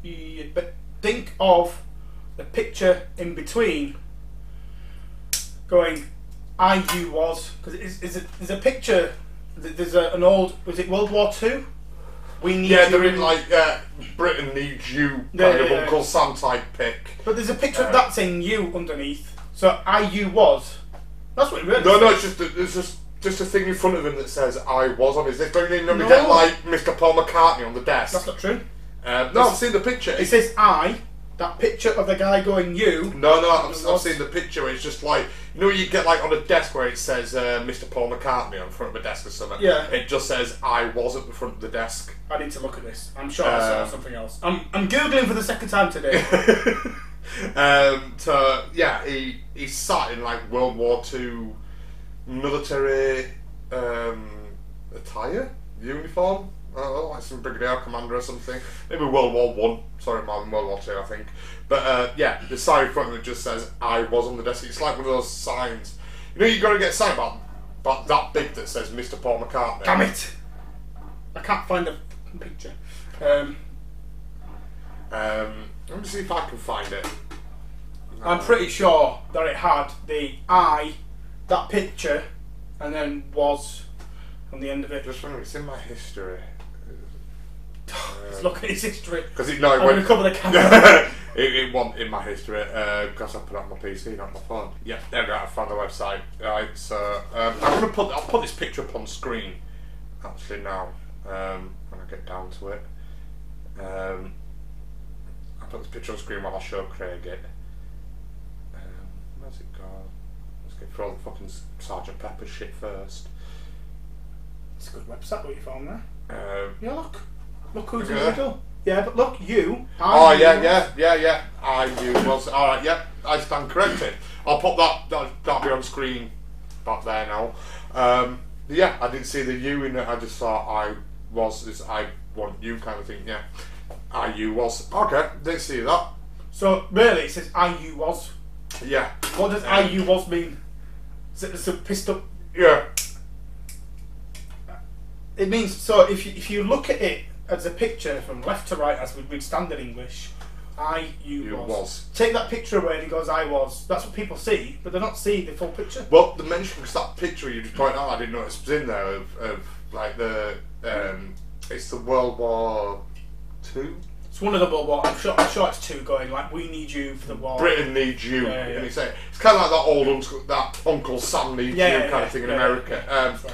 Yeah, but think of the picture in between going I you was because is is there's a picture th- there's a, an old was it World War Two we need Yeah, you they're in like uh, Britain needs you kind Yeah, of yeah, yeah. Uncle Sam type pick. but there's a picture Uh, of that saying you underneath so I you was that's what it really No, says. no, it's just a, there's just just a thing in front of him that says "I was" on his desk. Don't you know No. get like Mr. Paul McCartney on the desk? that's not true Um, no, I've seen the picture. it It's, says I that picture of the guy going you no, no, I've, I've seen the picture. It's just like you know, you get like on a desk where it says uh, Mr. Paul McCartney on front of a desk or something. Yeah. It just says "I was" at the front of the desk. I need to look at this I'm sure I saw Um, something else I'm, I'm googling for the second time today um, so yeah, he he sat in like World War Two military um, attire uniform. I don't know, like some brigadier commander or something. Maybe World War One. Sorry, more than World War Two, I think. But uh, yeah, the sign in front of it just says "I was on the desk." It's like one of those signs. You know, you got to get signed sign about, about that big that says "Mr. Paul McCartney." Damn it! I can't find the picture. Um, Um, let me see if I can find it. I'm pretty sure that it had the I, that picture, and then was on the end of it. Just remember, it's in my history. Let's look at his history. Because it, no, it I'm going to went, cover the camera. it, it wasn't in my history because I put it on my PC, not my phone. Yeah, there we go. I found the website. Right, so um, I'm gonna put. I'll put this picture up on screen. Actually, now um, when I get down to it, um, I'll put this picture on screen while I show Craig it. Um, where's it gone? Let's get through all the fucking Sergeant Pepper shit first. it's a good website what you found there. Um, Yeah, look. Look who's Look in the middle. Yeah, but look, you. Oh I, yeah, you, yeah, yeah, yeah. I knew was all right. Yep, I stand corrected. I'll put that. that that'll be on screen back there now. Um, yeah, I didn't see the you in it. I just thought I was this I want you kind of thing. Yeah, I you was okay. Didn't see that. So really, it says I you was. Yeah, What does I you was mean? Is it it's a pissed up? yeah. It means so if you if you look at it as a picture from left to right as we read standard English, I you, You was. was. Take that picture away and it goes I was. That's what people see, but they're not seeing the full picture. Well, the mention because that picture you just pointed out, I didn't notice was in there of, of like the um, it's the World War Two. It's one of the World War. I'm sure. I'm sure it's two going like we need you for the war. Britain needs you. Yeah, yeah. And it's, it's kind of like that old uncle, that Uncle Sam needs Yeah, you yeah, kind yeah, of thing in yeah, America. Um, that's right.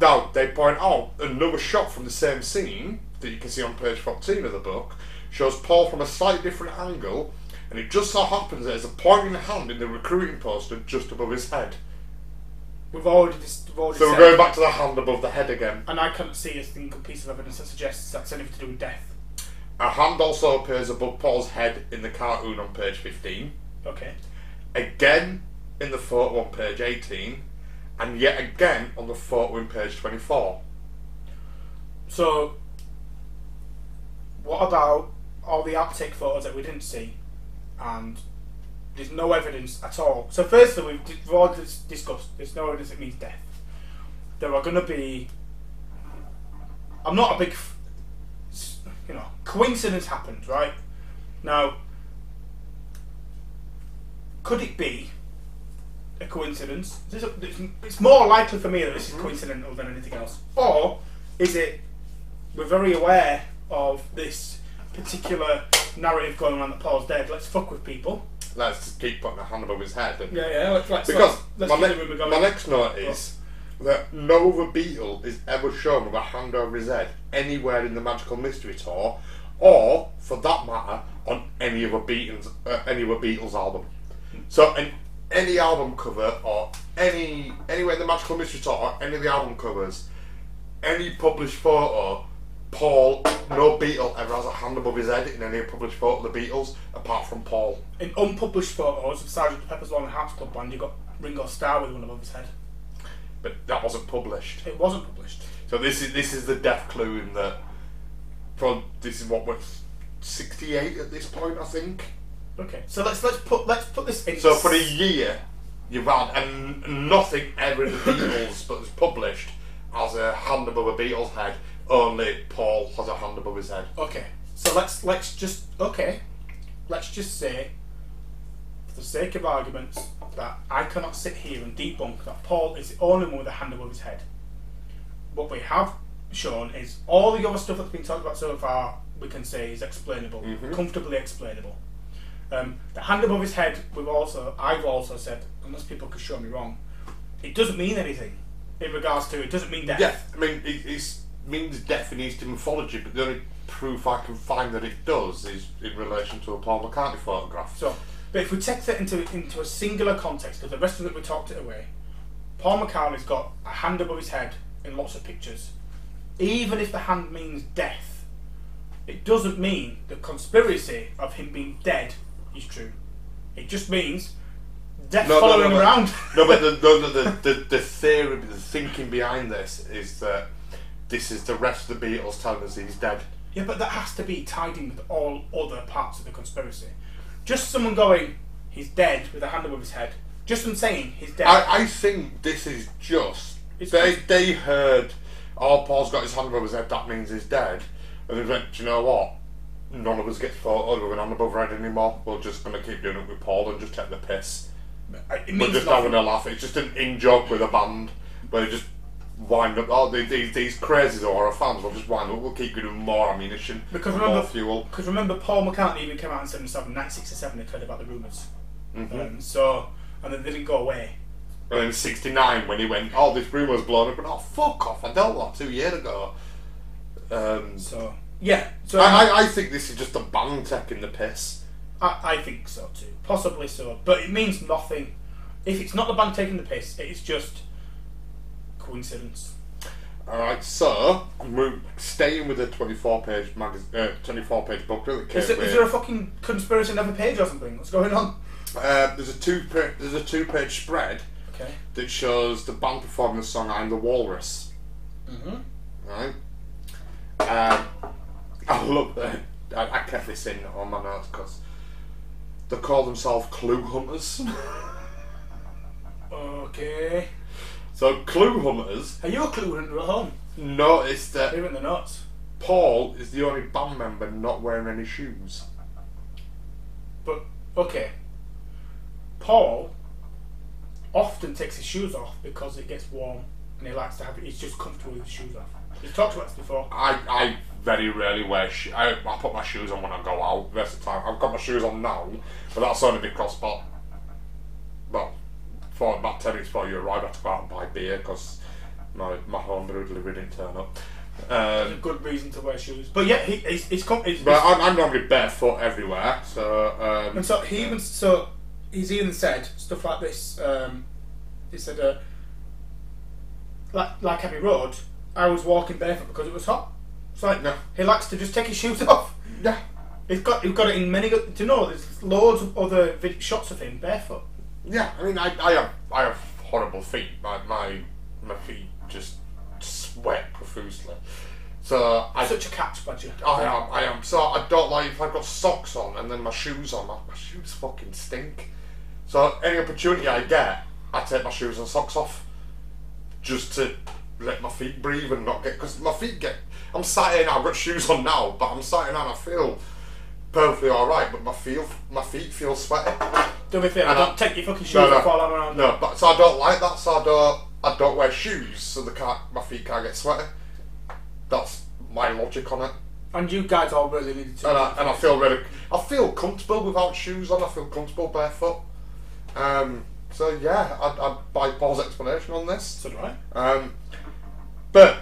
Now they point out another shot from the same scene that you can see on page fourteen of the book shows Paul from a slightly different angle, and it just so happens there's a pointing hand in the recruiting poster just above his head. We've already. Dis- we've already So we're said- going back to the hand above the head again. And I can't see a single piece of evidence that suggests that's anything to do with death. A hand also appears above Paul's head in the cartoon on page fifteen. Okay. again in the photo on page 18, and yet again on the photo in page 24. So, what about all the Arctic photos that we didn't see? And there's no evidence at all. So, firstly, we've already discussed there's no evidence it means death. There are going to be. I'm not a big. You know, coincidence happened, right? Now, could it be a coincidence? This is a- it's- It's more likely for me that this is coincidental than anything else. Or is it we're very aware of this particular narrative going on that Paul's dead. Let's fuck with people. Let's keep putting a hand above his head. And Yeah, yeah. Let's, let's because let's, my, let's ne- keep the rumour my next note is that no other Beatle is ever shown with a hand over his head anywhere in the Magical Mystery Tour, or for that matter, on any of other Beatles uh, any other Beatles album. So, in any album cover or any anywhere in the Magical Mystery Tour or any of the album covers, any published photo. Paul, no Beatle ever has a hand above his head in any published photo of the Beatles, apart from Paul. In unpublished photos of Sergeant Pepper's Lonely Hearts Club Band, you got Ringo Starr with one above his head. But that wasn't published. It wasn't published. So this is this is the death clue in that. From this is what we're sixty eight at this point, I think. Okay, so let's let's put let's put this in. So for a year, you've had and nothing ever in the Beatles but was published as a hand above a Beatles head. Only Paul has a hand above his head. Okay, so let's let's just okay, let's just say, for the sake of arguments, that I cannot sit here and debunk that Paul is the only one with a hand above his head. What we have shown is all the other stuff that's been talked about so far. We can say is explainable, mm-hmm. comfortably explainable. Um, the hand above his head, we've also I've also said, unless people could show me wrong, it doesn't mean anything in regards to it doesn't mean death. Yeah, I mean it, it means death in Eastern mythology, but the only proof I can find that it does is in relation to a Paul McCartney photograph. So, but if we take that into into a singular context, because the rest of it we talked it away, Paul McCartney's got a hand above his head in lots of pictures. Even if the hand means death, it doesn't mean the conspiracy of him being dead is true. It just means death No, following no, no. around. no, but the, the, the, the, the theory, the thinking behind this is that this is the rest of the Beatles telling us he's dead. yeah, but that has to be tied in with all other parts of the conspiracy. Just someone going, he's dead with a hand above his head. Just them saying he's dead. I, I think this is just It's they just- they heard, oh, Paul's got his hand above his head. That means he's dead. And they went, do you know what? None of us get photos with an hand above our head anymore. We're just gonna keep doing it with Paul and just take the piss. it We're just nothing. having a laugh. It's just an in joke with a band where they just wind up. Oh, these these, these crazy horror fans will just wind up. We'll keep giving them more ammunition, Because remember- more fuel. Because remember, Paul McCartney even came out in 77, 1967, they heard about the rumors Um, so, and then they didn't go away. And in '69, when he went, oh, this rumour's blown up, and oh, fuck off! I dealt with that two years ago. Um, So, yeah. So I, I, I think this is just a band taking the piss. I, I think so too. Possibly so. But it means nothing. If it's not the band taking the piss, it's just coincidence. All right, so we're staying with the 24-page magazine, uh, 24-page book. Really, Is, there- is there a fucking conspiracy on every page or something? What's going on? uh, there's a two pa- there's a two-page spread Okay. that shows the band performing the song "I'm the Walrus." Mm-hmm. Right. Um, I love that. I, I kept this in on my notes because they call themselves clue hunters. Okay. so clue hunters Are you a clue hunter at home? noticed that Even the nuts. Paul is the only band member not wearing any shoes. But, okay. Paul often takes his shoes off because it gets warm and he likes to have it, he's just comfortable with his shoes off. He's talked about this before. I, I very rarely wear shoes. I, I put my shoes on when I go out. The rest of the time, I've got my shoes on now, but that's only because, but well, for about ten minutes before you arrive, I had to go out and buy beer because my my home delivery didn't turn up. a Um, good reason to wear shoes. But yeah, he, he's, he's, com- he's, but I'm, I'm normally barefoot everywhere, so um, and so he even so he's even said stuff like this. Um, he said, uh, like like Abbey Road, I was walking barefoot because it was hot. It's like Yeah. he likes to just take his shoes off. yeah. He's got he's got it in many. good- Do you know there's loads of other shots of him barefoot. Yeah, I mean, I, I have I have horrible feet. My my my feet just sweat profusely. So I Such a catch, Badger. I am, I am. So I don't like if I've got socks on and then my shoes on. My, my shoes fucking stink. So any opportunity I get, I take my shoes and socks off, just to let my feet breathe and not get. Because my feet get. I'm sat here now. I've got shoes on now, but I'm sat here now and I feel perfectly all right. But my feel, my feet feel sweaty. Do me a favour, I don't I- take your fucking shoes No, no. off while I'm around. No, but so I don't like that. So I don't. I don't wear shoes, so the can't, my feet can't get sweaty. That's my logic on it. And you guys all really needed to. And I, and I feel really, I feel comfortable without shoes on. I feel comfortable barefoot. Um, so yeah, I'd, I'd buy Paul's explanation on this. So do I. Um, but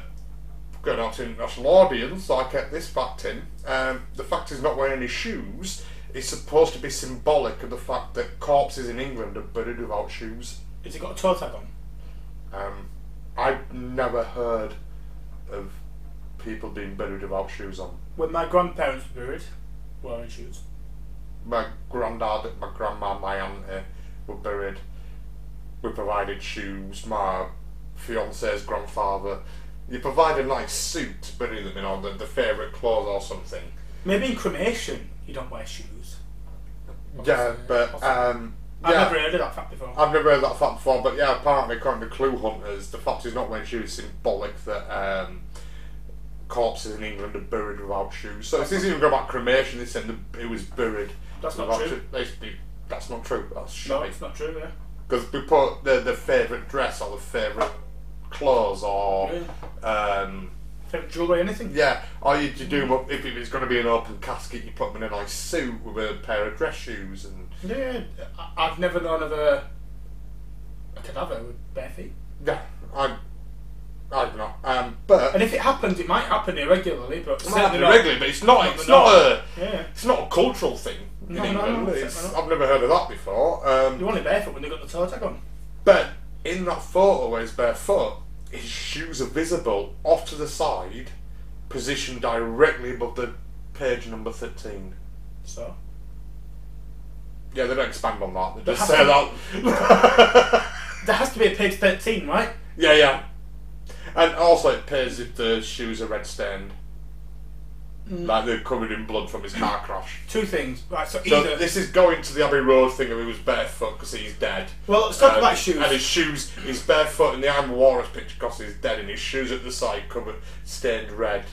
going out to an international audience, so I kept this fact in. Um, the fact he's not wearing any shoes is supposed to be symbolic of the fact that corpses in England are buried without shoes. Has he got a toe tag on? Um, I've never heard of people being buried without shoes on. When my grandparents were buried, wearing shoes. My granddad, my grandma, my auntie were buried. We provided shoes. My fiance's grandfather. You provide a nice suit to bury them in, or the, the favourite clothes or something. Maybe in cremation you don't wear shoes. Yeah, but um, I've yeah, never heard of that fact before. I've never heard that fact before. But yeah, apparently, according to Clue Hunters, the fact is not wearing shoes is symbolic that um, corpses in England are buried without shoes. So this isn't even about cremation. This saying the, it was buried. That's not true. shoes. They- they- That's not true. That's no, shite. it's not true. Yeah. Because we put the the favourite dress or the favourite clothes or um, jewellery, anything? yeah, or you, you do them up if it's going to be an open casket. You put them in a nice suit with a pair of dress shoes and Yeah, I- I've never known of a, a cadaver with bare feet. yeah, I I don't know. Um, but And if it happens, it might happen irregularly, but It certainly not. regularly, but it's not. not It's not a. Yeah. It's not a cultural thing in No, no, England. no, it's, certainly not. I've never heard of that before. Um, You're only barefoot when they've got the toe tag on. But in that photo where he's barefoot, his shoes are visible off to the side, positioned directly above the page number 13. So Yeah, they don't expand on that. They just say that. there has to be a page thirteen, right? yeah, yeah. And also, it appears if the shoes are red stained. Mm. Like they're covered in blood from his car crash. Two things, right? So, So either this is going to the Abbey Road thing of he was barefoot because he's dead. well, let's talk Um, about shoes. And his shoes, he's barefoot in the I'm Walrus picture because he's dead, and his shoes at the side covered stained red.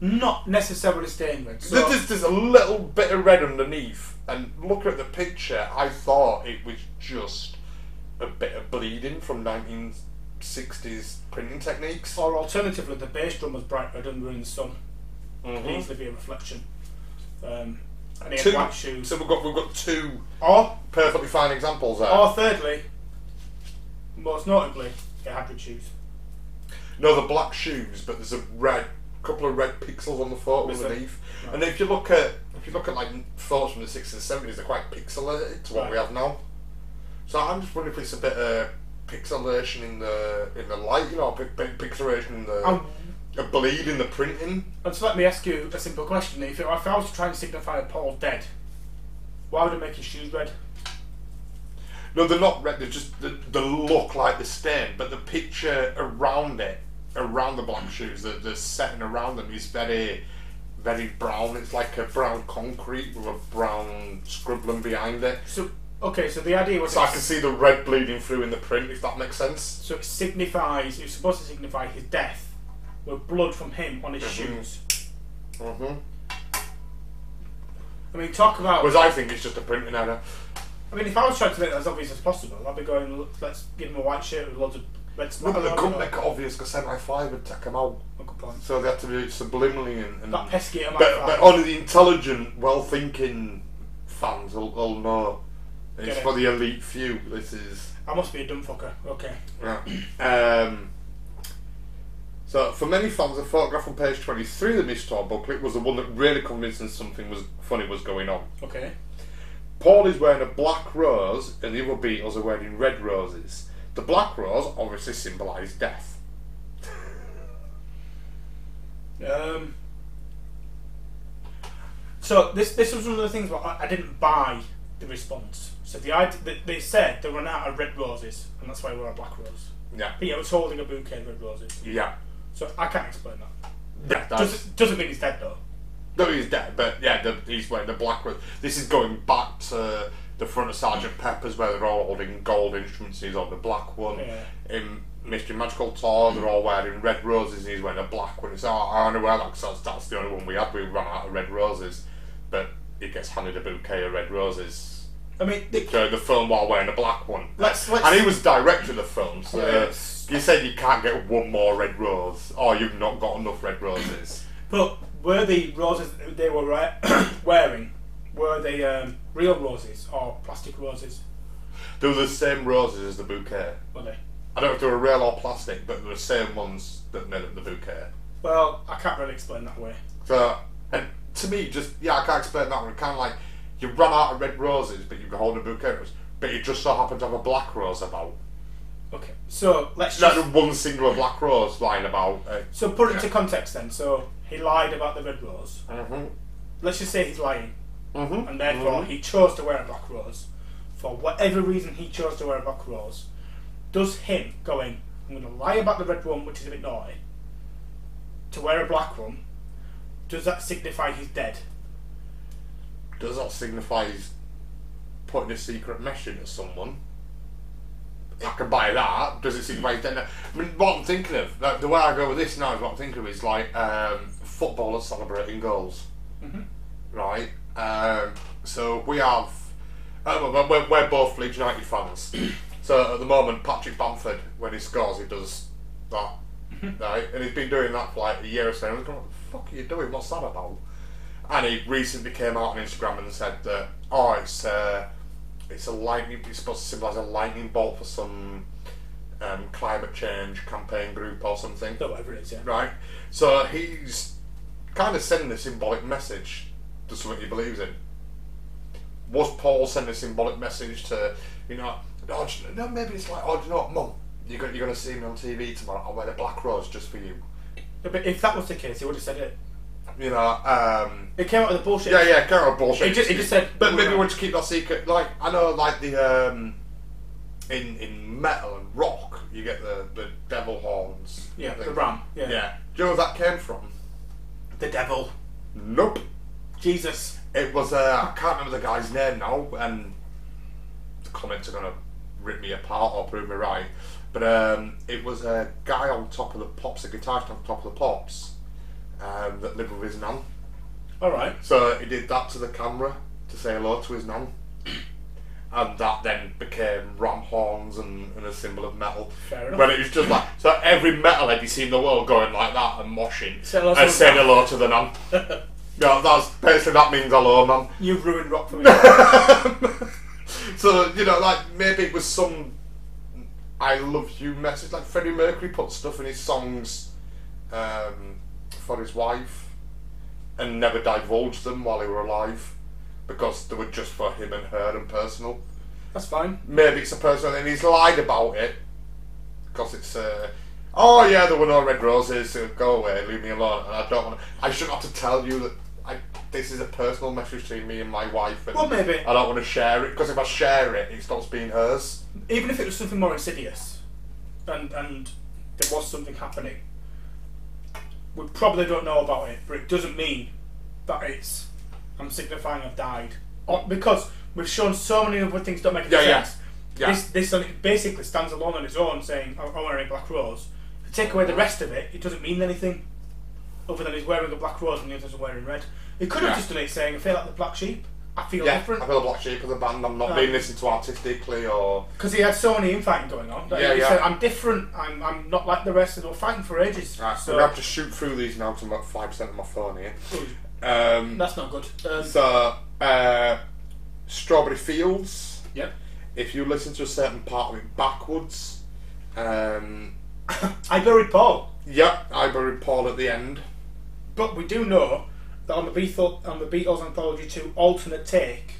Not necessarily stained red. So, there's, there's a little bit of red underneath, and looking at the picture, I thought it was just a bit of bleeding from 1960s printing techniques. or alternatively, the bass drum was bright red under in the sun. Could Mhm. easily be a reflection. Um, and he had Two, white shoes. so we've got we've got two Or, perfectly fine examples there. or thirdly, most notably, he had red shoes. No, the black shoes, but there's a red, couple of red pixels on the photo Is underneath. Right. And if you look at if you look at like photos from the sixties and seventies, they're quite pixelated to what we have now. So I'm just wondering if it's a bit of pixelation in the in the light, you know, pi- pi- pixelation in the Um, a bleed in the printing. And so let me ask you a simple question. If, if I was trying to try and signify a Paul dead, why would I make his shoes red? No, they're not red. They're just they, they look like the stain, but the picture around it, around the black shoes, the the setting around them is very, very brown. It's like a brown concrete with a brown scribbling behind it. So, okay, so the idea was So I can see the red bleeding through in the print, if that makes sense. so it signifies, it's supposed to signify his death with blood from him on his Mhm. shoes. Mm-hmm. I mean, talk about. Whereas I think it's just a printing error. I mean, if I was trying to make that as obvious as possible, I'd be going, let's give him a white shirt with loads of red No, but they couldn't make it obvious because MI5 would take him out. Oh, good point. So they had to do it subliminally and. and That pesky MI5. but, but only the intelligent, well thinking fans will, will know. It's Get it. for the elite few. This is. I must be a dumb fucker. Okay. Yeah. Um, so, for many fans, the photograph on page 23 of the Miss booklet was the one that really convinced them something was funny was going on. Okay. Paul is wearing a black rose, and the other Beatles are wearing red roses. The black rose obviously symbolised death. Um, so this this was one of the things where I, I didn't buy the response. So the idea they, said they run out of red roses, and that's why we're a black rose. Yeah. But yeah, was holding a bouquet of red roses. Yeah. So I can't explain that. Yeah, that's. Doesn't, doesn't mean he's dead though. No, he's dead, but yeah, the, he's wearing the black rose. This is going back to the front of Sergeant Pepper's where they're all holding gold instruments, he's on the black one. Yeah. In Mystery Magical Tour, they're all wearing red roses, and he's wearing a black one. It's, oh, I only wear that because that's, that's the only one we had. We ran out of red roses. But he gets handed a bouquet of red roses I mean, the, during the film while wearing a black one. Let's- let's- and he was director of the film, so Yes. You said you can't get one more red rose, or you've not got enough red roses. But were the roses that they were wearing were they um, real roses or plastic roses? They were the same roses as the bouquet. Were they? I don't know if they were real or plastic, but they were the same ones that made up the bouquet. Well, I can't really explain that way. So, and to me, just yeah, I can't explain that one. Kind of like you run out of red roses, but you can hold a bouquet, but you just so happen to have a black rose about. Okay, so let's Not just one singular black rose lying about. Uh, so put it into context then. So he lied about the red rose. mm-hmm, Let's just say he's lying, mm-hmm, and therefore he chose to wear a black rose for whatever reason he chose to wear a black rose. Does him going, I'm going to lie about the red one, which is a bit naughty, to wear a black one? Does that signify he's dead? Does that signify he's putting a secret message to someone? I can buy that. Does it signify dead? now? I mean, what I'm thinking of, like, the way I go with this now is what I'm thinking of is like um, footballers celebrating goals. Mhm. Right? Um, so we have. Uh, we're, we're both Leeds United fans. so at the moment, Patrick Bamford, when he scores, he does that. Right? And he's been doing that for like a year or so. And I was going, what the fuck are you doing? What's that about? And he recently came out on Instagram and said that, oh, it's uh, it's a lightning. It's supposed to symbolise a lightning bolt for some um, climate change campaign group or something. No, whatever it is, yeah. Right. So he's kind of sending a symbolic message to something he believes in. Was Paul sending a symbolic message to, you know, oh, you know- no, maybe it's like, oh, do you know what, Mum, you're going, you're going to see me on TV tomorrow. I'll wear the black rose just for you. Yeah, But if that was the case, he would have said it. You know, um, It came out with the bullshit. yeah, yeah, kind of bullshit. He just- he just said- but maybe we'll just keep that secret. Like I know, like the um, in in metal and rock, you get the the devil horns. Yeah, the ram. Yeah. Yeah. Do you know where that came from? The devil. Nope. Jesus. It was uh, I can't remember the guy's name now, and the comments are gonna rip me apart or prove me right. But um, it was a guy on top of the pops, a guitarist on top of the pops, um, that lived with his nan. Alright. So he did that to the camera to say hello to his nan. And that then became ram horns and, and a symbol of metal. Fair enough. When it was just like so, every metalhead you see in the world going like that and moshing Say hello to and the saying nan. hello to the nan. yeah, that's basically that means hello, man. You've ruined rock for me. so you know, like maybe it was some "I love you" message. Like Freddie Mercury put stuff in his songs um, for his wife and never divulged them while he were alive because they were just for him and her and personal. That's fine. Maybe it's a personal, and he's lied about it because it's. Uh, Oh yeah, there were no red roses. So go away, leave me alone. And I don't want. to... I shouldn't have to tell you that. I, this is a personal message between me and my wife, and Well, maybe. I don't want to share it because if I share it, it stops being hers. Even if it was something more insidious and and there was something happening, we probably don't know about it, but it doesn't mean that it's I'm signifying I've died. Or, because we've shown so many other things don't make any Yeah, yeah. sense. Yeah. This this on- basically stands alone on its own, saying "Oh, I'm wearing a black rose. If you take away the mm. rest of it, it doesn't mean anything. Other than he's wearing a black rose and the others are wearing red. He could have Yeah. just done it saying, I feel like the black sheep. I feel Yeah, different. I feel a black sheep of the band. I'm not Right. being listened to artistically or. Because he had so many infighting going on. Yeah, he yeah. said, I'm different. I'm, I'm not like the rest. And they were fighting for ages. Right, so I'm gonna have to shoot through these now because I'm at five percent of my phone here. Um, that's not good. Um, so, uh, Strawberry Fields. yep. If you listen to a certain part of it backwards, um, I buried Paul, yep, I buried Paul at the end. but we do know that on the Beatles on the Beatles Anthology 2 alternate take.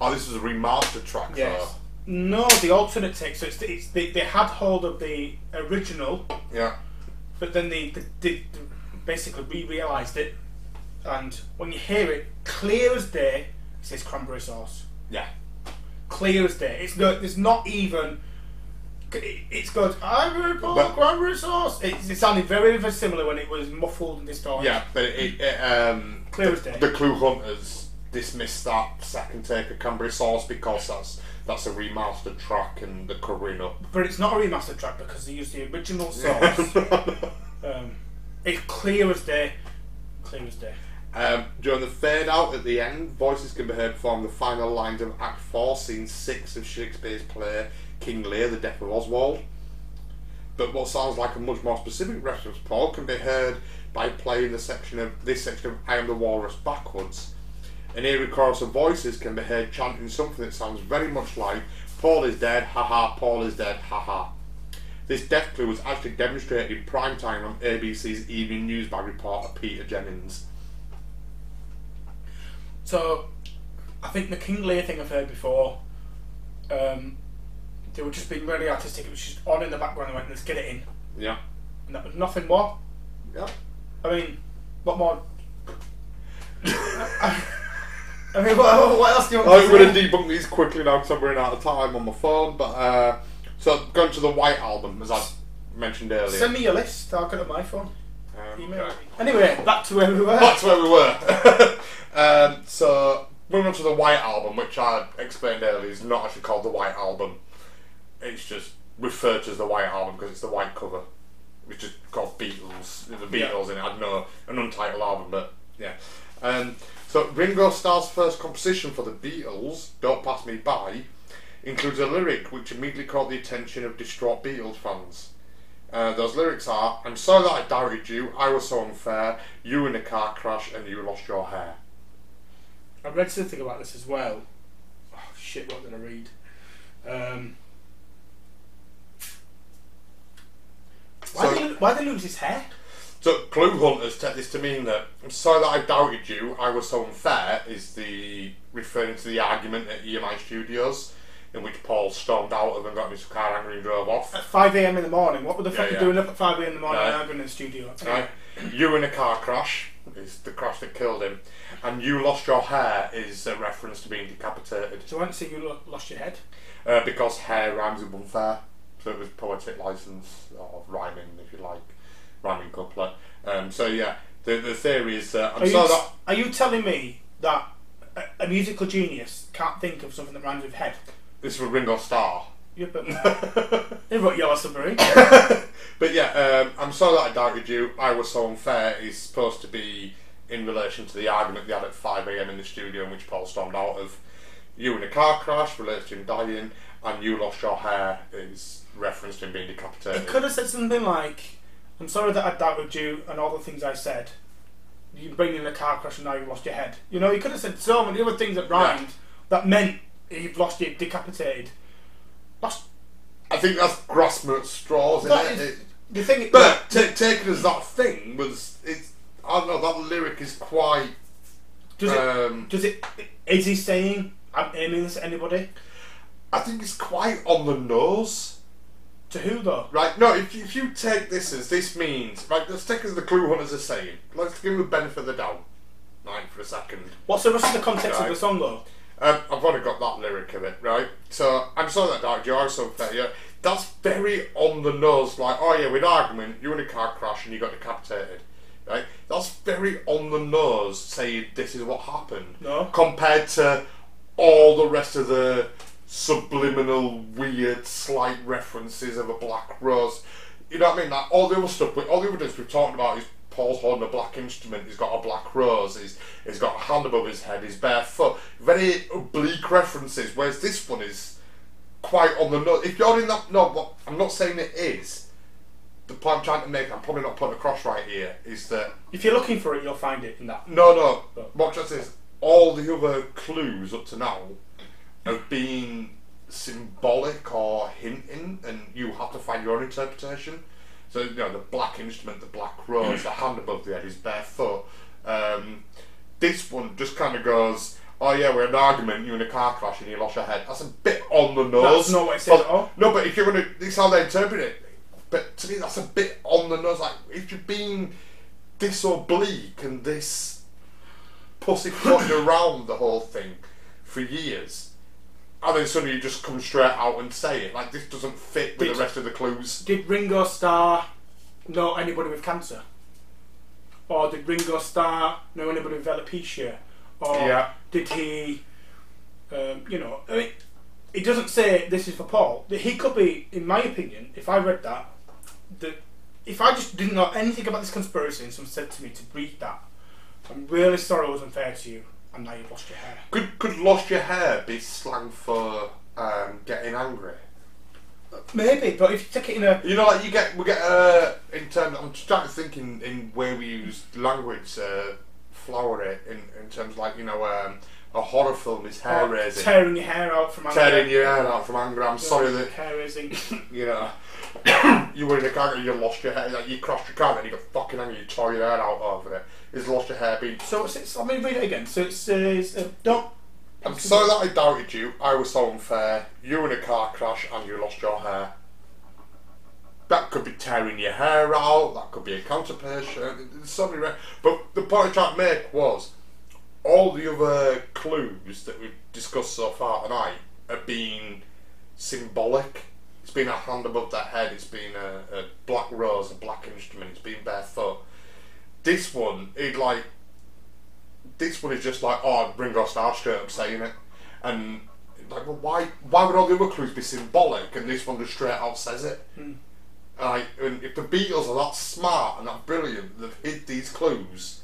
Oh, this is a remastered track. Yes. No, the alternate take. So it's, it's they, they had hold of the original, yeah. but then they, they, they basically re-realised it, and when you hear it, clear as day, it says cranberry sauce. Yeah. clear as day. It's not. It's not even. It- It's got ivory Paul But- cranberry sauce. It, it sounded very, very similar when it was muffled and distorted. Yeah, but it, it um, Clear the, as day. the Clue Hunters dismissed that second take of Cranberry Sauce because that's that's a remastered track and the covering up. But it's not a remastered track because they used the original sauce. um, it's clear as day. Clear as day. Um, during the fade out at the end, voices can be heard from the final lines of Act 4, Scene 6 of Shakespeare's play King Lear, The Death of Oswald. But what sounds like a much more specific reference, Paul, can be heard by playing the section of this section of I Am the Walrus backwards. An eerie chorus of voices can be heard chanting something that sounds very much like Paul is dead, haha, Paul is dead, haha. This death clue was actually demonstrated in prime time on ABC's evening news by reporter Peter Jennings. So, I think the King Lear thing I've heard before, um, they were just being really artistic. It was just on in the background. They went, let's get it in. Yeah. And that was nothing more. Yeah. I mean, what more? I mean, what, what else do you want I'm to going to debunk these quickly now because I'm running out of time on my phone. But uh, so going to the White album, as I mentioned earlier. Send me your list. I'll get it on my phone. Um, Email. okay. Anyway, back to where we were. That's where we were. um, so moving on to the White album, which I explained earlier is not actually called the White album. It's just referred to as the White album because it's the white cover. It's just called Beatles. The Beatles in it. I don't know an untitled album, but yeah. Um, so Ringo Starr's first composition for the Beatles, "Don't Pass Me By," includes a lyric which immediately caught the attention of distraught Beatles fans. Uh, those lyrics are I'm sorry that I doubted you, I was so unfair, you in a car crash and you lost your hair. I read something about this as well. Oh shit! What did I read? Um, why, So- did he, why did he lose his hair? So clue hunters take this to mean that I'm sorry that I doubted you, I was so unfair is the referring to the argument at EMI Studios in which Paul stormed out of and got in his car angry and drove off. At 5 a.m. in the morning. What were the Yeah, fuck you doing up at 5 a.m. in the morning arguing in the studio? Right? You in a car crash is the crash that killed him, and you lost your hair is a reference to being decapitated. So I to see you lo- lost your head. Uh, because hair rhymes with unfair, so it was poetic license or rhyming, if you like, rhyming couplet. Um, so yeah, the the theory is that I'm Are you, that are you telling me that a, a musical genius can't think of something that rhymes with head? this was Ringo Starr. Yeah, but he wrote Yellow Submarine. But yeah, um, I'm sorry that I doubted you. I was so unfair. Is supposed to be in relation to the argument they had at 5 a.m. in the studio in which Paul stormed out of. You in a car crash relates to him dying, and you lost your hair is reference to him being decapitated. He could have said something like, I'm sorry that I doubted you and all the things I said. You bring in a car crash and now you've lost your head. You know, he could have said so many other things that rhymed that meant you've lost your decapitated. I think that's grasping at straws. That Isn't it? is- The thing But ta taken as that thing was it's I don't know that lyric is quite does it, um, does it, is he saying, I'm aiming this at anybody? I think it's quite on the nose. To who though? Right, no, if you, if you take this as this means, right, let's take as the clue hunters are saying. Let's give them the benefit of the doubt. Right, for a second. What's the rest of the context Right. of the song though? Um, I've already got that lyric of it, right? So, I'm sorry that you are so fair, yeah. That's very on the nose, like, oh yeah, with argument, you were in a car crash and you got decapitated. Right? That's very on the nose saying this is what happened. No. Compared to all the rest of the subliminal, weird, slight references of a black rose. You know what I mean? Like all the other stuff, all the evidence we've talked about is Paul's holding a black instrument. He's got a black rose. He's he's got a hand above his head. He's barefoot. Very oblique references. Whereas this one is quite on the nose. If you're in that, no, what I'm not saying it is. The point I'm trying to make, I'm probably not putting across right here, is that If you're looking for it, you'll find it in that. no, no. Oh. Watch this. All the other clues up to now have being symbolic or hinting, and you have to find your own interpretation. So you know the black instrument, the black rose, the hand above the head is barefoot. Um, this one just kind of goes. Oh yeah, we're in an argument. You in a car crash and you lost your head. That's a bit on the nose. That's not what it says But- at all. No, but if you're gonna, this is how they interpret it. But to me, that's a bit on the nose. Like if you're being this oblique and this pussyfooting around the whole thing for years, and then suddenly you just come straight out and say it. Like this doesn't fit with Did- the rest of the clues. Did Ringo Starr know anybody with cancer? Or did Ringo Starr know anybody with alopecia? Or Yeah. did he, um, you know, I mean, it doesn't say this is for Paul. He could be, in my opinion, if I read that, that if I just didn't know anything about this conspiracy and someone said to me to read that, I'm really sorry I was unfair to you, and now you've lost your hair. Could could lost your hair be slang for um, getting angry? Maybe, but if you take it in a You know, like you get we get uh, in terms. I'm just trying to think in, in where we use language. Uh, flower it in in terms like you know um, a horror film is hair raising. tearing your hair out from anger. Tearing your hair out from anger. I'm sorry that hair raising. you know you were in a car and you lost your hair. Like you crossed your car and you got fucking angry. You tore your hair out over it. You've lost your hair. So it's, it's, let me read it again. So it says, uh, don't. I'm sorry that I doubted you. I was so unfair. You were in a car crash and you lost your hair. That could be tearing your hair out. That could be a. There's so many. Re- but the point I'm trying to make was all the other clues that we've discussed so far tonight have been symbolic. It's been a hand above their head. It's been a, a black rose, a black instrument. It's been barefoot. This one, it like this one is just like, oh, Ringo Starr straight up saying it, and like, well, why, why would all the other clues be symbolic, and this one just straight out says it? Hmm. Like, and if the Beatles are that smart and that brilliant, they've hid these clues.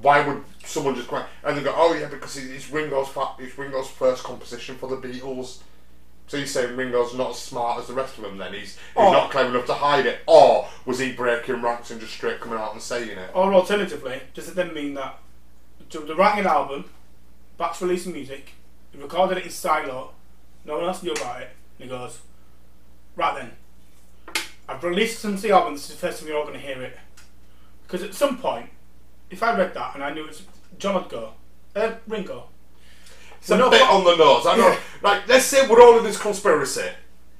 Why would someone just go and they go, oh yeah, because it's Ringo's fa- it's Ringo's first composition for the Beatles. So you're saying Ringo's not as smart as the rest of them? Then he's he's Oh. not clever enough to hide it, or was he breaking ranks and just straight coming out and saying it? Or alternatively, does it then mean that the an album, back's releasing music, he recorded it in silo, no one else knew about it, and he goes, right then, I've released some of the album, this is the first time you're all going to hear it. Because at some point, if I read that and I knew it's John would go, uh, Ringo. It's a bit on the nose. I know. Yeah. Like, let's say we're all in this conspiracy.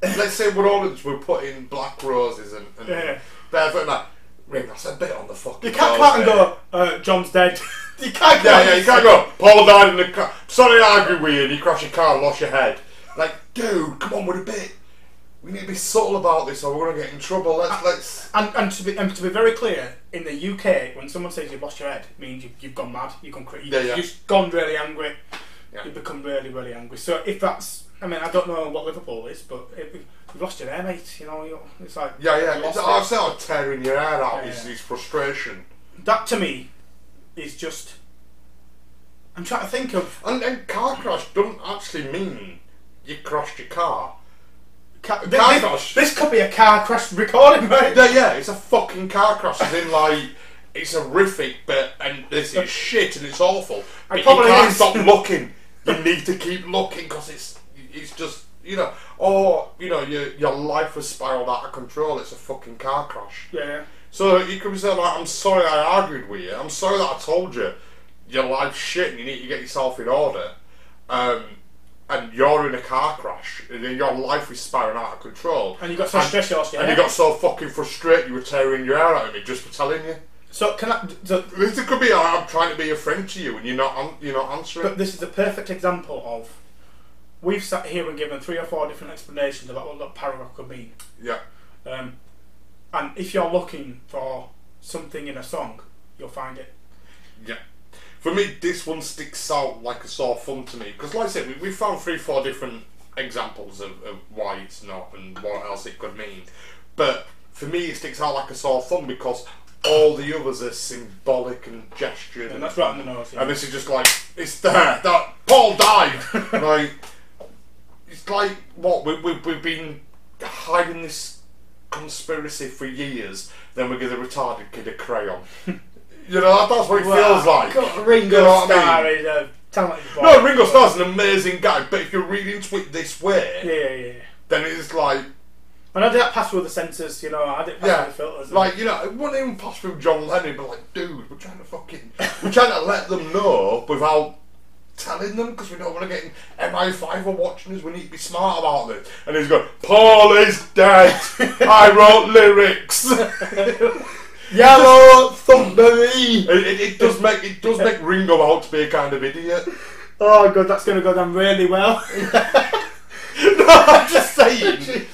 let's say we're all in this. We're putting black roses and, and Yeah. Barefoot and that. Ring, that's a bit on the fucking. You can't come out and go, uh, John's dead. you can't go Yeah, yeah, you can't go. Paul died in the car. Sorry, I argue with you. And you crash your car and lost your head. Like, dude, come on with a bit. We need to be subtle about this, or we're gonna get in trouble. Let's let's. And, and, to be, and to be very clear, in the UK, when someone says you've lost your head, it means you've, you've gone mad, you've gone crazy, Yeah, yeah. you've gone really angry, Yeah. you've become really, really angry. So if that's, I mean, I don't know what Liverpool is, but if you've lost your hair, mate, you know, it's like, Yeah, yeah. It's, I've it. said like tearing your hair out Yeah, is, yeah. is frustration. That to me is just, I'm trying to think of, And, and car crash doesn't actually mean you crashed your car. ca- car this, crash. this could be a car crash recording, right? Yeah, yeah, it's a fucking car crash. As in, like, it's horrific, but and this is shit and it's awful. But you probably can't is. stop looking. You need to keep looking because it's it's just you know, or you know, your your life has spiraled out of control. It's a fucking car crash. Yeah. So you could be saying like, I'm sorry I argued with you. I'm sorry that I told you your life's shit and you need to get yourself in order. Um, and you're in a car crash and then your life is spiraling out of control. And you got so stressed you lost your And hair. you got so fucking frustrated you were tearing your hair out of me just for telling you. So can I, so, This could be I'm trying to be a friend to you and you're not you're not answering. But this is a perfect example of we've sat here and given three or four different explanations about what that paragraph could mean. yeah. Um, and if you're looking for something in a song, you'll find it. Yeah. For me, this one sticks out like a sore thumb to me because, like I said, we, we found three, four different examples of, of why it's not and what else it could mean. But for me, it sticks out like a sore thumb because all the others are symbolic and gestured. And that's right on the nose. Yeah. And this is just like it's there. That Paul died. like it's like what we, we we've been hiding this conspiracy for years. Then we give the retarded kid a crayon. you know that, that's what it feels like. God, Ringo You know what I Starr mean? is a talented boy. No, Ringo Starr's an amazing guy, but if you're reading into it this way, Yeah, yeah, yeah. then it's like, And I did that pass through the censors, you know, I did pass yeah, through the filters. and- like you know, it wouldn't even pass through John Lennon, but like, dude, we're trying to fucking, we're trying to let them know without telling them because we don't want to get in MI5 or watching us. We need to be smart about this. And he's going, Paul is dead. I wrote lyrics. Yellow Thumbery! It, it, it does make it does make Ringo out to be a kind of idiot. Oh god, that's going to go down really well. no, I'm just saying.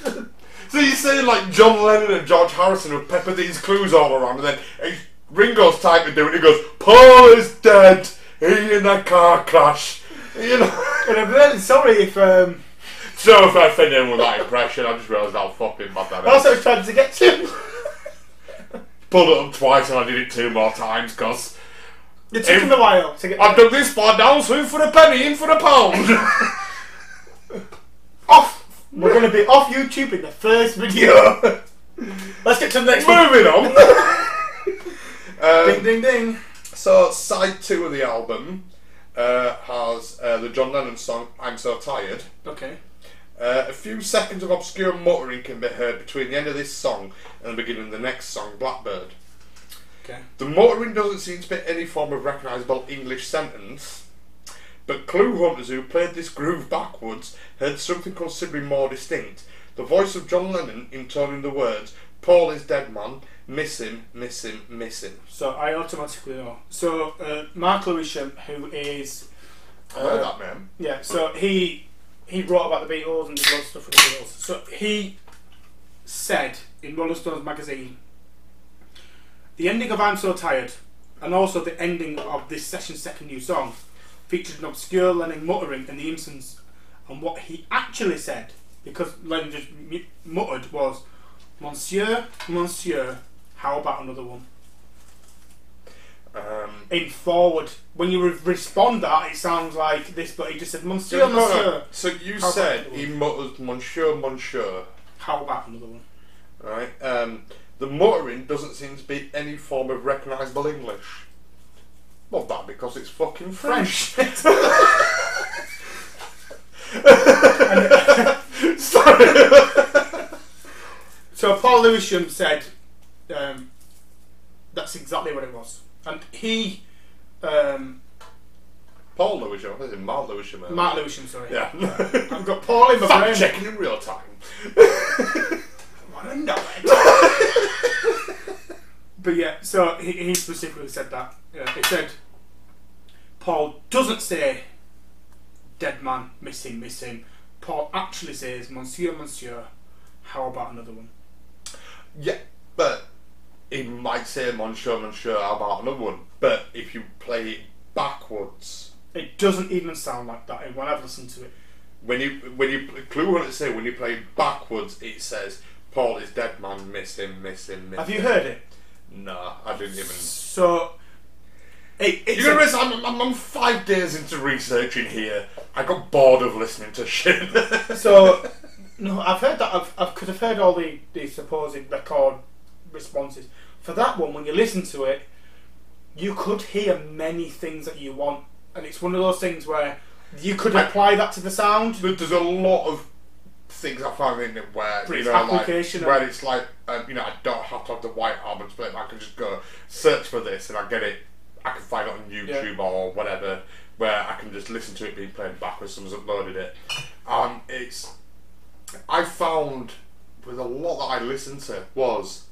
So you're saying like John Lennon and George Harrison would pepper these clues all around, and then Ringo's time to do it. He goes, "Paul is dead. He in a car crash." You know. and I'm really sorry if. Um, so if I offend anyone with that impression, I just realised how fucking bad that that's is. what I was trying to get to. Pulled it up twice, and I did it two more times because It took him a while to get I've done this far down, so in for a penny, in for a pound. off We're going to be off YouTube in the first video. Let's get to the next one. Moving on. Um, Ding, ding, ding. So, side two of the album uh, has uh, the John Lennon song "I'm So Tired." Okay. Uh, a few seconds of obscure muttering can be heard between the end of this song and the beginning of the next song, "Blackbird." Okay. The muttering doesn't seem to be any form of recognisable English sentence, but clue hunters who played this groove backwards heard something considerably more distinct. The voice of John Lennon intoning the words, Paul is dead man, miss him, miss him, miss him. So I automatically know. So uh, Mark Lewisham, who is I heard Uh, that man. yeah, so he he wrote about the Beatles and did lots of stuff with the Beatles. So he said in Rolling Stones magazine, the ending of "I'm So Tired" and also the ending of this session's second new song featured an obscure Lennon muttering in the instance, and what he actually said, because Lennon just muttered, was, "Monsieur, Monsieur, how about another one?" Um, in forward. When you re- respond that, it sounds like this, but he just said, Monsieur, no, no, no. Monsieur, So you How said he mutters Monsieur, Monsieur, how about another one? right? Um, the muttering doesn't seem to be any form of recognisable English. Well, that because it's fucking French. Sorry. So Paul Lewisham said, um, that's exactly what it was. And he, um, Paul Lewisham, what is it? Mark Lewisham. Mark Lewisham, sorry. Yeah. I've got Paul in my Fact brain. checking in real time. I want to know it. but yeah, so he, he specifically said that. Yeah, he said, Paul doesn't say dead man, missing, missing. Paul actually says, Monsieur, Monsieur, how about another one? Yeah, but he might say Monsieur, Monsieur, how about another one? But if you play it backwards, It doesn't even sound like that when I've listened to it. when you when you Clue what it say when you play it backwards, it says Paul is dead man, miss him, miss him, miss Have him. you heard it? No, I didn't even. So, it, it's you know, a- I'm, I'm, I'm five days into researching here. I got bored of listening to shit. so no, I've heard that. I've, I've could have heard all the, the supposed record responses for that one. When you listen to it, you could hear many things that you want, and it's one of those things where you could I- apply that to the sound. There- There's a lot of things I find in it where you its know, like where it's like um, you know I don't have to have the white album to play it. I can just go search for this and I get it. I can find it on YouTube or whatever where I can just listen to it being played backwards. Someone's uploaded it. Um, it's I found with a lot that I listened to was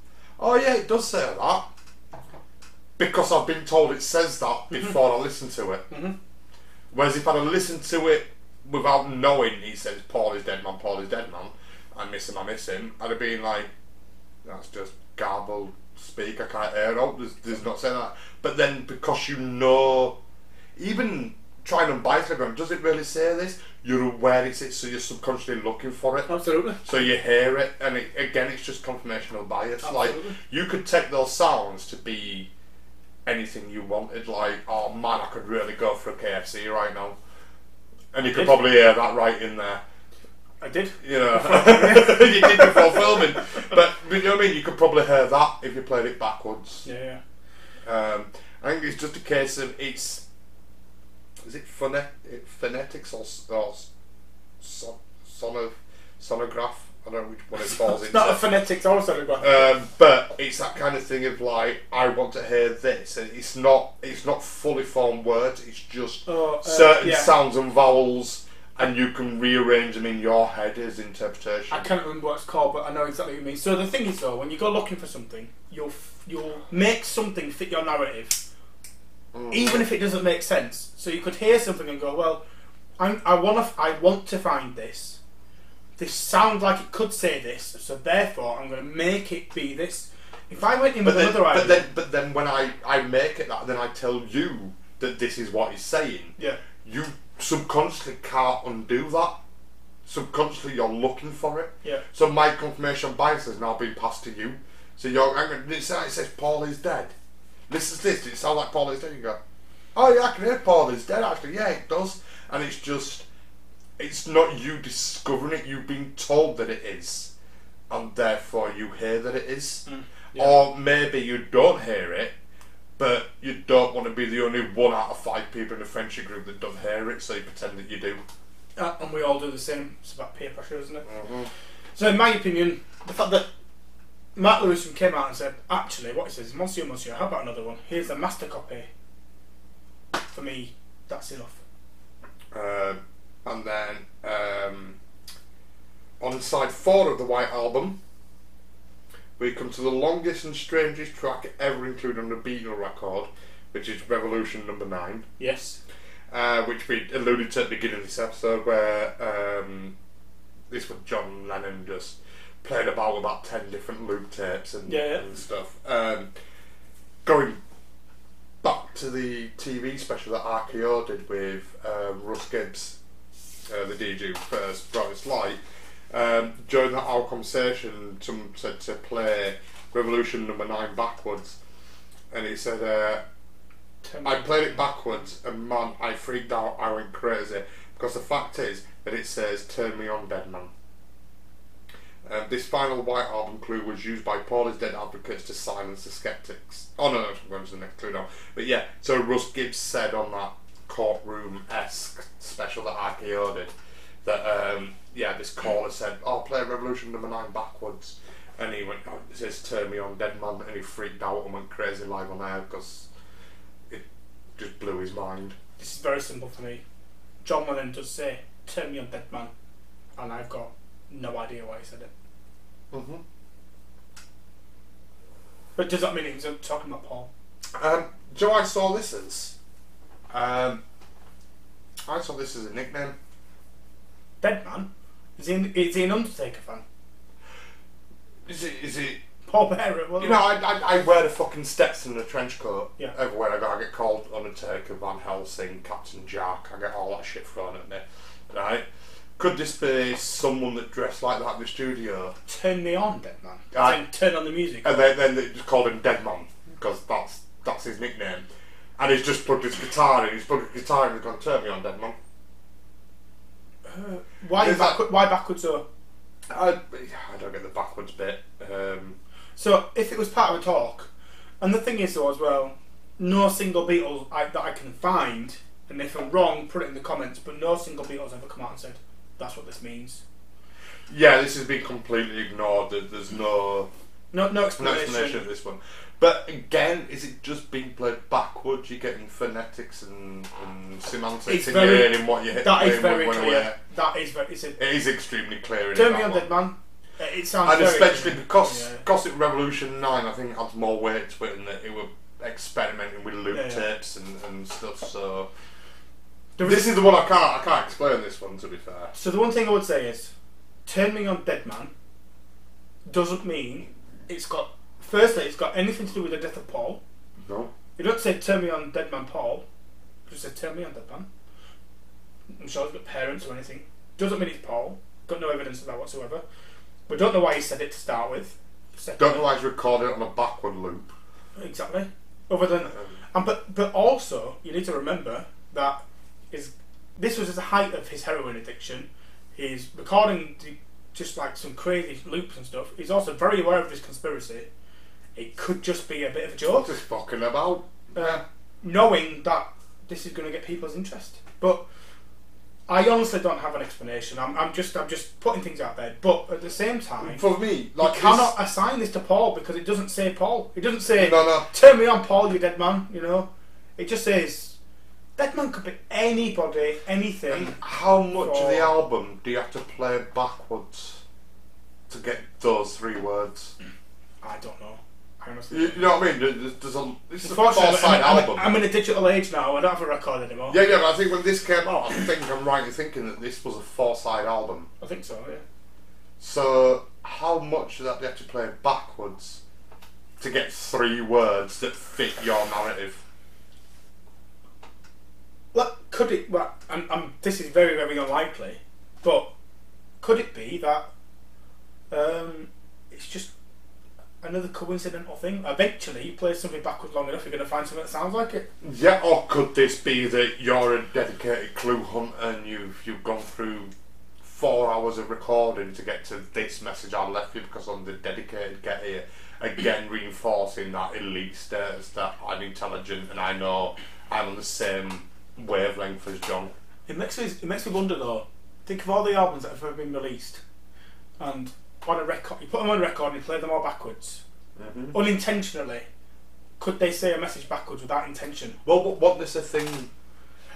oh yeah it does say that because I've been told it says that before I listen to it. Mhm. Whereas if I'd have listened to it without knowing he says Paul is dead man, Paul is dead man, I miss him, I miss him, I'd have been like, that's just garbled speak, I can't hear it, oh, there's, there's not saying that. But then because you know, even trying and buy Telegram, does it really say this? You're aware it's it, so you're subconsciously looking for it. Absolutely. So you hear it, and it, again, it's just confirmational bias. Like Absolutely. you could take those sounds to be anything you wanted. Like, oh man, I could really go for a KFC right now, and you could did. probably hear that right in there. I did. You know, you did before filming, but you know what I mean. You could probably hear that if you played it backwards. Yeah. Um, I think it's just a case of it's. Is it phonet, phonetics or, or son, sono, sonograph? I don't know which one it falls into. It's not a phonetics or a sonograph. Um, but it's that kind of thing of like I want to hear this, and it's not it's not fully formed words. It's just Oh, uh, certain yeah. sounds and vowels, and you can rearrange them in your head as interpretation. I can't remember what it's called, but I know exactly what you mean. So the thing is, though, when you go looking for something, you'll you'll make something fit your narrative, Mm. even if it doesn't make sense. So you could hear something and go, "Well, I'm, I want to f- I want to find this. This sounds like it could say this, so therefore I'm going to make it be this." If I went in But with then, another idea, but then, but then, when I, I make it that, then I tell you that this is what he's saying. yeah, You subconsciously can't undo that. Subconsciously, you're looking for it. yeah, So my confirmation bias has now been passed to you. So you're, hang on, it says, it says Paul is dead. Listen to this. It sound like Paul is dead? You go, oh yeah, I can hear Paul is dead. Actually, yeah, it does. And it's just it's not you discovering it. You've been told that it is, and therefore you hear that it is. Mm, yeah. Or maybe you don't hear it, but you don't want to be the only one out of five people in a friendship group that don't hear it, so you pretend that you do. Uh, and we all do the same. It's about peer pressure, isn't it? So, in my opinion, the fact that Mark Lewisohn came out and said, actually, what he says, Monsieur, Monsieur, how about another one? Here's a master copy. For me, that's enough. Um, and then um, on side four of the White Album, we come to the longest and strangest track ever included on the Beatle record, which is Revolution Number Nine, Yes. uh, which we alluded to at the beginning of this episode, where um, this was John Lennon just played about with about ten different loop tapes and, Yeah, yeah. and stuff. Um, going back to the TV special that RKO did with um, Russ Gibbs, uh, the DJ first brought us light. Um, during that our conversation, someone said to play Revolution Number Nine backwards, and he said, uh, "I played it backwards, and man, I freaked out. I went crazy because the fact is that it says "Turn Me On, Dead Man." Um, this final White Album clue was used by Paul is Dead advocates to silence the skeptics. Oh no, no, I'm going the next clue now. But yeah, so Russ Gibbs said on that courtroom esque special that RKO did that um, yeah, this caller said, "Oh, play Revolution Number Nine backwards," and he went, "Oh, it says Turn Me On, Dead Man," and he freaked out and went crazy live on air because it just blew his mind. This is very simple for me. John Lennon does say, turn me on dead man. And I've got no idea why he said it. Mm-hmm. But does that mean he's talking about Paul? Um, Joe, I saw this as. Um, I saw this as a nickname. Dead man? Is he, is he an Undertaker fan? Is it? Is it? Paul Bearer? Well, You know, I, I, I wear the fucking Stetson and a trench coat Yeah. everywhere I go. I get called Undertaker, Van Helsing, Captain Jack. I get all that shit thrown at me. Right? Could this be someone that dressed like that in the studio? turn me on, dead man. Aye. Then turn on the music. And then, then they just called him Dead Man because that's that's his nickname. And he's just plugged his guitar in. He's plugged his guitar in and gone, "Turn me on, Dead Man." Uh, why, Is that- why backwards though? I, I don't get the backwards bit. Um, So if it was part of a talk, and the thing is though as well, no single Beatles I, that I can find, and if I'm wrong, put it in the comments. But no single Beatles ever come out and said that's what this means. yeah, this has been completely ignored. There- There's no No, no no explanation. explanation of this one. But again, is it just being played backwards? You're getting phonetics and, and semantics It's in very- your hearing what you hit. That is very when clear. aware. That is very. It's a, It is extremely clear. In turn that me on, one. dead man. Uh, It sounds And very especially because Yeah. Gossip Revolution 9, I think, adds more weight to it and that it were experimenting with loop Yeah, yeah. tapes and, and stuff. So this is- the one I can't I can't explain this one to be fair. So the one thing I would say is, turn me on, dead man. Doesn't mean it's got. Firstly, it's got anything to do with the death of Paul. No. You don't say turn me on, dead man Paul. You just say turn me on, dead man. I'm sure he's got parents or anything. Doesn't mean it's Paul. Got no evidence of that whatsoever. We don't know why he said it to start with. Secondly- Don't know why he's recorded it on a backward loop. Exactly. Other than, Um, and but but also you need to remember that is this was at the height of his heroin addiction. He's recording the, just like some crazy loops and stuff. He's also very aware of this conspiracy. It could just be a bit of a joke, is fucking about? uh, knowing that this is going to get people's interest. But I honestly don't have an explanation. I'm, I'm just I'm just putting things out there. But at the same time, For me, like you cannot assign this to Paul because it doesn't say Paul. It doesn't say no, no. turn me on, Paul, you dead man. You know, it just says dead man could be anybody, anything. And how much of the album do you have to play backwards to get those three words? I don't know. I honestly. You, you know what I mean? There's, there's a this is a Unfortunately, four-side I'm, I'm, album. I'm in a digital age now. I don't have a record anymore. yeah, yeah. But I think when this came out, I think I'm right in thinking that this was a four-side album. I think so. Yeah. So how much of that do you have to play backwards to get three words that fit your narrative? Well, could it? Well, I'm, this is very, very unlikely. But could it be that um, it's just another coincidental thing. Eventually, you play something backwards long enough, you're going to find something that sounds like it. Yeah, or could this be that you're a dedicated clue hunter and you've you've gone through four hours of recording to get to this message I left you because I'm the dedicated get here. Again, reinforcing that elite status that I'm intelligent and I know I'm on the same wavelength as John. It makes me it makes me wonder though. Think of all the albums that have ever been released, and on a record, you put them on record and you play them all backwards, Mm-hmm. unintentionally. Could they say a message backwards without intention? Well, what, what there's a thing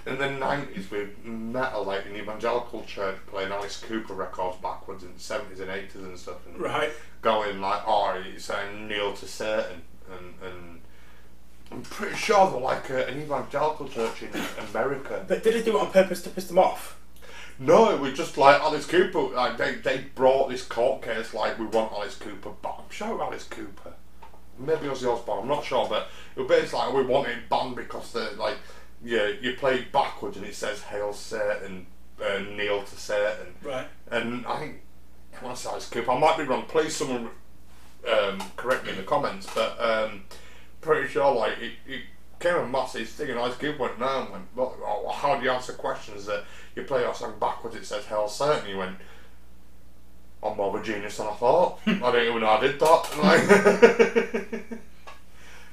in the nineties with metal, like in the evangelical church, playing Alice Cooper records backwards in the seventies and eighties and stuff, and Right. going like, "Oh, he's saying kneel to Satan," and and I'm pretty sure they're like a, an evangelical church in America. But did they do it on purpose to piss them off? No, it was just like Alice Cooper. Like they, they brought this court case like we want Alice Cooper, but I'm sure Alice Cooper. Maybe it was the Osbourne, I'm not sure, but it was basically like we want it banned because the like yeah, you play backwards and it says Hail Satan, uh, kneel to Satan. Right. And I think I want to say Alice Cooper. I might be wrong. Please, someone um, correct me in the comments. But um, pretty sure like it, it came a massive thing, and Alice Cooper went down. and Went, well, oh, how do you answer questions that you play your song backwards? It says Hell. He went. I'm more of a genius than I thought. I didn't even know I did that. And like,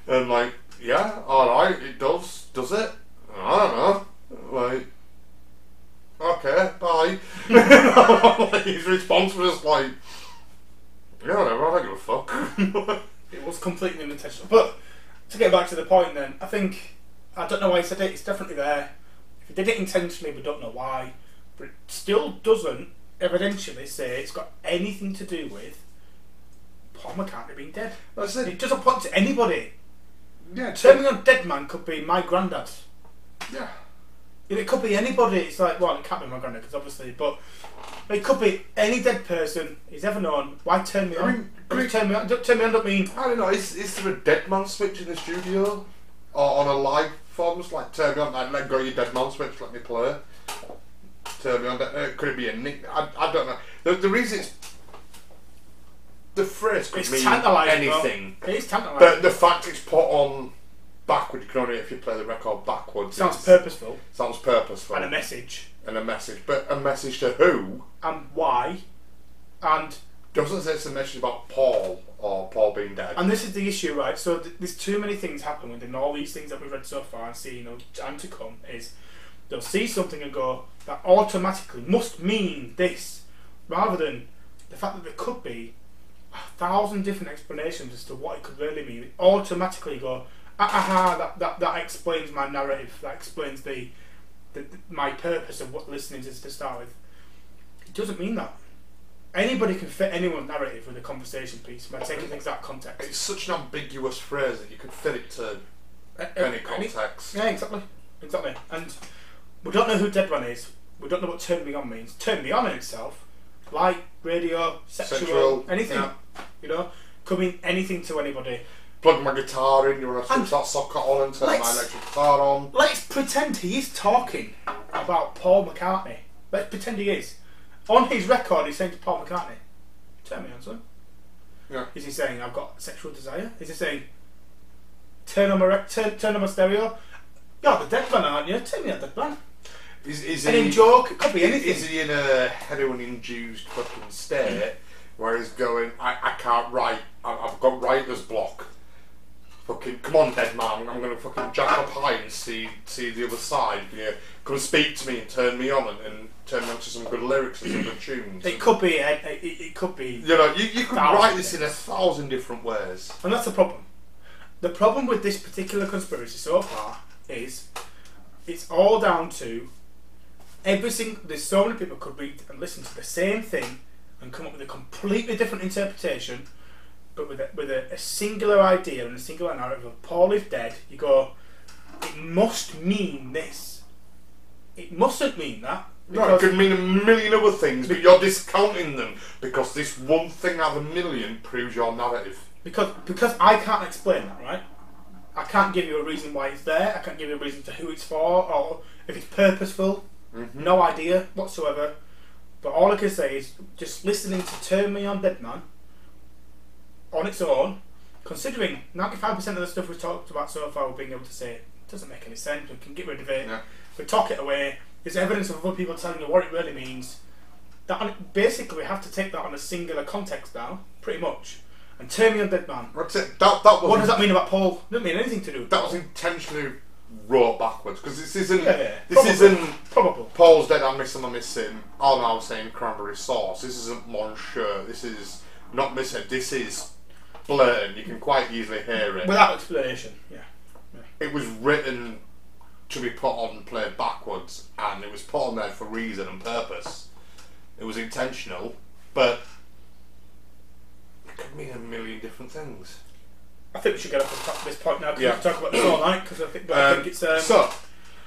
and like, yeah, alright, it does, does it? I don't know. Like, okay, bye. his response was like, yeah, whatever, I don't give a fuck. It was completely unintentional. But to get back to the point, then I think I don't know why he said it. It's definitely there. If he did it intentionally, we don't know why. But it still doesn't evidentially say it's got anything to do with Paul McCartney being dead. That's It It doesn't point to anybody. Yeah, Turning on Dead Man could be my granddad. yeah. It could be anybody. It's like, well, it can't be my granddad because obviously, but it could be any dead person he's ever known. Why turn me I on? mean, turn me on. Don't turn me on. Don't mean I don't know, is, is there a dead man switch in the studio? Or on a live form, just like turn me on, like, let go of your dead man switch, let me play. Turn me on, uh, could it be a nick? I, I don't know. The, the reason it's. The phrase could it's mean tantalising. though. anything. It is tantalising. But the fact it's put on backward, you can only if you play the record backwards. sounds purposeful Sounds purposeful. and a message and a message. But a message to who? and why and Doesn't say it's a message about Paul or Paul being dead. and this is the issue, right? So th- there's too many things happening within all these things that we've read so far and see, you know, and to come is they'll see something and go that automatically must mean this, rather than the fact that there could be a thousand different explanations as to what it could really mean. They automatically go, ah, ah, ah that, that that explains my narrative. That explains the, the, the my purpose of what listening is to start with. It doesn't mean that. Anybody can fit anyone's narrative with a conversation piece by taking things out of context. it's such an ambiguous phrase that you could fit it to Uh, any any- context. Yeah, exactly. Exactly. And we don't know who Dead One is. We don't know what Turn Me On means. Turn Me On in itself, light, radio, sexual, Sexual, anything. yeah. You know, could mean anything to anybody. Plug my guitar in, you want to And switch that socket on and turn my electric guitar on. Let's pretend he is talking about Paul McCartney. Let's pretend he is. On his record, he's saying to Paul McCartney, Turn me on, son. Yeah. Is he saying, I've got sexual desire? Is he saying, Turn on my, rec- turn, turn on my stereo? You're the dead man, aren't you? Turn me on, dead man. Is, is Any he, joke? It could be anything. Is he in a heroin-induced fucking state where he's going, I, I can't write, I, I've got writer's block. Fucking, come on, dead man, I'm going to fucking jack up high and see see the other side. Yeah, come and speak to me and turn me on and, and turn me on to some good lyrics and some good tunes. It could be. It, it, it could be. You know, you, you could write this in a thousand different ways. And that's the problem. The problem with this particular conspiracy so far is it's all down to every single. There's so many people could read and listen to the same thing and come up with a completely different interpretation, but with a, with a, a singular idea and a singular narrative of Paul is dead. You go, it must mean this. It mustn't mean that. No, it could mean a million other things, but you're discounting them because this one thing out of a million proves your narrative. Because because I can't explain that, right? I can't give you a reason why it's there. I can't give you a reason to who it's for or if it's purposeful. Mm-hmm. No idea whatsoever. But all I can say is just listening to Turn Me On Dead Man. On its own, considering 95% of the stuff we've talked about so far, we're being able to say it doesn't make any sense, we can get rid of it, we talk it away, there's evidence of other people telling you what it really means. That on- Basically, we have to take that on a singular context now, pretty much. And turn me undead man. That's it. That, that What does that mean about Paul? Doesn't mean anything to do with That was intentionally wrote backwards because this isn't. Yeah, yeah. This isn't Probable. Paul's dead. I'm missing. I'm missing. I'm saying cranberry sauce. This isn't Monsieur. This is not missing. This is blatant. You can quite easily hear it. Without explanation, yeah. it was written to be put on and played backwards, and it was put on there for reason and purpose. It was intentional, but it could mean a million different things. I think we should get off this- this point now because Yeah. we can talk about this all night because I think, I Um, think it's. Um, so,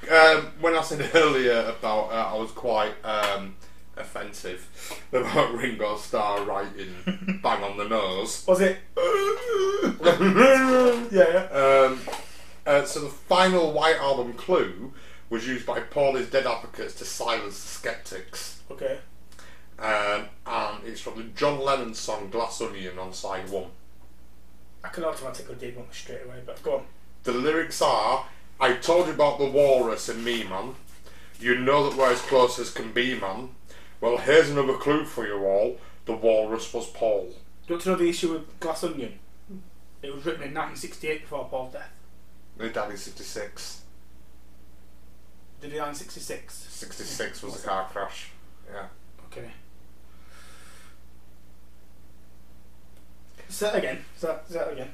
um, when I said earlier about uh, I was quite um, offensive about Ringo Starr writing "bang on the nose." was it? um, yeah, yeah. uh, so the final White Album clue was used by Paul is Dead Advocates to silence the skeptics, Okay. um, and it's from the John Lennon song "Glass Onion" on side one. I can automatically dig one straight away, but go on. The lyrics are I told you about the walrus and me, man. You know that we're as close as can be, man. Well, here's another clue for you all. The walrus was Paul. Do you want to know the issue with Glass Onion? It was written in 1968 before Paul's death. They died in 66. Did he die in 66? 66 was the car crash. Yeah. Okay. Say that again. Say that, say that again.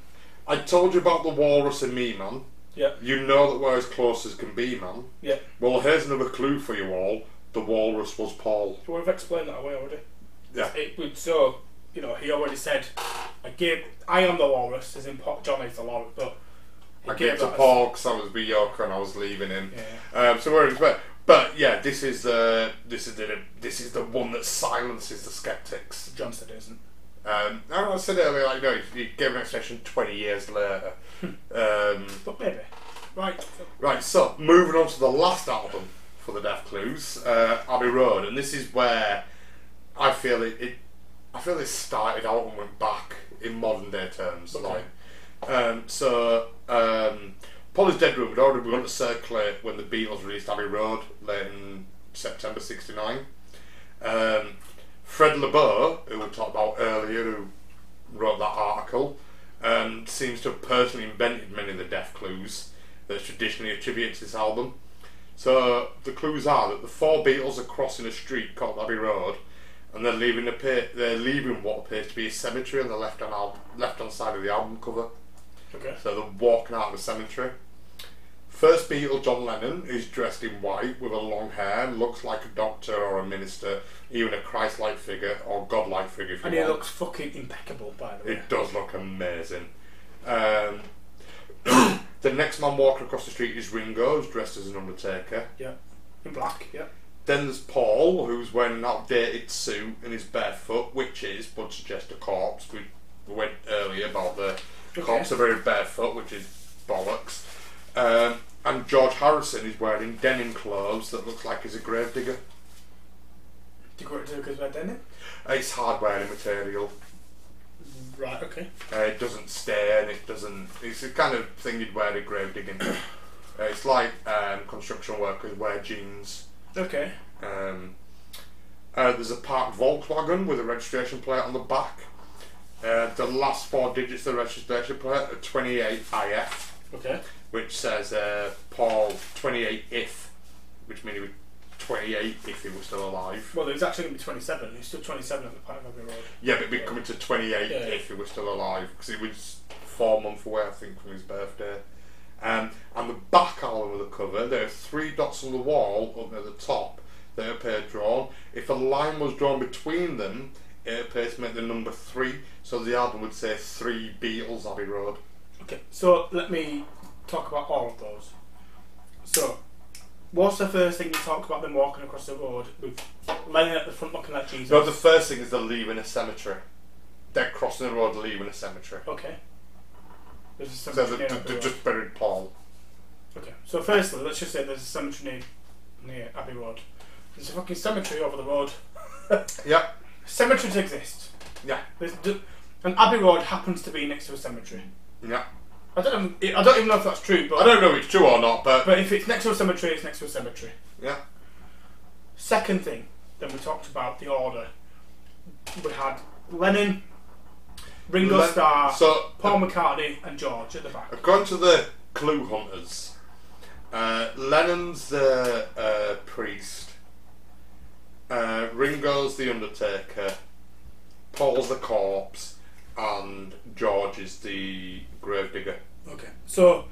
I told you about the walrus and me, man. Yeah. You know that we're as close as can be, man. Yeah. Well, here's another clue for you all. The walrus was Paul. We've explained that away already. Yeah. It would so, you know, he already said, I gave, I am the walrus, as in Pa- John is the walrus, but I gave to Paul because I was with Yoko and I was leaving him. Yeah. Um, so we're but, but yeah, this is the this is the this is the one that silences the skeptics. John said it isn't. Um, I said earlier, like, no, he gave an explanation twenty years later. um, But maybe. Right. right, so moving on to the last album for the Death Clues, uh, Abbey Road, and this is where I feel it. it I feel it started out and went back in modern day terms. Okay. Like, um, so um, Paul is Dead Room had already begun to circulate when the Beatles released Abbey Road late in September '69. Um, Fred LaBour, who we talked about earlier, who wrote that article, um, seems to have personally invented many of the death clues that's traditionally attributed to this album. So the clues are that the four Beatles are crossing a street called Abbey Road, and they're leaving a pa- they're leaving what appears to be a cemetery on the left hand al- left hand side of the album cover. Okay. So they're walking out of the cemetery. First Beatle, John Lennon, is dressed in white with a long hair and looks like a doctor or a minister, even a Christ-like figure or God-like figure. If you And he want. looks fucking impeccable, by the way. It does look amazing. Um, the next man walking across the street is Ringo, who's dressed as an undertaker. Yeah. In black, yeah. Then there's Paul, who's wearing an outdated suit and is barefoot, which is, would suggest a corpse. We went earlier about the Okay. corpse are very barefoot, which is bollocks. Um, and George Harrison is wearing denim clothes that looks like he's a gravedigger. Do you go to because we're denim? It's hard wearing material. Right, okay. Uh, it doesn't stay and it doesn't. It's the kind of thing you'd wear to grave digging. uh, it's like um, construction workers wear jeans. Okay. Um, uh, there's a parked Volkswagen with a registration plate on the back. Uh, the last four digits of the registration plate are 28IF, Okay. which says uh, Paul 28 if, which means he was 28 if he was still alive. Well, he's actually going to be 27. He's still 27 at the point of Abbey Road. Yeah, but it'd be coming to 28 Yeah. if he was still alive, because he was four months away, I think, from his birthday. Um, and the back album of the cover, there are three dots on the wall up near the top that appear drawn. If a line was drawn between them, it appears to make the number three, so the album would say Three Beatles Abbey Road. Okay, so let me talk about all of those. So, what's the first thing you talk about them walking across the road with Lennon at the front looking like Jesus? No, the first thing is they're leaving a cemetery. They're crossing the road, leaving a cemetery. okay. There's a So cemetery they near Abbey they Road. just buried Paul. Okay, so firstly, let's just say there's a cemetery near, near Abbey Road. There's a fucking cemetery over the road. Yeah, Cemeteries exist. yeah. There's, d- and Abbey Road happens to be next to a cemetery. Yeah. I don't, even- I don't even know if that's true, but I don't know if it's true or not, but, but if it's next to a cemetery, it's next to a cemetery. yeah. Second thing, then we talked about the order. We had Lennon, Ringo Len- Starr, so- Paul McCartney, and George at the back. According to the clue hunters, uh, Lennon's the uh, priest, uh, Ringo's the undertaker, Paul's the corpse, and George is the gravedigger. Okay. So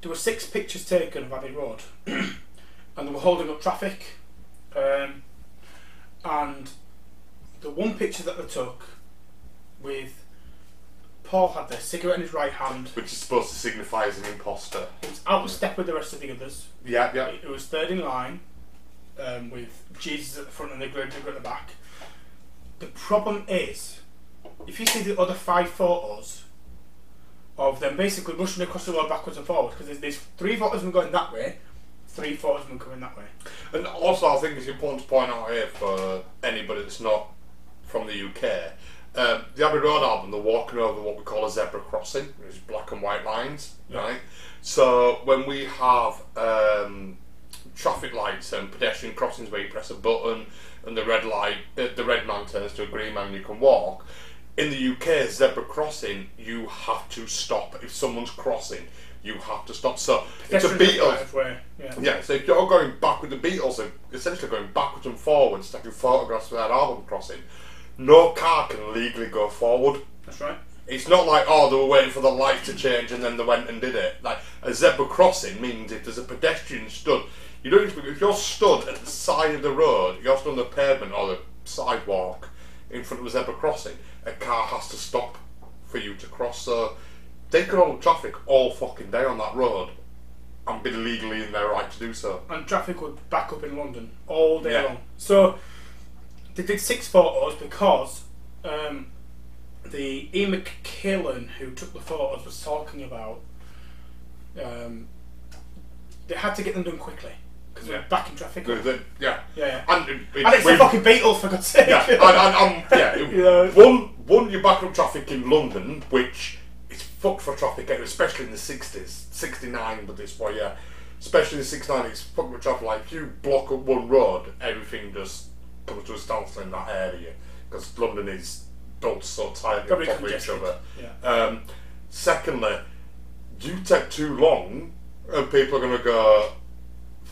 there were six pictures taken of Abbey Road, and they were holding up traffic. Um, and the one picture that they took with Paul had the cigarette in his right hand. Which is supposed to signify as an imposter. He was out of step with the rest of the others. Yeah, yeah. It was third in line, um, with Jesus at the front and the gravedigger at the back. The problem is, if you see the other five photos of them basically rushing across the road backwards and forwards, because there's, there's three photos of them going that way, three photos of them coming that way. And also, I think it's important to point out here for anybody that's not from the UK, um, the Abbey Road album, they're walking over what we call a zebra crossing, which is black and white lines, Yeah. right? So when we have um, traffic lights and pedestrian crossings where you press a button and the red light, uh, the red man turns to a green man and you can walk. In the UK, zebra crossing, you have to stop. If someone's crossing, you have to stop. So it's a Beatles. right Yeah. Yeah, so if you're going backward, the Beatles are essentially going backwards and forwards, taking photographs of that album crossing. No car can legally go forward. That's right. It's not like, oh, they were waiting for the light to change and then they went and did it. Like, a zebra crossing means if there's a pedestrian stood, you don't need to, if you're stood at the side of the road, you're stood on the pavement or the sidewalk in front of a zebra crossing, a car has to stop for you to cross. So they could hold traffic all fucking day on that road and be legally in their right to do so. and traffic would back up in London all day Yeah. long. So they did six photos because um, the Ian McKillen who took the photos was talking about um, they had to get them done quickly because Yeah. they're back in traffic. The- the- yeah. Yeah, yeah. And, it, And it's the fucking Beatles for God's sake. yeah, and, and, and, yeah, You know. one, one, you're back up traffic in London, which is fucked for traffic, especially in the 60s, 69, but this point, yeah, especially in the 69, it's fucked for traffic. Like, if you block up one road, everything just comes to a standstill in that area, because London is built so tightly on top of each other. yeah. Um, secondly, you take too long, and people are going to go,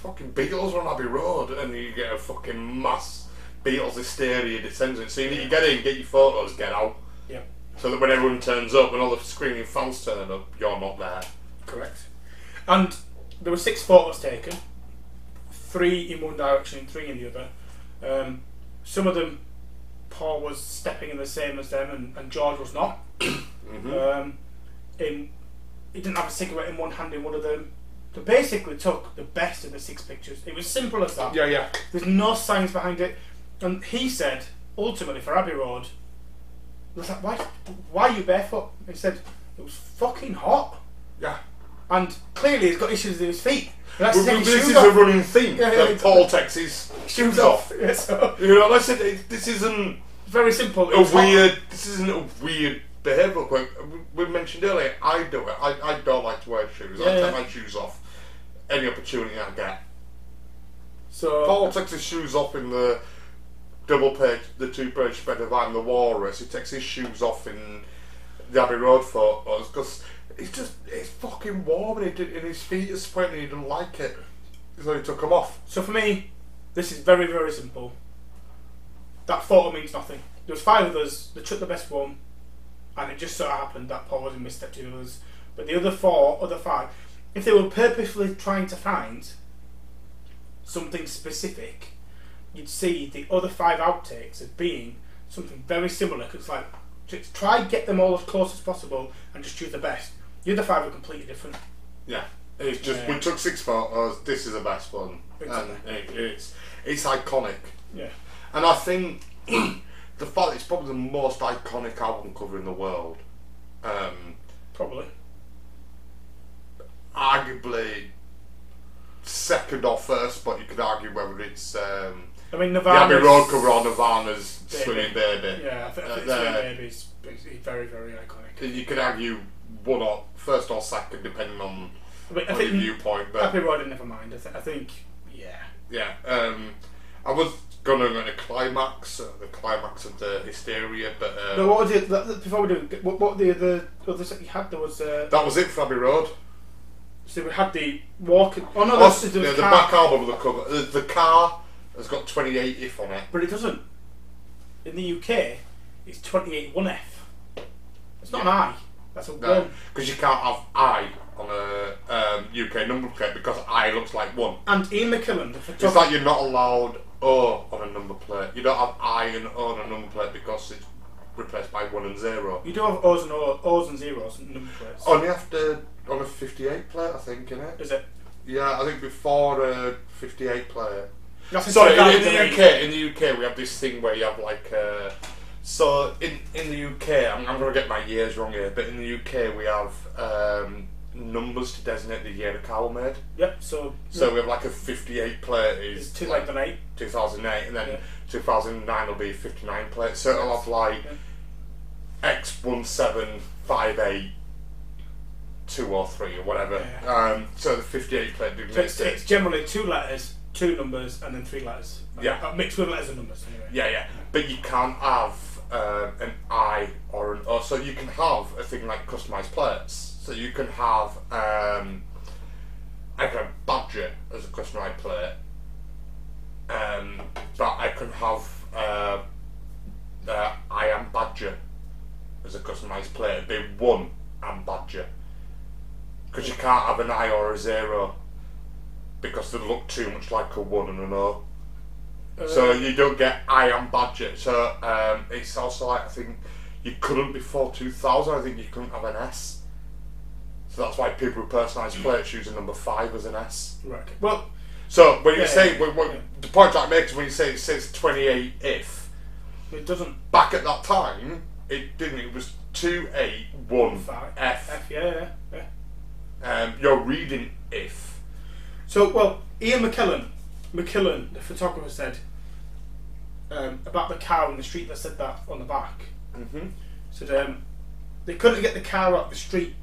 fucking Beatles are on Abbey Road, and you get a fucking mass Beatles hysteria descends. So you need to get in, get your photos, get out, yeah, so that when everyone turns up and all the screaming fans turn up, you're not there. correct. And there were six photos taken, three in one direction and three in the other. Um, some of them, Paul was stepping in the same as them, and, and George was not. Um, in, he didn't have a cigarette in one hand in one of them. They basically took the best of the six pictures. It was simple as that. Yeah, yeah. There's no science behind it. And he said, ultimately, for Abbey Road, he was like, why, why are you barefoot? He said, it was fucking hot. Yeah. And clearly he's got issues with his feet. Has Well, take this is a running theme Yeah, yeah, that it's- Paul takes his Shoes off. Yeah, so, You know, like I said, it- this isn't very simple. A hot. weird. This isn't a weird behavioural quirk. We we mentioned earlier. I do it. I, I don't like to wear shoes. I Yeah, take yeah. my shoes off any opportunity I get. So, Paul takes his shoes off in the double page, the two page spread of I'm the Walrus. He takes his shoes off in the Abbey Road photos because it's just it's fucking warm and, he did, and his feet are sweating and he didn't like it. So he took them off. so for me, this is very, very simple. That photo means nothing. There was five of us. They took the best one, and it just so happened that Paul was in misstep to the others. But the other four, other five, if they were purposefully trying to find something specific, you'd see the other five outtakes as being something very similar. 'cause it's like just try get them all as close as possible and just choose the best. The other five are completely different. Yeah. It's just Yeah. we took six photos. This is the best one, Exactly. and it, it's it's iconic. Yeah. And I think the fact that it's probably the most iconic album cover in the world, um, Probably. arguably second or first, but you could argue whether it's um, I mean, the Nirvana. Abbey Road cover or Nirvana's Baby. Swimming Baby. Yeah, I think, I Uh, think the- Swimming Baby's. Very, very iconic. You could argue one or first or second, depending on, I, mean, on your viewpoint. But Happy Road, never mind. I, th- I think, yeah. yeah, um, I was gonna go to climax, uh, the climax of the hysteria, but uh, No, what was it? that- Before we do, what, what the other others that you had? There was. Uh, that was it for Abbey Road. so we had the walk. Oh no, that's, yeah, the car, back album of the cover. The, the car has got 28 if on it. but it doesn't. In the UK, it's twenty-eight one F. It's not an I. That's a No, one. because you can't have I on a um, UK number plate because I looks like one. And Ian McKillen, the It's like you're not allowed O on a number plate. You don't have I and O on a number plate because it's replaced by one and zero. you do have O's and O, O's and zeros and number plates. Only after on a 58 plate, I think, innit? Is it? Yeah, I think before a 58 plate. Sorry, in, in the UK, in the UK, we have this thing where you have like. Uh, so in in the UK, I'm, I'm going to get my years wrong here, but in the UK we have um, numbers to designate the year the car was made. Yep. So. So we have like a 58 plate is two like like an eight. 2008, and then Yeah. 2009 will be 59 plate. So it'll have like X1758 two or three or whatever. Yeah. Um, so the 58 plate So it's, it's generally two letters, two numbers, and then three letters. Yeah. Uh, mixed with letters and numbers. Anyway. Yeah, yeah. But you can't have um, an I or an O. So you can have a thing like customized plates. So you can have um, I can have Badger as a customized plate. Um, but I can have uh, uh, I am Badger as a customized plate. It'd be one and Badger. Because you can't have an I or a zero because they look too much like a one and an O. Uh, So you don't get I am Badger. So um, it's also like I think you couldn't before 2000. I think you couldn't have an S. So that's why people with personalised plates use a number five as an S. right. Well, So when you Yeah, say yeah, when, when, yeah. the point I make is when you say it says 28 if it doesn't. back at that time it didn't. It was two eight one Five. F. F. Yeah. Yeah. yeah. Um, you're reading if. So, well, Ian McKellen, McKillen, the photographer, said um, about the car in the street that said that on the back. Mm-hmm. Said um, they couldn't get the car out the street.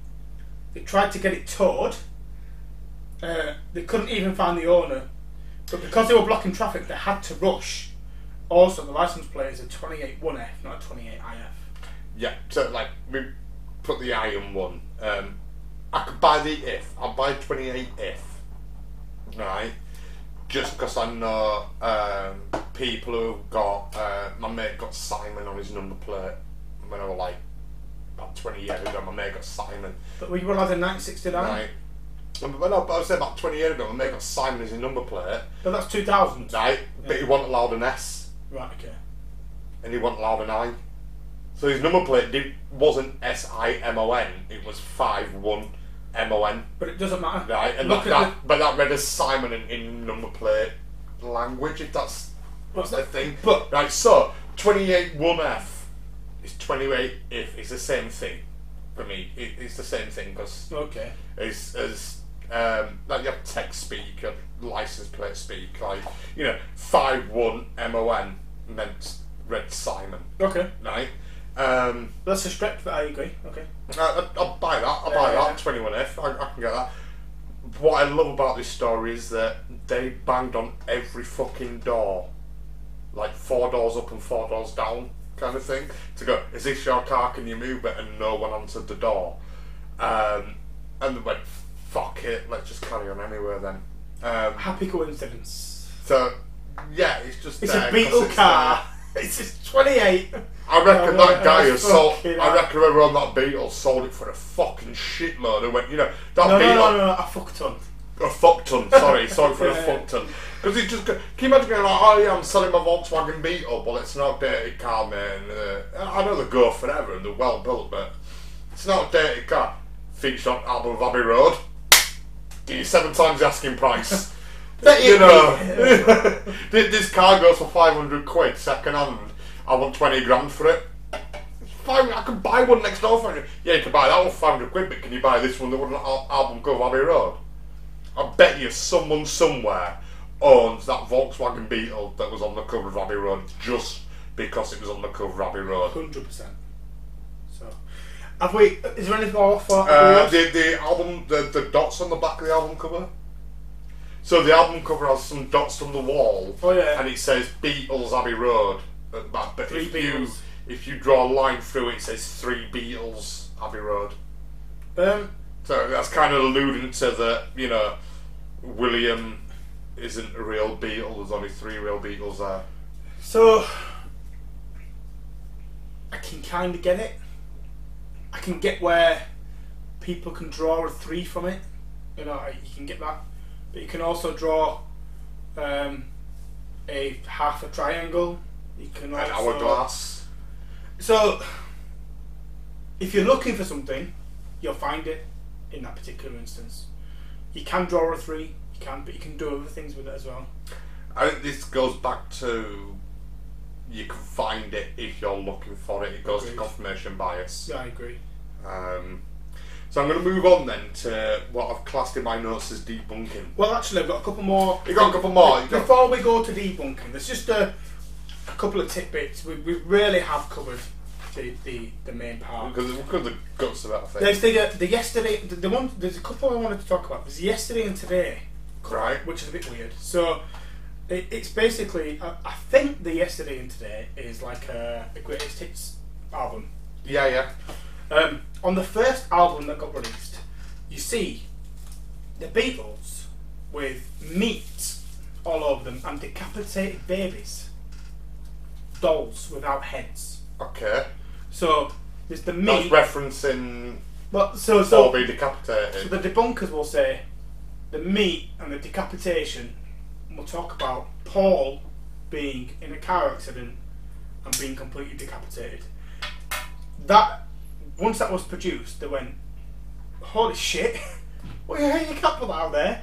They tried to get it towed. Uh, they couldn't even find the owner, but because they were blocking traffic, they had to rush. Also, the license plate is a 28 1F, not a 28 IF. Yeah, so like we put the I in one. Um, I could buy the if. I'll buy twenty eight if. Right, just because I know um, people who've got. Uh, my mate got Simon on his number plate when I was like about twenty years ago. My mate got Simon. But we were like in 1969. Right. Um, But no, but I saying about twenty years ago, my mate got Simon as his number plate. But that's 2000. Right, but he wasn't allowed an S. Right, okay. and he wasn't allowed an I. So his number plate did, wasn't S I M O N, it was 5 1 M O N. But it doesn't matter. Right, and Look that, at that, but that read as Simon in, in number plate language, if that's What's the that? thing. But- right, so 28 1F is 28 if it's the same thing for me. It, it's the same thing because Okay. as as um, like your have text speak, you have license plate speak, like you know, five one M O N meant read Simon, Okay. right? Um, That's a stretch, but I agree. Okay. I, I'll buy that. I'll buy Yeah. that. Twenty one F. I, I can get that. What I love about this story is that they banged on every fucking door, like four doors up and four doors down, kind of thing, to go. Is this your car? Can you move it? And no one answered the door. Um, and they went, "Fuck it, let's just carry on anywhere then." Um, Happy coincidence. so yeah, it's just It's there a 'cause Beetle it's car. It's just 28. I reckon Oh, that guy has sold. fucking I reckon whoever owned that Beetle sold it for a fucking shitload. And went, you know, that No, no, Beetle, no, no, no, a fuck ton. A fuck ton. Sorry, sorry for a fuck ton. Because he just. Can you imagine going like, oh yeah, I'm selling my Volkswagen Beetle, well it's an outdated car, man. Uh, I know they go forever and they're well built, but it's an outdated car. Featured on album of Abbey Road. Give you seven times the asking price. You know, this this car goes for 500 quid second hand. I want 20 grand for it. Fine, I can buy one next door for you. Yeah, you can buy that one for 500 quid, but can you buy this one that wouldn't album cover Abbey Road? I bet you someone somewhere owns that Volkswagen Beetle that was on the cover of Abbey Road just because it was on the cover of Abbey Road. 100%. So, Have we? Is there anything more for? Uh, the, the album, the, the dots on the back of the album cover. So the album cover has some dots on the wall, oh yeah. and it says Beatles Abbey Road. But, but but Three if you if you draw a line through it, it says three Beatles Abbey Road. um, So that's kind of alluding to the you know William isn't a real Beatle. There's only three real Beatles there. so I can kind of get it. I can get where people can draw a three from it. You know, you can get that, but you can also draw um, a half a triangle. You can An also hourglass. So, if you're looking for something, you'll find it in that particular instance. You can draw a three, you can, but you can do other things with it as well. I think this goes back to you can find it if you're looking for it. It goes to confirmation bias. Yeah, I agree. Um, so I'm going to move on then to what I've classed in my notes as debunking. Well, actually, I've got a couple more. You got a couple more. Before we go to debunking, there's just a, a couple of tidbits. We, we really have covered the, the, the main part. Because we've got the guts of that I think. There's the, uh, the yesterday, the, the one, there's a couple I wanted to talk about. There's yesterday and today, Right. which is a bit weird. So it, it's basically, I, I think the yesterday and today is like a, a greatest hits album. Yeah, yeah. Um, on the first album that got released, you see the Beatles with meat all over them and decapitated babies, dolls without heads. Okay. So there's the That's meat. referencing but so so being So decapitated. the debunkers will say the meat and the decapitation. and We'll talk about Paul being in a car accident and being completely decapitated. That once that was produced, they went, "Holy shit! What the hell you put that out there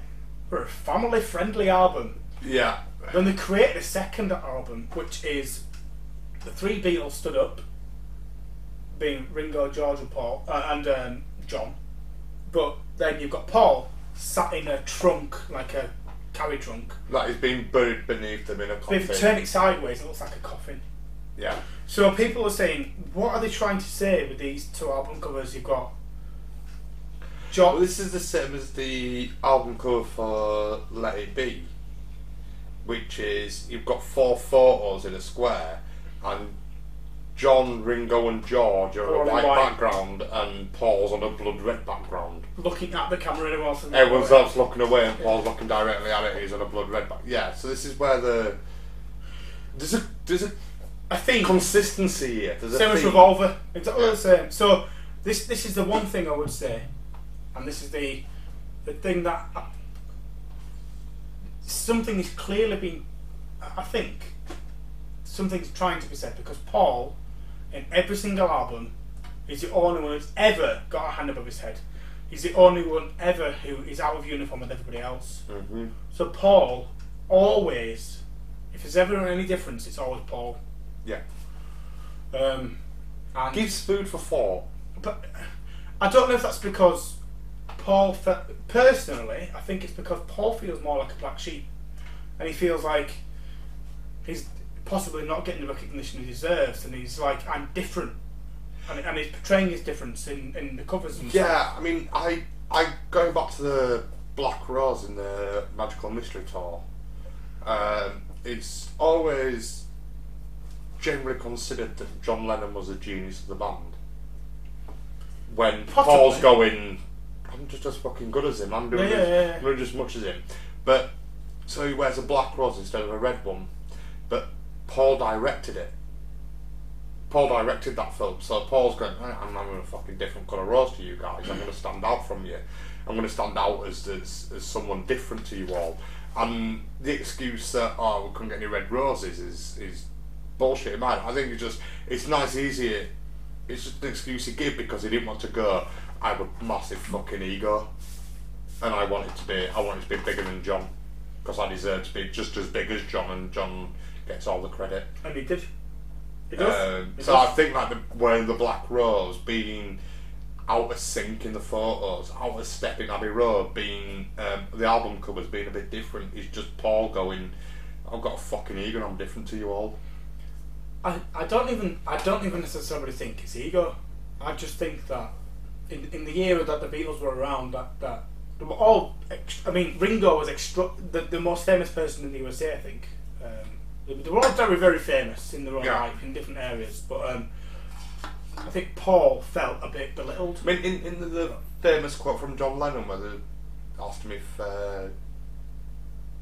for a family-friendly album." yeah. Then they created a second album, which is the three Beatles stood up, being Ringo, George, and Paul, uh, and um, John. But then you've got Paul sat in a trunk, like a carry trunk. That is being buried beneath them in a coffin. if you turn it sideways, it looks like a coffin. Yeah. So people are saying, what are they trying to say with these two album covers? You've got Well, John. this is the same as the album cover for Let It Be, which is you've got four photos in a square, and John, Ringo, and George are on a white, white. background, and Paul's on a blood red background. looking at the camera everyone else. is looking else looking away, and Paul's looking directly at it. He's on a blood red back. Yeah. So this is where the there's a there's a I think consistency here. There's a Same as. Revolver, exactly Yeah. the same. So this this is the one thing I would say, and this is the the thing that I, something is clearly being. I think something's trying to be said because Paul, in every single album, He's the only one who's ever got a hand above his head. He's the only one ever who is out of uniform with everybody else. Mhm. So Paul always, if there's ever any difference, it's always Paul. Yeah. Um, and Gives food for thought. but I don't know if that's because Paul. Fe- personally, I think it's because Paul feels more like a black sheep, and he feels like he's possibly not getting the recognition he deserves, and he's like, I'm different, and, and he's portraying his difference in, in the covers and stuff. Yeah, I mean, I, I going back to the Black Rose in the Magical Mystery Tour. Um, it's always generally considered that John Lennon was a genius of the band. When Possibly. Paul's going, I'm just as fucking good as him. I'm doing, Yeah, as, yeah. I'm doing just as much as him. But so he wears a black rose instead of a red one. But Paul directed it. Paul directed that film, so Paul's going, "Right, I'm having a fucking different colour rose to you guys. I'm going to stand out from you. I'm going to stand out as, as as someone different to you all. And the excuse that oh we couldn't get any red roses is is bullshit. mine. I think it's just it's nice easier. It's just an excuse he gave because he didn't want to go. I have a massive fucking ego, and I wanted to be. I wanted to be bigger than John because I deserve to be just as big as John, and John gets all the credit. and he did. He does. Um, He so does. I think like the, wearing the black rose, being out of sync in the photos, out of step in Abbey Road, being um, the album covers being a bit different. Is just Paul going, I've got a fucking ego, and I'm different to you all. I, I don't even I don't even necessarily think it's ego. I just think that in, in the era that the Beatles were around, that, that they were all. Ex- I mean, Ringo was extra- the, the most famous person in the USA, I think. Um, they were all very, very famous in their own Yeah. right in different areas, but um, I think Paul felt a bit belittled. I mean, in, in the, the famous quote from John Lennon, where they asked him if uh,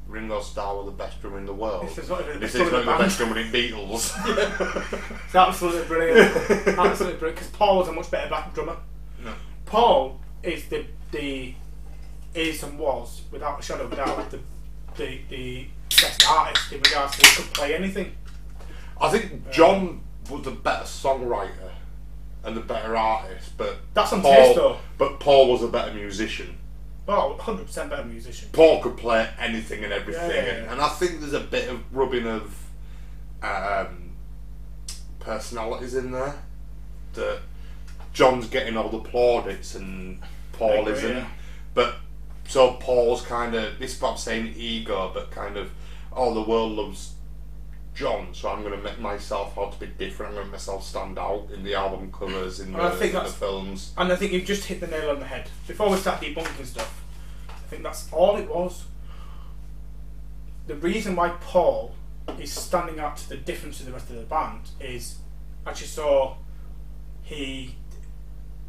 Ringo Starr were the best drummer in the world. He says, "Not even the best drummer in the the best drummer in Beatles. It's absolutely brilliant. absolutely brilliant. Because Paul was a much better back drummer. No. Paul is the the is and was without a shadow of a doubt the the, the best artist in regards to he could play anything. I think John was the better songwriter and the better artist, but That's on Paul, taste, though. But Paul was a better musician. Well, hundred percent better musician. Paul could play anything and everything, Yeah, yeah, and, yeah. and I think there's a bit of rubbing of um, personalities in there. That John's getting all the plaudits and Paul agree, isn't. yeah. But so Paul's kind of this is what I'm saying ego, but kind of oh the world loves John, so I'm going to make myself out to be different. I'm going to make myself stand out in the album covers, in the, And I think in the films. And I think you've just hit the nail on the head. Before we start debunking stuff, I think that's all it was. The reason why Paul is standing out to the difference in the rest of the band is, as you saw, he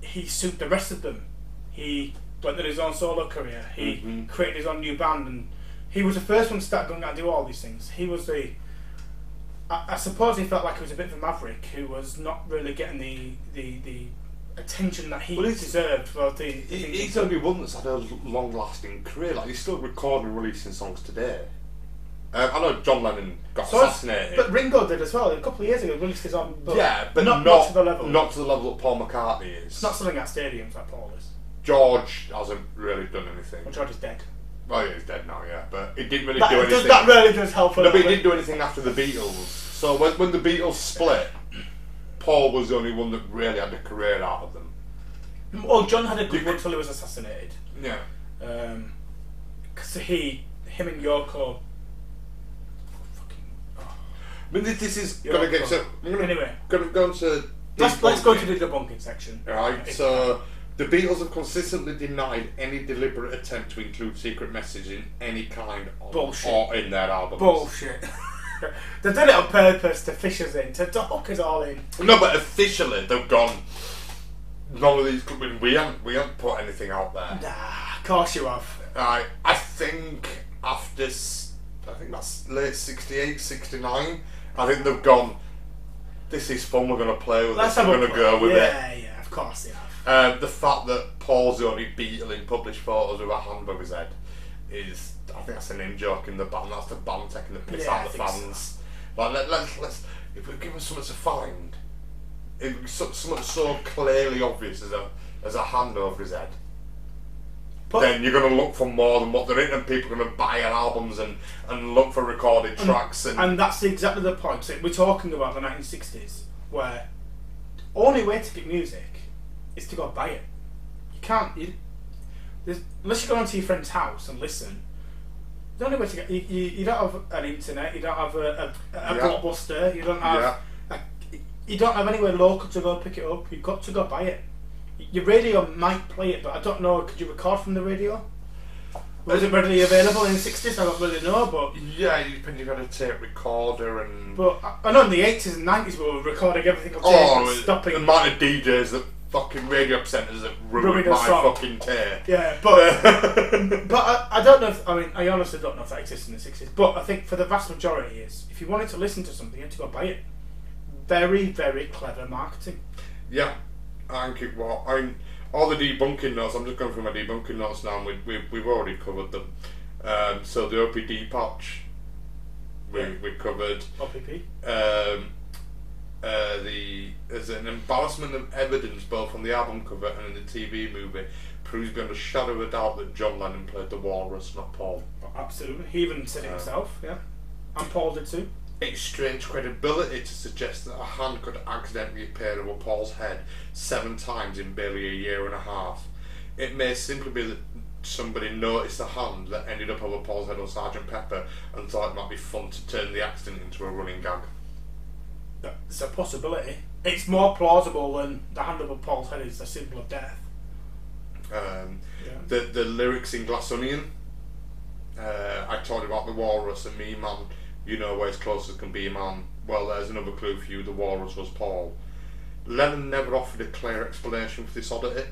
he suited the rest of them. He went on his own solo career. He Mhm. created his own new band, and he was the first one to start going out and do all these things. He was the I, I suppose he felt like he was a bit of a maverick who was not really getting the the, the attention that he Well, deserved for the. He- the He's only one that's had a long lasting career. Like he's still recording and releasing songs today. Um, I know John Lennon got So- assassinated. But Ringo did as well. A couple of years ago, he released his own. But yeah, but not, not, not to the level. Not to the level that Paul McCartney is. It's not selling out stadiums like Paul is. George hasn't really done anything. Well, George is dead. Well, yeah, he's dead now, yeah, but it didn't really That, do does, anything. that really does help a no, but little didn't bit. do anything after the Beatles. So when, when the Beatles split, Paul was the only one that really had a career out of them. Well, John had a good run until he was assassinated. Yeah. Um, because he, him and Yoko. Fucking. oh. But this, this is gonna get cool. so. I'm gonna, Anyway. gonna go into. Let's, let's go to the debunking section. Right, If- so the Beatles have consistently denied any deliberate attempt to include secret message in any kind of Bullshit. or in their albums. Bullshit. they did it on purpose to fish us in, to, to hook us all in. No, but officially they've gone. None of these. I mean, we haven't we haven't put anything out there. Nah, of course you have. I I think after s- I think that's late 68, 69, I think they've gone. This is fun. We're gonna play with Let's it. have We're a gonna play. go with it. Yeah, yeah, of course they have. Um, the fact that Paul's the only Beatle in published photos with a hand above his head is, I think that's an in joke in the band. That's the band taking the piss Yeah, out of the think so. fans. Like, let, let's, let's, if we give us something to find, it's so- something so clearly obvious as a, as a hand over his head, But then you're going to look for more than what they're in, and people are going to buy your albums and, and look for recorded tracks. And, And that's exactly the point. So we're talking about the 1960s, where only way to get music is to go buy it. You can't. You, unless you go onto your friend's house and listen. The only way to get you, you, you don't have an internet, you don't have a, a, a Yeah. blockbuster, you don't have a, you don't have anywhere local to go pick it up. You've got to go buy it. Your radio might play it, but I don't know. Could you record from the radio? Was it readily available in the 60s? I don't really know, but yeah, you, you've got a tape recorder and. But I- I know in the 80s and 90s we were recording everything on tape Oh, and stopping. the amount of DJs that fucking radio presenters that ruined Ruined my fucking tear. Yeah, but but I, I don't know. If, I mean, I honestly don't know if that exists in the 60s. But I think for the vast majority is if you wanted to listen to something, you had to go buy it. Very, very clever marketing. yeah, I think it was. I'm all the debunking notes. I'm just going through my debunking notes now. And we, we we've already covered them. Um, so the OPD patch, we Yeah. we covered. OPP. Um, uh, the there's an embarrassment of evidence both on the album cover and in the TV movie proves beyond a shadow of a doubt that John Lennon played the walrus, not Paul. Absolutely. He even said it Uh, himself. Yeah. And Paul did too. It's strange credibility to suggest that a hand could accidentally appear over Paul's head seven times in barely a year and a half. It may simply be that somebody noticed a hand that ended up over Paul's head on Sergeant Pepper and thought it might be fun to turn the accident into a running gag. It's a possibility. It's more plausible than the hand over Paul's head is a symbol of death. Um, Yeah. the the lyrics in Glass Onion. Uh, I told you about the walrus and me, man. You know where as close as can be, man. Well, there's another clue for you. The walrus was Paul. Lennon never offered a clear explanation for this oddity.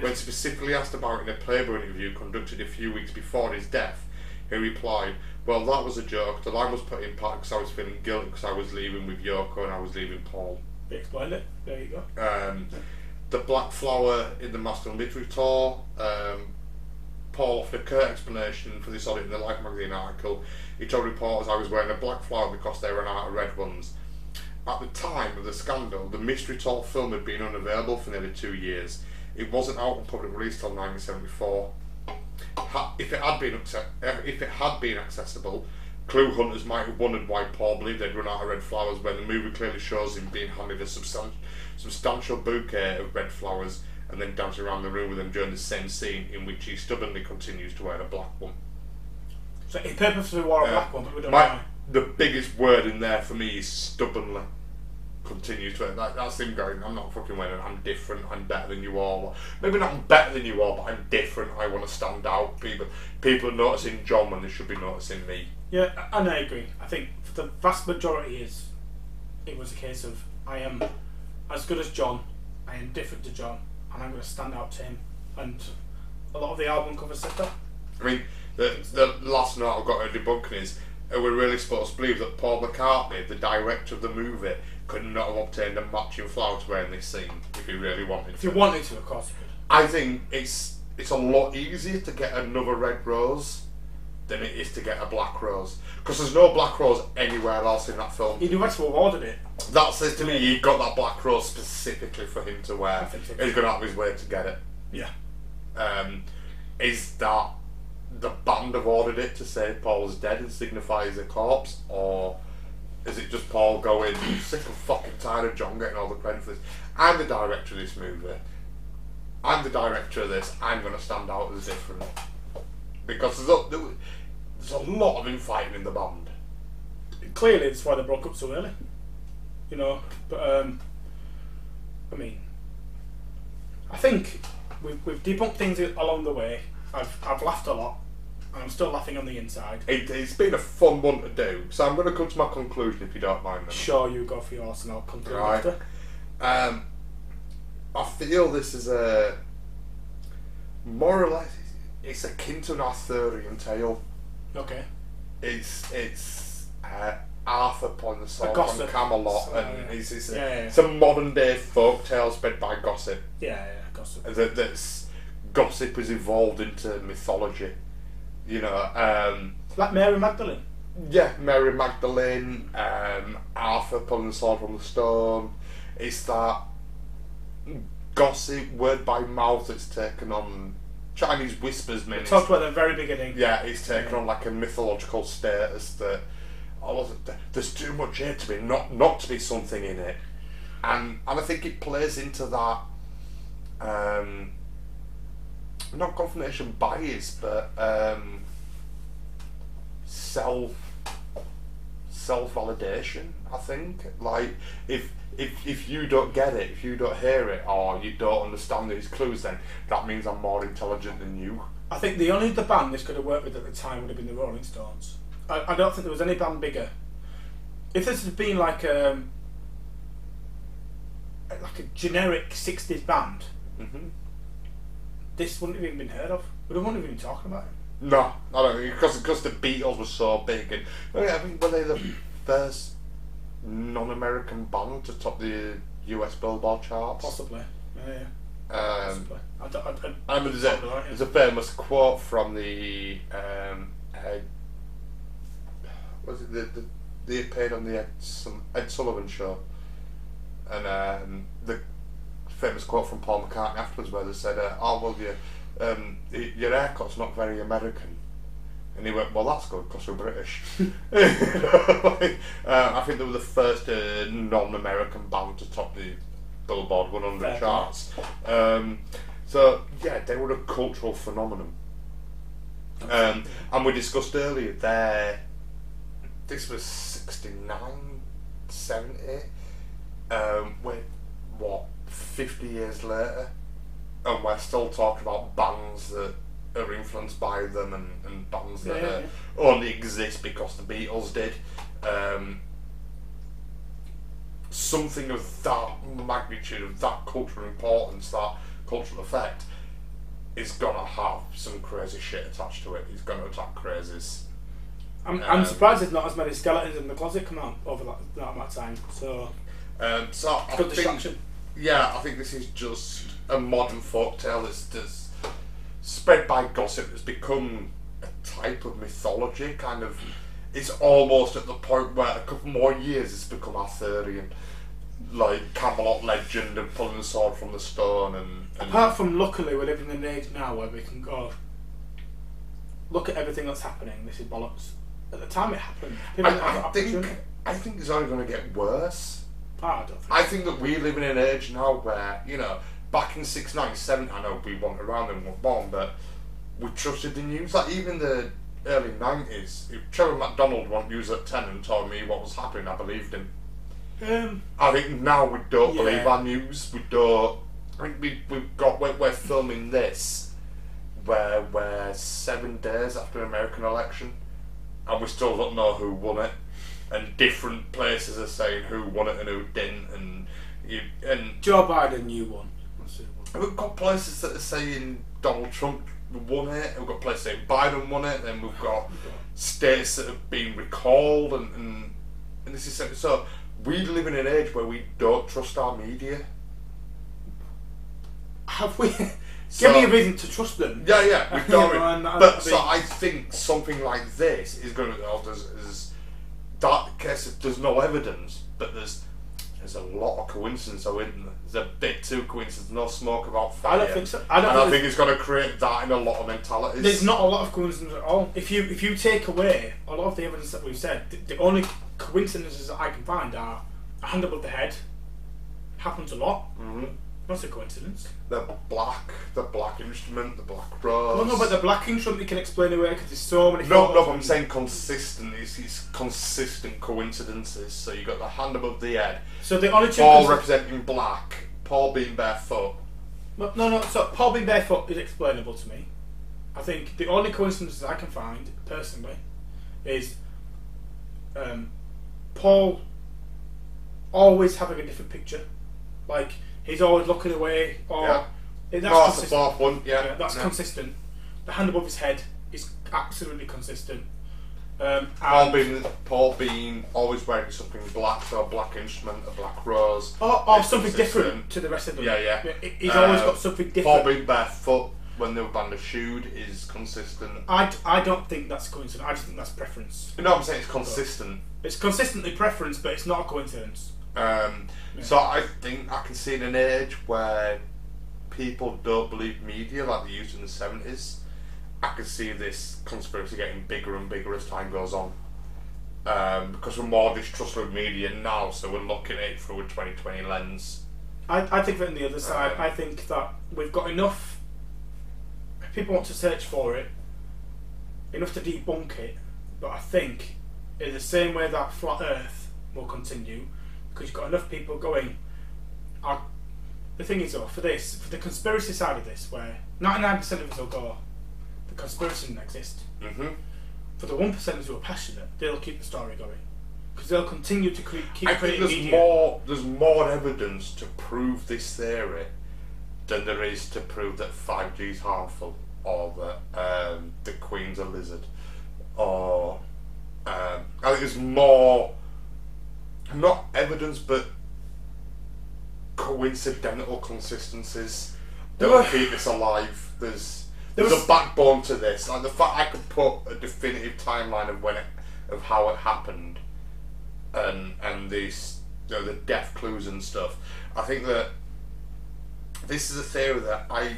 When specifically asked about it in a Playboy interview conducted a few weeks before his death, he replied, "Well, that was a joke. The line was put in part because I was feeling guilty because I was leaving with Yoko and I was leaving Paul." They explained it. There you go. Um, the Black Flower in the Master and Literary Tour. Um, Paul offered a curt explanation for this audit in the Life magazine article. He told reporters I was wearing a black flower because they ran out of red ones. At the time of the scandal, the Mystery Tour film had been unavailable for nearly two years. It wasn't out on public release till 1974. If it had been uh, if it had been accessible, clue hunters might have wondered why Paul believed they'd run out of red flowers when the movie clearly shows him being handed a substan- substantial bouquet of red flowers and then dancing around the room with them during the same scene in which he stubbornly continues to wear a black one. So he purposely wore a Yeah. black one, but we don't know My, why. the biggest word in there for me is stubbornly. Continues to that, that's him going. I'm not fucking winning. I'm different. I'm better than you all. Maybe not I'm better than you all, but I'm different. I want to stand out. People, people are noticing John when they should be noticing me. Yeah, and I agree. I think for the vast majority is it was a case of I am as good as John, I am different to John, and I'm going to stand out to him. And a lot of the album covers said that. I mean, the the last note I've got to debunking is are we really supposed to believe that Paul McCartney, the director of the movie, could not have obtained a matching flower to wear in this scene if he really wanted to. If to? you wanted to, of course. I think it's it's a lot easier to get another red rose than it is to get a black rose because there's no black rose anywhere else in that film. He knew how to awarded it. That says to me he got that black rose specifically for him to wear. Think so. He's going out of his way to get it. Yeah. Um, is that the band have ordered it to say Paul's dead and signify he's a corpse, or is it just Paul going sick and fucking tired of John getting all the credit for this? I'm the director of this movie. I'm the director of this. I'm going to stand out as different because there's a, there's a lot of infighting in the band. Clearly, it's why they broke up so early. You know, but um, I mean, I think we've, we've debunked things along the way. I've I've laughed a lot, and I'm still laughing on the inside. It, it's been a fun one to do, so I'm going to come to my conclusion if you don't mind. Then. Sure, you go for yours, and I'll conclude Right. after. Um, I feel this is a more or less it's akin to an Arthurian tale. Okay. It's it's uh, Arthur upon the sword from Camelot, So, and it's, it's, a, Yeah, yeah, yeah. it's a modern day folk tale spread by gossip. Yeah, yeah, gossip. That that's gossip has evolved into mythology. You know, um, Like Mary Magdalene. yeah, Mary Magdalene, um, Arthur pulling the sword from the stone. It's that gossip, word by mouth that's taken on Chinese whispers. We Man, talked about the very beginning. yeah, it's taken on like a mythological status that oh, th- there's too much here to be not not to be something in it, and and I think it plays into that. Um, not confirmation bias, but um, self self validation. I think like if if if you don't get it, if you don't hear it, or you don't understand these clues, then that means I'm more intelligent than you. I think the only the band this could have worked with at the time would have been the Rolling Stones. I, I don't think there was any band bigger. If this had been like a like a generic '60s band, Mm-hmm. This wouldn't have even been heard of. We wouldn't have even been talking about it. No, I don't because because the Beatles were so big and I mean were they the first non-American band to top the US Billboard charts? Possibly. Yeah. Um, Possibly. I don't, I, I, I mean, there's a, Probably right, yeah. there's a famous quote from the um, Ed, was it the, the they appeared on the Ed, Ed Sullivan show, and um, the famous quote from Paul McCartney afterwards where they said, uh, "Oh well, your um, your haircut's not very American." And he went, well, that's good because we're British. Like, uh, I think they were the first uh, non-American band to top the Billboard 100 Fair charts. Um, so yeah, they were a cultural phenomenon. Um, and we discussed earlier there. This was 69, 70. um, we're what fifty years later, and we're still talking about bands that are influenced by them and, and bands that Yeah, only exist because the Beatles did. Um, something of that magnitude, of that cultural importance, that cultural effect, is gonna have some crazy shit attached to it. It's gonna attract crazies. I'm, I'm Um, surprised there's not as many skeletons in the closet come out over that, that amount of time. So, Um, so I think. Yeah, I think this is just a modern folktale that's, that's spread by gossip. It's become a type of mythology, kind of. It's almost at the point where a couple more years it's become Arthurian, like Camelot legend and pulling the sword from the stone and. and Apart from luckily we're living in an age now where we can go look at everything that's happening. This is bollocks. At the time it happened, people didn't have I, I think. I think it's only going to get worse. Ah, I don't think. I think that we live in an age now where, you know, back in 697, I know we weren't around and were born, but we trusted the news. Like, even the early 90s, if Trevor McDonald went news at 10 and told me what was happening, I believed him. Um, I think now we don't Yeah. believe our news. We don't. I think we, we've got, we're, we're filming this where we're seven days after an American election and we still don't know who won it. And different places are saying who won it and who didn't. And you, and Joe Biden, new one. Won. we've got places that are saying Donald Trump won it. We've got places saying Biden won it. Then we've got states that have been recalled. And, and, and this is so- so. We live in an age where we don't trust our media. Have we? So- Give me a reason to trust them. Yeah, yeah, we Yeah, don't. I- but so I think something like this is going to. Oh, there's that case. There's no evidence, but there's there's a lot of coincidence. So isn't there? There's a bit too coincidence. No smoke about fire. I don't think so. I don't and I think think it's going to create that in a lot of mentalities. There's not a lot of coincidence at all. If you if you take away a lot of the evidence that we've said, the, the only coincidences that I can find are a hand above the head. Happens a lot. hmm Not a coincidence. The black, the black instrument, the black rose. Well, no, but the black instrument you can explain away because there's so many. No, no, but I'm saying consistent. It's, it's consistent coincidences. So you got the hand above the head. So the only two. Paul representing black. Paul being barefoot. no, no, no. So Paul being barefoot is explainable to me. I think the only coincidences I can find personally is um, Paul always having a different picture. Like he's always looking away, or Yeah. that's no, that's the consistent. fourth one. Yeah, Yeah, that's Yeah. consistent. The hand above his head is absolutely consistent. Um, Paul being Paul being always wearing something black, so a black instrument, a black rose. or, or something consistent. different to the rest of them. Yeah, yeah. he- He's always Uh, got something different. Paul being barefoot when the band are shoed is consistent. I, I don't think that's coincidence. I just think that's preference. You know what I'm saying? It's consistent. It's consistently preference, but it's not a coincidence. Um, So I think I can see in an age where people don't believe media like they used in the seventies. I can see this conspiracy getting bigger and bigger as time goes on. Um, because we're more distrustful of media now, so we're looking at it through a 2020 lens. I, I think that on the other side, Um, I think that we've got enough. People want to search for it, enough to debunk it. But I think in the same way that flat Earth will continue, because you've got enough people going. I, the thing is, though, for this, for the conspiracy side of this, where ninety nine percent of us will go, the conspiracy doesn't exist. Mm-hmm. For the one percenters who are passionate, they'll keep the story going, because they'll continue to cre- keep I think creating there's media. more there's more evidence to prove this theory than there is to prove that 5G is harmful or that um, the Queen's a lizard or um, I think there's more not evidence but coincidental consistencies that There will keep this alive. There's There there's was- a backbone to this. Like the fact I could put a definitive timeline of when it of how it happened and and these you know the death clues and stuff. I think that this is a theory that I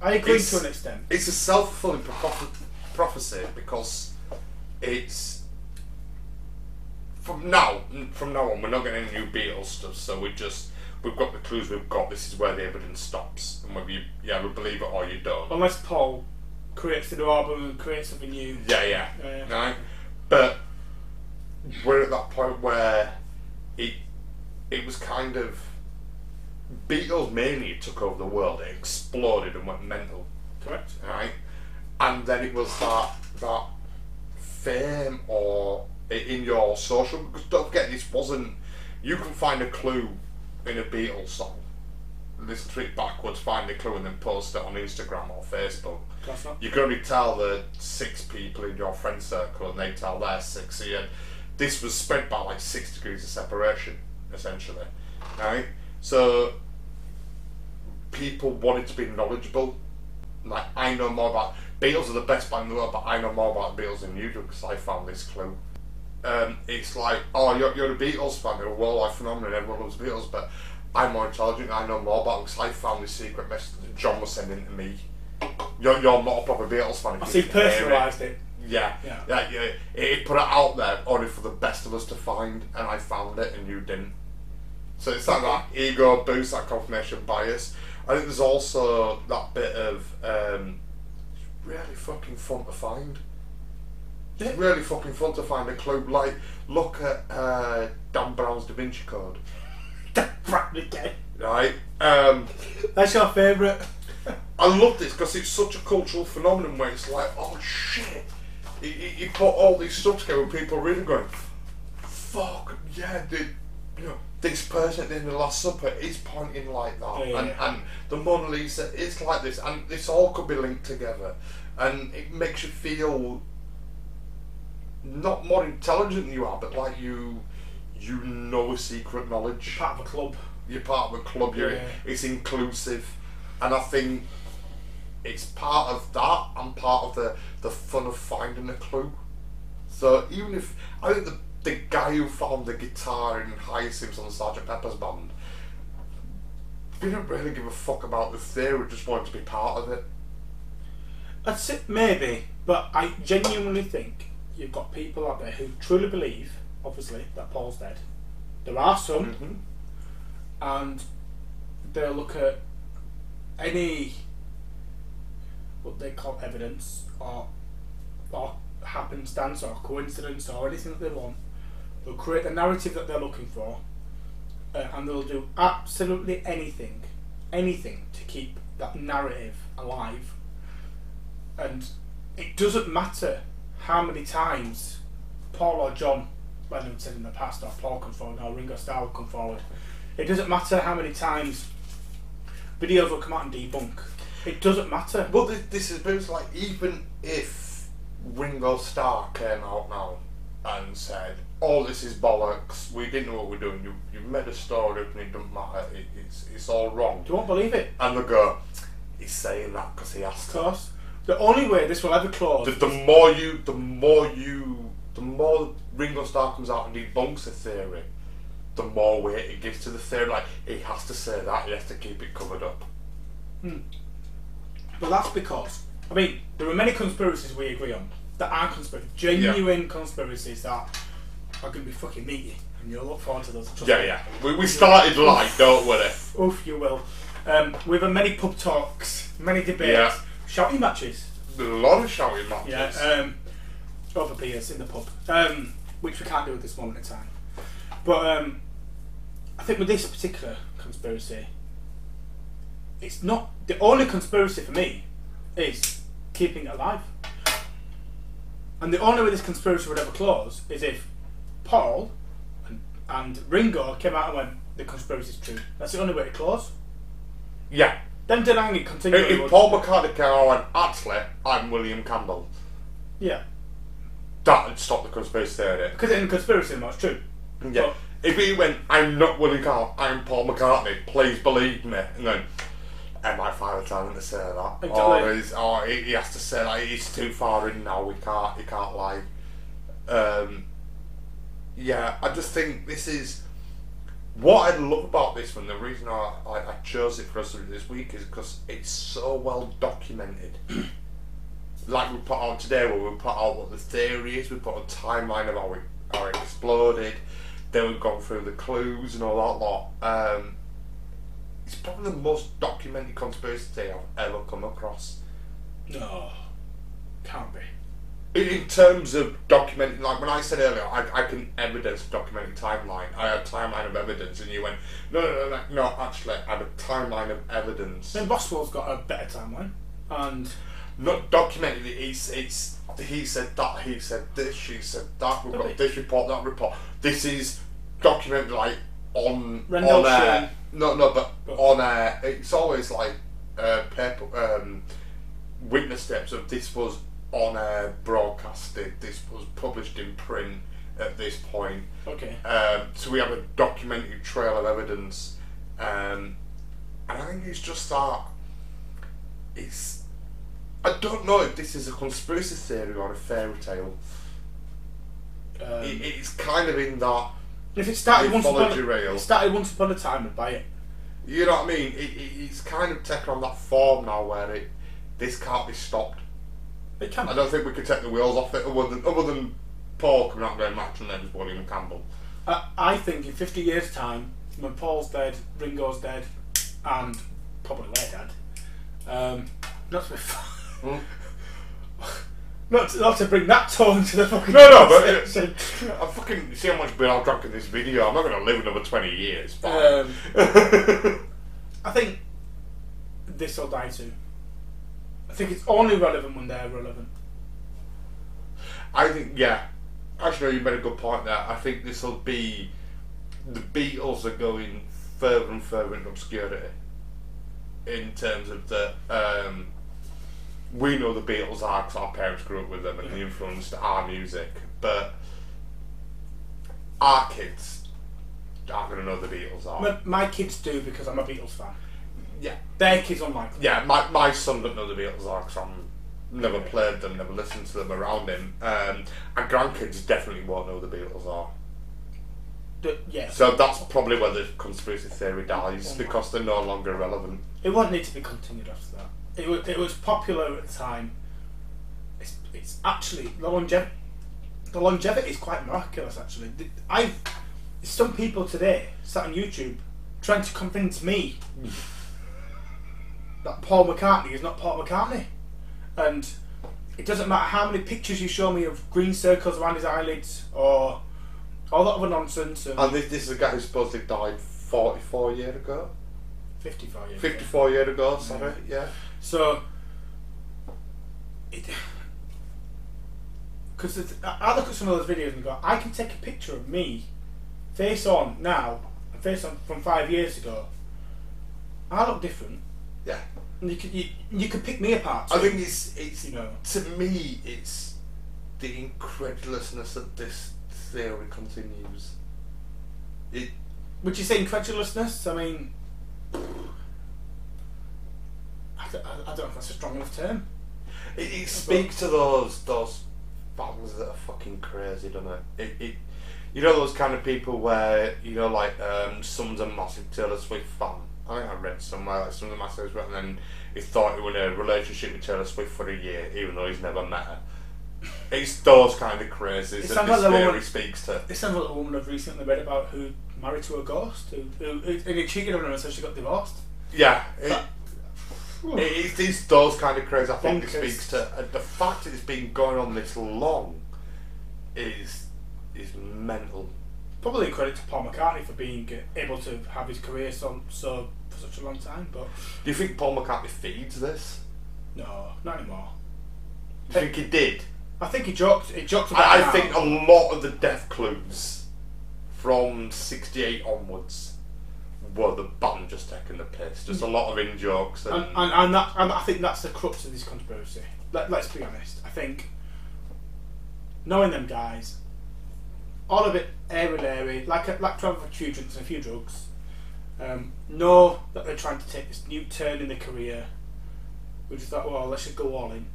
I agree to an extent. it's a self fulfilling prophecy because it's from now from now on we're not getting any new Beatles stuff. So we just we've got the clues we've got. This is where the evidence stops, and whether you yeah we believe it or you don't. Unless Paul creates a new album and creates something new. Yeah, yeah. Yeah. Right? But we're at that point where it it was kind of Beatles mania took over the world. It exploded and went mental, Correct. right? And then it was that that fame or in your social. Because don't forget, this wasn't. You can find a clue in a Beatles song. Listen to it backwards, find the clue, and then post it on Instagram or Facebook. You can only tell the six people in your friend circle, and they tell their six. So yeah, this was spread by like six degrees of separation, essentially, right? So people wanted to be knowledgeable. Like I know more about Beatles are the best band in the world, but I know more about Beatles than you do because I found this clue. Um, it's like, oh, you're, you're a Beatles fan, you're a worldwide phenomenon, everyone loves Beatles, but I'm more intelligent, I know more about them because I found this secret message that John was sending to me. You're, you're not a proper Beatles fan. if I you see it. personalised it. Yeah, Yeah. yeah, yeah. It, it put it out there only for the best of us to find, and I found it, and you didn't. So it's like that ego boost, that confirmation bias. I think there's also that bit of um, really fucking fun to find. It's really fucking fun to find a clue. Like, look at uh, Dan Brown's Da Vinci Code, Right again. right? Um, That's your favourite. I love this because it's such a cultural phenomenon where it's like, oh shit, you, you, put all these stuff together, and people are really going, fuck, yeah, the, you know, this person in the end of the Last Supper is pointing like that, Yeah, and, yeah. and the Mona Lisa is like this, and this all could be linked together, and it makes you feel not more intelligent than you are, but like you, you know a secret knowledge Part of a club. you're part of a club. You're Yeah. it's inclusive, and I think it's part of that and part of the the fun of finding a clue. So even if I think the the guy who found the guitar in Hyacinths on Sergeant Pepper's band didn't really give a fuck about the theory, just wanted to be part of it. That's it, maybe. But I genuinely think you've got people out there who truly believe, obviously, that Paul's dead. There are some, Mhm. and they'll look at any what they call evidence or or happenstance or coincidence or anything that they want. They'll create the narrative that they're looking for, uh, and they'll do absolutely anything, anything to keep that narrative alive. And it doesn't matter how many times Paul or John Lennon said in the past, or Paul come forward, or Ringo Starr come forward. It doesn't matter how many times videos will come out and debunk. It doesn't matter. Well, this, this is but it's like even if Ringo Starr came out now and said, "Oh, this is bollocks. We didn't know what we're doing. You you made a story up and it doesn't matter. It, it's it's all wrong." Do you won't believe it, And they go, "He's saying that because he asked." of to." course. The only way this will ever close. The, the more you, the more you, the more Ringo Starr comes out and debunks a theory, the more weight it gives to the theory. Like he has to say that. He has to keep it covered up. Hmm. But that's because, I mean, there are many conspiracies we agree on that are conspiracies, genuine conspiracies that are going to be fucking meaty, and you'll look forward to those. Yeah, me. yeah. We, we started light, don't worry. Oof, you will. Um, we've had many pub talks, many debates, Yeah. Shouting matches. A lot of shouting matches. Yeah, um, over beers in the pub, um, which we can't do at this moment in time. But um, I think with this particular conspiracy, it's not the only conspiracy for me is keeping it alive. And the only way this conspiracy would ever close is if Paul and, and Ringo came out and went, the conspiracy's true. That's the only way to close. yeah. Then denying it continually. If, if Paul McCartney came out and went, actually, I'm William Campbell, Yeah, that would stop the conspiracy theory. because in conspiracy, it's true. Yeah. But- if he went, I'm not William Campbell, I'm Paul McCartney, please believe me, and then MI5 are him to say that. Exactly. Or, he's, or he, he has to say that he's too far in now, he can't, he can't lie. Um, yeah, I just think this is what I love about this one. The reason I, I, I chose it for us this week is because it's so well documented. like we put out today, where we put out what the theory is, we put a timeline of how it, how it exploded. Then we've gone through the clues and all that lot. Um, it's probably the most documented conspiracy theory I've ever come across. No, can't be. In, in terms of documenting, like when I said earlier, I, I can evidence documenting timeline. I had timeline of evidence, and you went, no, no, no, no, no actually, I had a timeline of evidence. Then Boswell's got a better timeline, and Not documented, it's, it's, he said that, he said this, she said that, we've got this report, that report. This is documented, like, on, Rendell on air. No, no, but But- on air. It's always like, uh, paper, um, witness steps of this was on air broadcasted, this was published in print at this point. okay, Um, so we have a documented trail of evidence, um, and I think it's just that it's. I don't know if this is a conspiracy theory or a fairy tale. um, It, it's kind of in that. if it started once upon a, rail. it started once upon a time, I'd buy it. You know what I mean? It, it, it's kind of taken on that form now where it this can't be stopped. It can. I don't think we could take the wheels off it other than other than Paul coming out match and then William Campbell. I, I think in 50 years' time, when Paul's dead, Ringo's dead, and probably they're dead, um, not to be Hmm? not, to, not to bring that tone to the fucking No, no, but- conversation. I fucking see how much beer I've drunk in this video. I'm not going to live another 20 years. Um, I think this will die too. I think it's only relevant when they're relevant. I think, yeah. Actually, you made a good point there. I think this will be. The Beatles are going further and further into obscurity. In terms of the. Um, we know the Beatles are because our parents grew up with them and they influenced our music. But. Our kids aren't going to know the Beatles are. My, my kids do because I'm a Beatles fan. Yeah. Their kids on unlikely. Yeah, my, my son doesn't know the Beatles are because I'm never played them, never listened to them around him. Um, and grandkids definitely won't know the Beatles are. D- yeah. So that's probably where the conspiracy theory dies because they're no longer relevant. It won't need to be continued after that. It was, it was popular at the time. It's, it's actually the longevity. The longevity is quite miraculous. Actually, The- I some people today sat on YouTube trying to convince me that Paul McCartney is not Paul McCartney, and it doesn't matter how many pictures you show me of green circles around his eyelids or all that other nonsense. And And this, this is a guy who supposedly died 44 years ago? 55 years. ago. 54 years ago, sorry, yeah. So, it, because I I look at some of those videos and go, I can take a picture of me, face on now, and face on from five years ago. I look different, Yeah. And you could you, you could pick me apart. Too. I think it's, it's you know. to me, it's the incredulousness that this theory continues. It Would you say incredulousness? I mean, I don't, I don't know if that's a strong enough term. It, it speaks to those those fans that are fucking crazy, doesn't it? It, it you know those kind of people where you know like um, someone's a massive Taylor Swift fan. I think I read somewhere uh, like someone's a massive Swift, and then he thought he was in a relationship with Taylor Swift for a year, even though he's never met her. It's those kind of crazies that this like the theory woman- speaks to. It sounds like a woman I've recently read about who married to a ghost, who, who, who and he cheated on her and so she got divorced. Yeah, it, it, it's, it's those kind of crazy. I think it speaks to and the fact that it's been going on this long is is mental. Probably credit to Paul McCartney for being able to have his career so, so for such a long time, but Do you think Paul McCartney feeds this? no, not anymore. Do you think he did? I think he joked. He joked about. I, I think a lot of the death clues from '68 onwards were the band just taking the piss. Just a mm. lot of in jokes and, and, and, and, that, and I think that's the crux of this conspiracy. Let, let's be honest. I think knowing them guys, all a bit airy airy, like a, like to for few drinks and a few drugs. Um, know that they're trying to take this new turn in their career. We just thought, well, let's just go all in.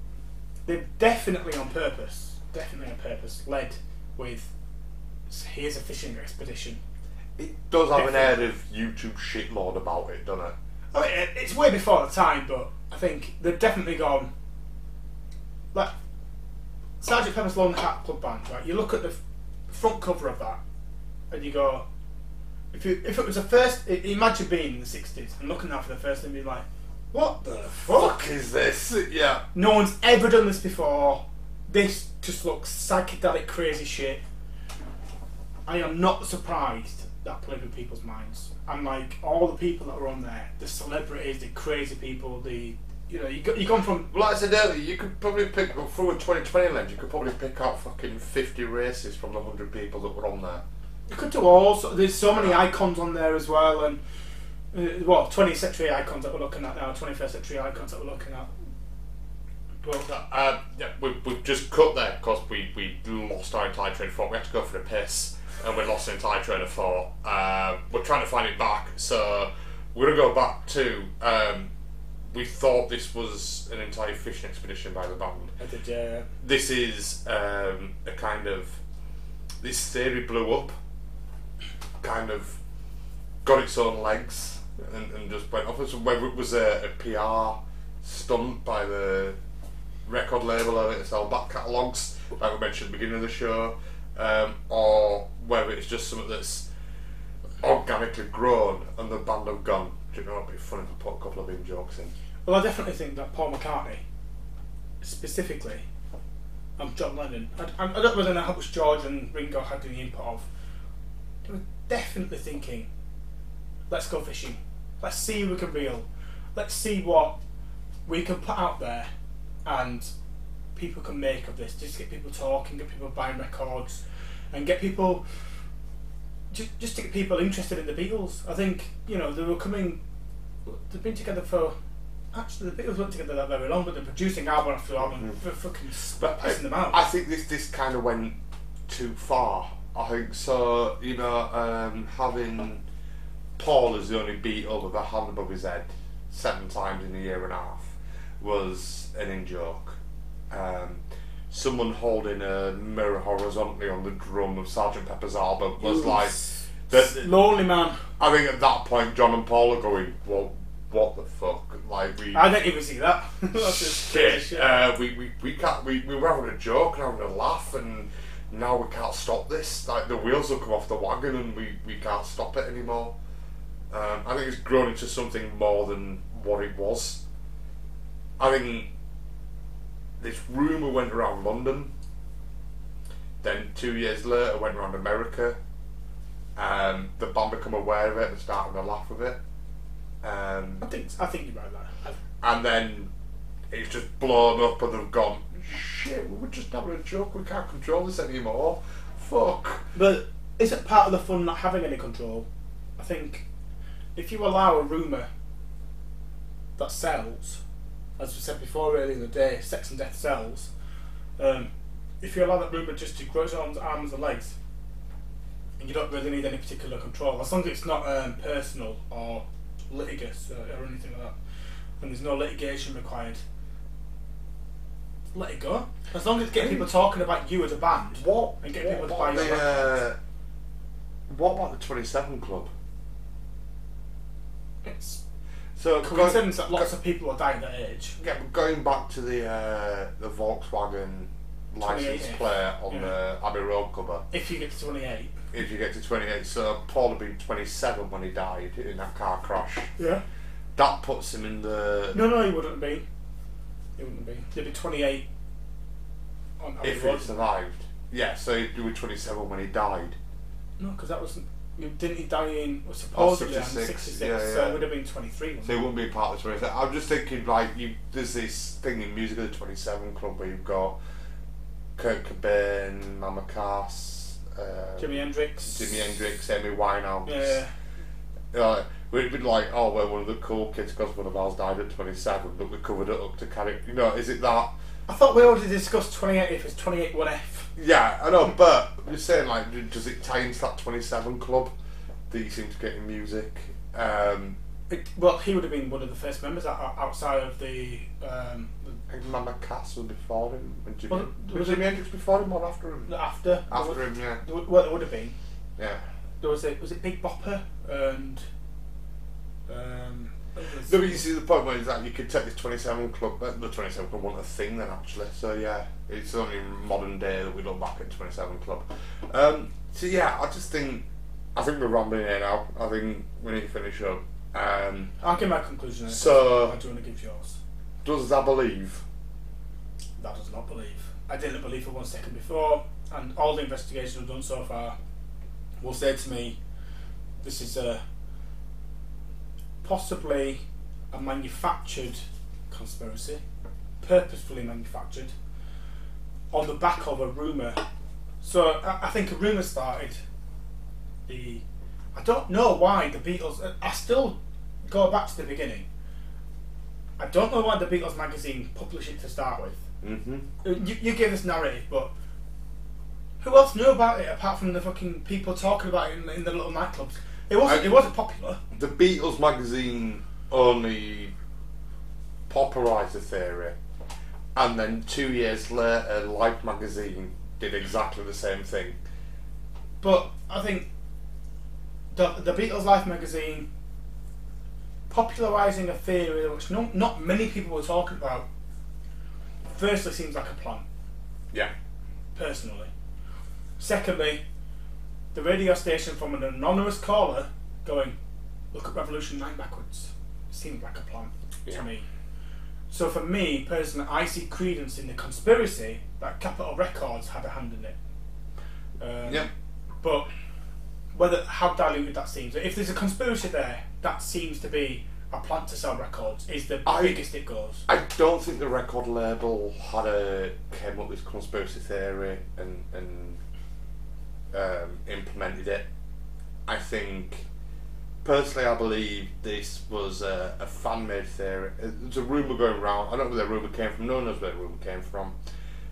They're definitely on purpose, definitely on purpose, led with here's a fishing expedition. it does have an air of YouTube shit mode about it, doesn't it? I mean, it's way before the time, but I think they've definitely gone. Like, Sergeant Pepper's Lonely Hearts Club Band, right? You look at the front cover of that, and you go, if you if it was the first, imagine being in the '60s and looking at that for the first time, being like, what the fuck? Fuck is this? Yeah. No one's ever done this before. This just looks psychedelic, crazy shit. I am not surprised that played with people's minds. And like all the people that were on there, the celebrities, the crazy people, the you know, you go, you gone from Well, like I said earlier, you could probably pick through a 2020 lens. You could probably pick out fucking 50 races from the 100 people that were on there. you could do all. So, there's so many icons on there as well, and uh, what 20th century icons that we're looking at now, 21st century icons that we're looking at. But Uh, yeah, we, we've just cut there because we, we lost our entire train of thought. We had to go for a piss and we lost the entire train of thought. Uh, we're trying to find it back, so we're going to go back to. Um, we thought this was an entire fishing expedition by the band. I did, uh, This is um, a kind of. This theory blew up, kind of got its own legs, and, and just went off. So whether it was a, a PR stunt by the record label or to sell back catalogues, like we mentioned at the beginning of the show, um, or whether it's just something that's organically grown and the band have gone. You know it'd be I put a couple of in jokes in? Well, I definitely think that Paul McCartney, specifically, and John Lennon, I, I don't really know how much George and Ringo had any input of. They were definitely thinking, let's go fishing. Let's see if we can reel. Let's see what we can put out there and people can make of this. Just get people talking, get people buying records, and get people. Just, just to get people interested in the Beatles. I think, you know, they were coming. They've been together for Actually, the Beatles weren't together that very long, but they're producing album after album, for fucking But I, pissing them out. I think this this kind of went too far. I think so. You know, um, having Paul as the only Beatle with a hand above his head seven times in a year and a half was an in joke. Um, someone holding a mirror horizontally on the drum of Sergeant Pepper's album was like. That- lonely man. I think at that point, John and Paul are going, "Well, what the fuck?" Like we. I didn't even see that. That's just crazy shit. shit. Uh, we, we, we can't. We, we were having a joke and having a laugh, and now we can't stop this. Like the wheels will come off the wagon, and we, we can't stop it anymore. Um, I think it's grown into something more than what it was. I think this rumor went around London. Then two years later, went around America. Um, the band become aware of it and started to laugh with it. Um, I think I think you're right there. And then it's just blown up and they've gone, shit, we were just having a joke, we can't control this anymore. Fuck. But is it part of the fun not having any control? I think if you allow a rumour that sells, as we said before earlier in the day, sex and death sells, um, if you allow that rumour just to grow its arms, arms and legs, and you don't really need any particular control, as long as it's not um, personal or litigious uh, or anything like that, and there's no litigation required, let it go. As long as it's getting people talking about you as a band. What, And get what, people to what, buy the, your uh, what about the 27 Club? It's So, coincidence that lots of people are dying at that age. yeah, but going back to the uh, the Volkswagen license 28. plate on Yeah. the Abbey Road cover, If you get to 28. If you get to 28, so Paul had been 27 when he died in that car crash. Yeah. That puts him in the. No, no, he wouldn't be. He wouldn't be. He'd be 28 on if he survived. Yeah, so he would was 27 when he died. No, because that wasn't. Didn't he die in well, oh, supposedly on 66, 66? yeah, So it would have been 23. wouldn't So he wouldn't be part of the 27. I'm just thinking, like, you. there's this thing in music of the 27 Club where you've got Kurt Cobain, Mama Cass, uh, Jimi Hendrix. Jimi Hendrix, Amy Winehouse. Yeah. Uh, we'd be like, oh, we're one of the cool kids because one of ours died at 27, but we covered it up to carry. You know, is it that? I thought we already discussed 28 if it's 28 1F. Yeah, I know, but just saying, like, does it tie into that 27 Club that you seem to get in music? Um, It, well, he would have been one of the first members outside of the. Um, Mama Cass was before him. And Jimi, was was Jimi Hendrix before him or after him? after. After him, yeah. There Well, it would have been. Yeah. There was it. Was it Big Bopper and. Um, No, but you see the point where it's like you could take this 27 club, uh, the 27 club wasn't a thing then actually, so yeah, it's only modern day that we look back at 27 club. Um, so yeah, I just think, I think we're rambling here now, I think we need to finish up. Um, I'll give my conclusion. So- I do want to give yours. Does I believe? That does not believe. I didn't believe for one second before, and all the investigations I've done so far will say to me, this is a possibly a manufactured conspiracy, purposefully manufactured, on the back of a rumor. So I, I think a rumor started. The I don't know why the Beatles. I still go back to the beginning. I don't know why the Beatles magazine published it to start with. Mm-hmm. You, you give this narrative, but who else knew about it apart from the fucking people talking about it in, in the little nightclubs? It wasn't. I- it wasn't popular. The Beatles magazine only popularised the theory, and then two years later, Life magazine did exactly the same thing. But I think the the Beatles Life magazine popularising a theory which no, not many people were talking about. Firstly, seems like a plan. Yeah. Personally. Secondly, the radio station from an anonymous caller going, "Look at Revolution Nine backwards." Seemed like a plan Yeah. to me. So for me personally, I see credence in the conspiracy that Capitol Records had a hand in it. Um, Yeah. but whether how diluted that seems, if there's a conspiracy there, that seems to be a plan to sell records. Is the I- biggest it goes. I don't think the record label had a came up with conspiracy theory and and um, implemented it. I think personally, I believe this was a, a fan made theory. Uh, There's a rumor going around. I don't know where the rumor came from. No one knows where the rumor came from.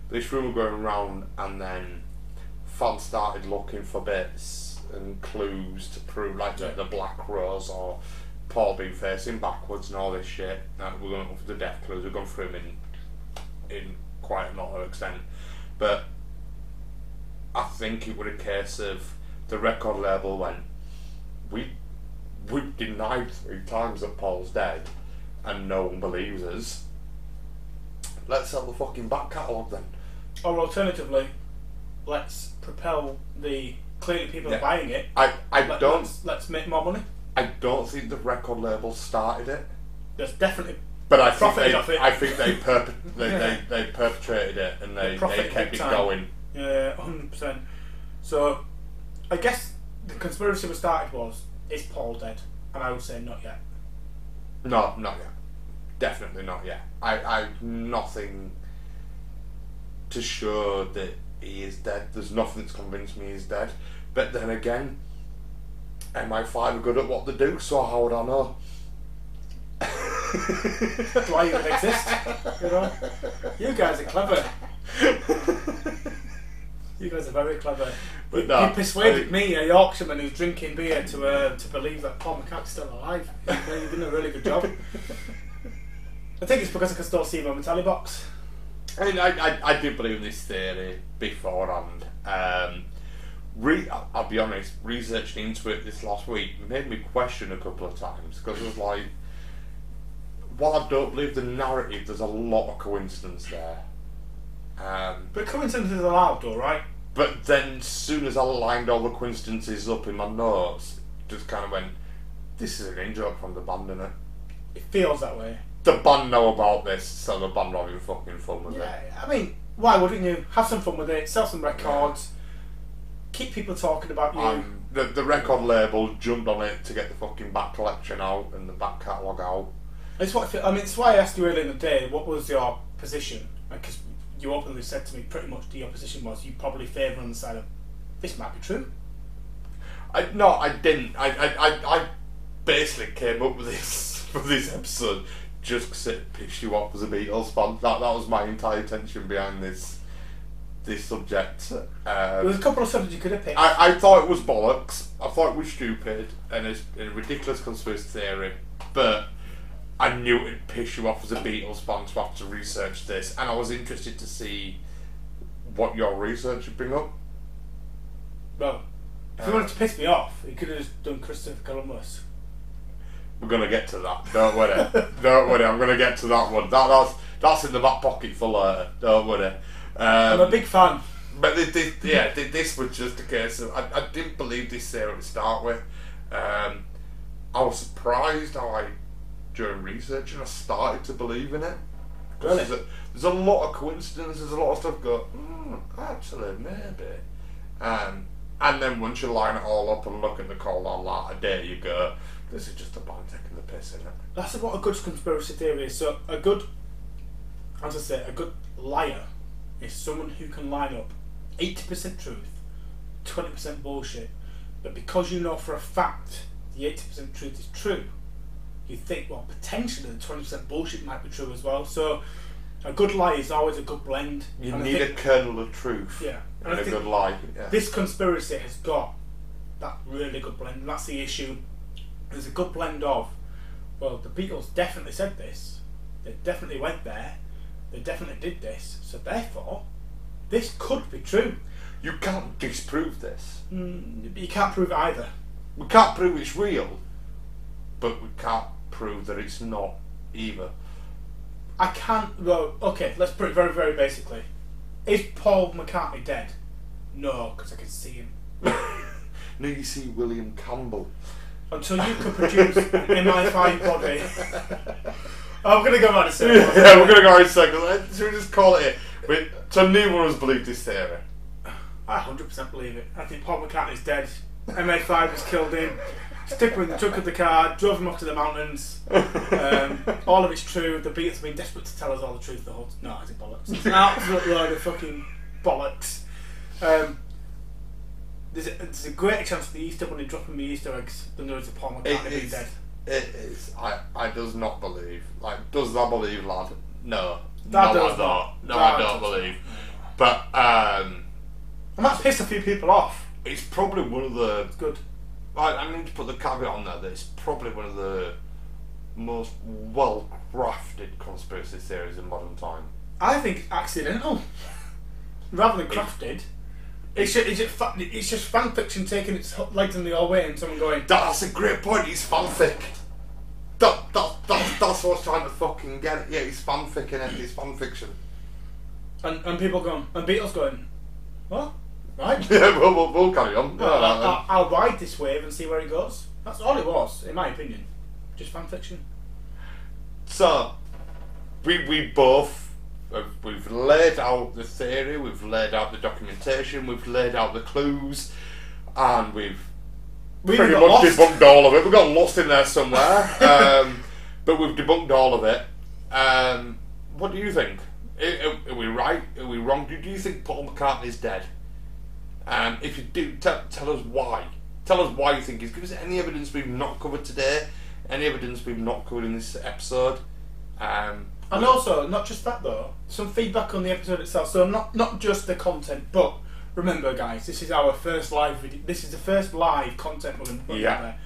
But this rumor going around, and then fans started looking for bits and clues to prove, like the, Yeah. the Black Rose or Paul being facing backwards and all this shit. And we're going for the death clues. We've gone through them in in quite a lot of extent, but I think it was a case of the record label went, we we denied three times that Paul's dead, and no one believes us. Let's sell the fucking back catalogue then. Or alternatively, let's propel the clearly people Yeah. are buying it. I, I Let, don't Let's, let's make more money. I don't think the record label started it, There's definitely but I think they off it. I think they perp- they, they, they perpetrated it and they, they kept it time. going. yeah, hundred percent. So, I guess the conspiracy was started was is Paul dead, and I would say not yet. No, not yet. Definitely not yet. I I've nothing to show that he is dead. There's nothing that's convinced me he's dead. But then again, MI5 are good at what they do, so how would I know? That's why you exist. You know, you guys are clever. You guys are very clever. But you, no, you persuaded I- me, a Yorkshireman who's drinking beer, to uh, to believe that Paul McCartney's still alive. You've done a really good job. I think it's because I can still see him on the box. I mean, I, I, I did believe in this theory beforehand. Um, re- I'll- be honest, researching into it this last week made me question a couple of times because it was like, while I don't believe the narrative, there's a lot of coincidence there. Um, But coincidence is allowed, though, right? but then, as soon as I lined all the coincidences up in my notes, just kind of went, this is an in joke from the band, innit? It feels that way. The band know about this, so the band are having fucking fun with it. Yeah, I mean, why wouldn't you have some fun with it? Sell some records, keep people talking about you. Um, the, the record label jumped on it to get the fucking back collection out and the back catalogue out. It's what I I mean. It's why I asked you earlier in the day. What was your position? Because you openly said to me pretty much the opposition was you probably favour on the side of this might be true. I no, I didn't. I I, I, I basically came up with this for this episode just because it pissed you off as a Beatles fan. That that was my entire intention behind this this subject. There Um, was a couple of subjects you could have picked. I, I thought it was bollocks. I thought it was stupid and it's a ridiculous conspiracy theory, but I knew it'd piss you off as a Beatles fan to have to research this, and I was interested to see what your research would bring up. well, if you wanted to piss me off, you could have just done Christopher Columbus. We're gonna get to that. Don't worry. Don't worry. I'm gonna get to that one. That that's that's in the back pocket for later. Don't worry. I'm Um, a big fan. But this, this, yeah, thi- this was just a case of I, I didn't believe this theory to start with. Um, I was surprised how I, during researching, I started to believe in it. Really? There's, a, there's a lot of coincidences. There's a lot of stuff. Go, mm, actually, maybe. Um, and then once you line it all up and look at the call on that a day, you go, this is just a band taking the piss, isn't it? That's what a good conspiracy theory is. So a good, as I say, a good liar is someone who can line up eighty percent truth, twenty percent bullshit. But because you know for a fact the eighty percent truth is true, you think well potentially the twenty percent bullshit might be true as well. So a good lie is always a good blend. You And I need a kernel of truth Yeah. And and I a think good lie. Yeah. this conspiracy has got that really good blend, and that's the issue. There's a good blend of, well, the Beatles definitely said this, they definitely went there, they definitely did this, so therefore, this could be true. You can't disprove this. Mm, you can't prove it either. We can't prove it's real, but we can't prove that it's not either. I can't. Well, okay, let's put it very, very basically. Is Paul McCartney dead? No, because I can see him. Now you see William Campbell. Until you can produce an MI5 body. I'm gonna go back to say. yeah, we're gonna go in seconds. Should we just call it? it? But so neither one of us believe this theory. I 100% believe it. I think Paul McCartney's dead. MI5 has killed him. Stick him in the trunk of the car, drove him off to the mountains. Um, all of it's true. The Beatles have been desperate to tell us all the truth. The whole no, I think bollocks. It's an absolute load of fucking bollocks. Um, there's, a, there's a greater chance of the Easter Bunny dropping me Easter eggs than there is of Paul It McCartney being dead. It is. I. I does not believe. Like, does that believe, lad? No. That no, I not. don't. No, I don't believe. But um, And that's pissed a few people off. it's probably one of the. It's good. I, I need to put the caveat on there that it's probably one of the most well crafted conspiracy theories in modern time. I think accidental, rather than crafted. It's just, it's, just fa- it's just fan fiction taking its legs in the old way and someone going, That's a great point. It's fanfic. That, that, that, that's what I was trying to fucking get. at. Yeah, it's fanfic in it. It's fanfiction. and, and people going, and Beatles going, what? Right? Yeah, we'll, we'll, we'll carry on. I'll, Alright. I'll, I'll ride this wave and see where it goes. That's all it was, in my opinion. Just fan fiction. So, we, we both, we've laid out the theory, we've laid out the documentation, we've laid out the clues, and we've We pretty much lost. debunked all of it. We got lost in there somewhere, um, but we've debunked all of it. Um, what do you think? Are, are- we right? Are we wrong? Do, do you think Paul McCartney's dead? Um, if you do, tell, tell us why. Tell us why you think he's. Give us any evidence we've not covered today. Any evidence we've not covered in this episode. Um, And also, not just that though, some feedback on the episode itself. So not not just the content, but remember, guys, this is our first live video. This is the first live content we're going to put Yeah. out there.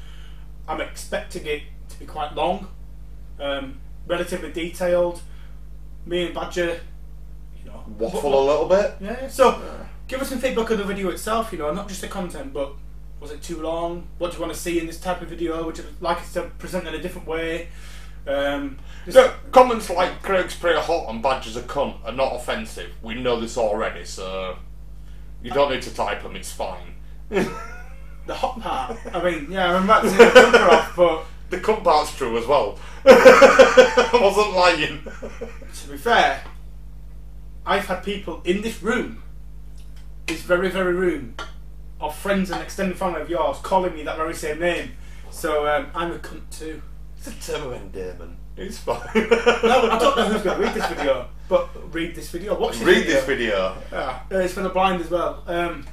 I'm expecting it to be quite long, um, relatively detailed. Me and Badger, you know, waffle a little bit. Yeah. So, give us some feedback on the video itself. You know, not just the content, but was it too long? What do you want to see in this type of video? Would you like us to present in a different way? Um, just- comments like Craig's pretty hot and Badger's a cunt are not offensive. We know this already, so you don't need to type them. It's fine. The hot part. I mean, yeah, I'm about to take the jumper off, but The cunt part's true as well. I wasn't lying. to be fair, I've had people in this room, this very, very room, of friends and extended family of yours calling me that very same name. So um, I'm a cunt too. It's a term of endearment. It's fine. No, I don't know who's going to read this video, but read this video. Watch this Read video. this video. Yeah, uh, it's for the blind as well. Um,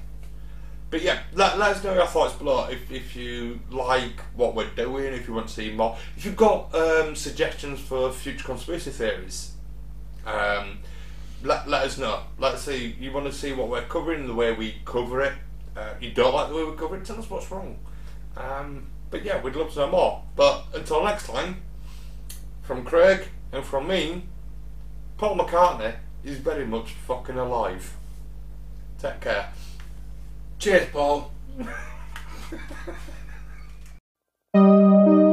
But yeah, let, let us know your thoughts below. If, if you like what we're doing, if you want to see more, if you've got um, suggestions for future conspiracy theories, um, let, let us know. Let's see, you want to see what we're covering, the way we cover it. Uh, you don't like the way we cover it, tell us what's wrong. Um, but yeah, we'd love to know more. But until next time, from Craig and from me, Paul McCartney is very much fucking alive. Take care. Cheers, Paul.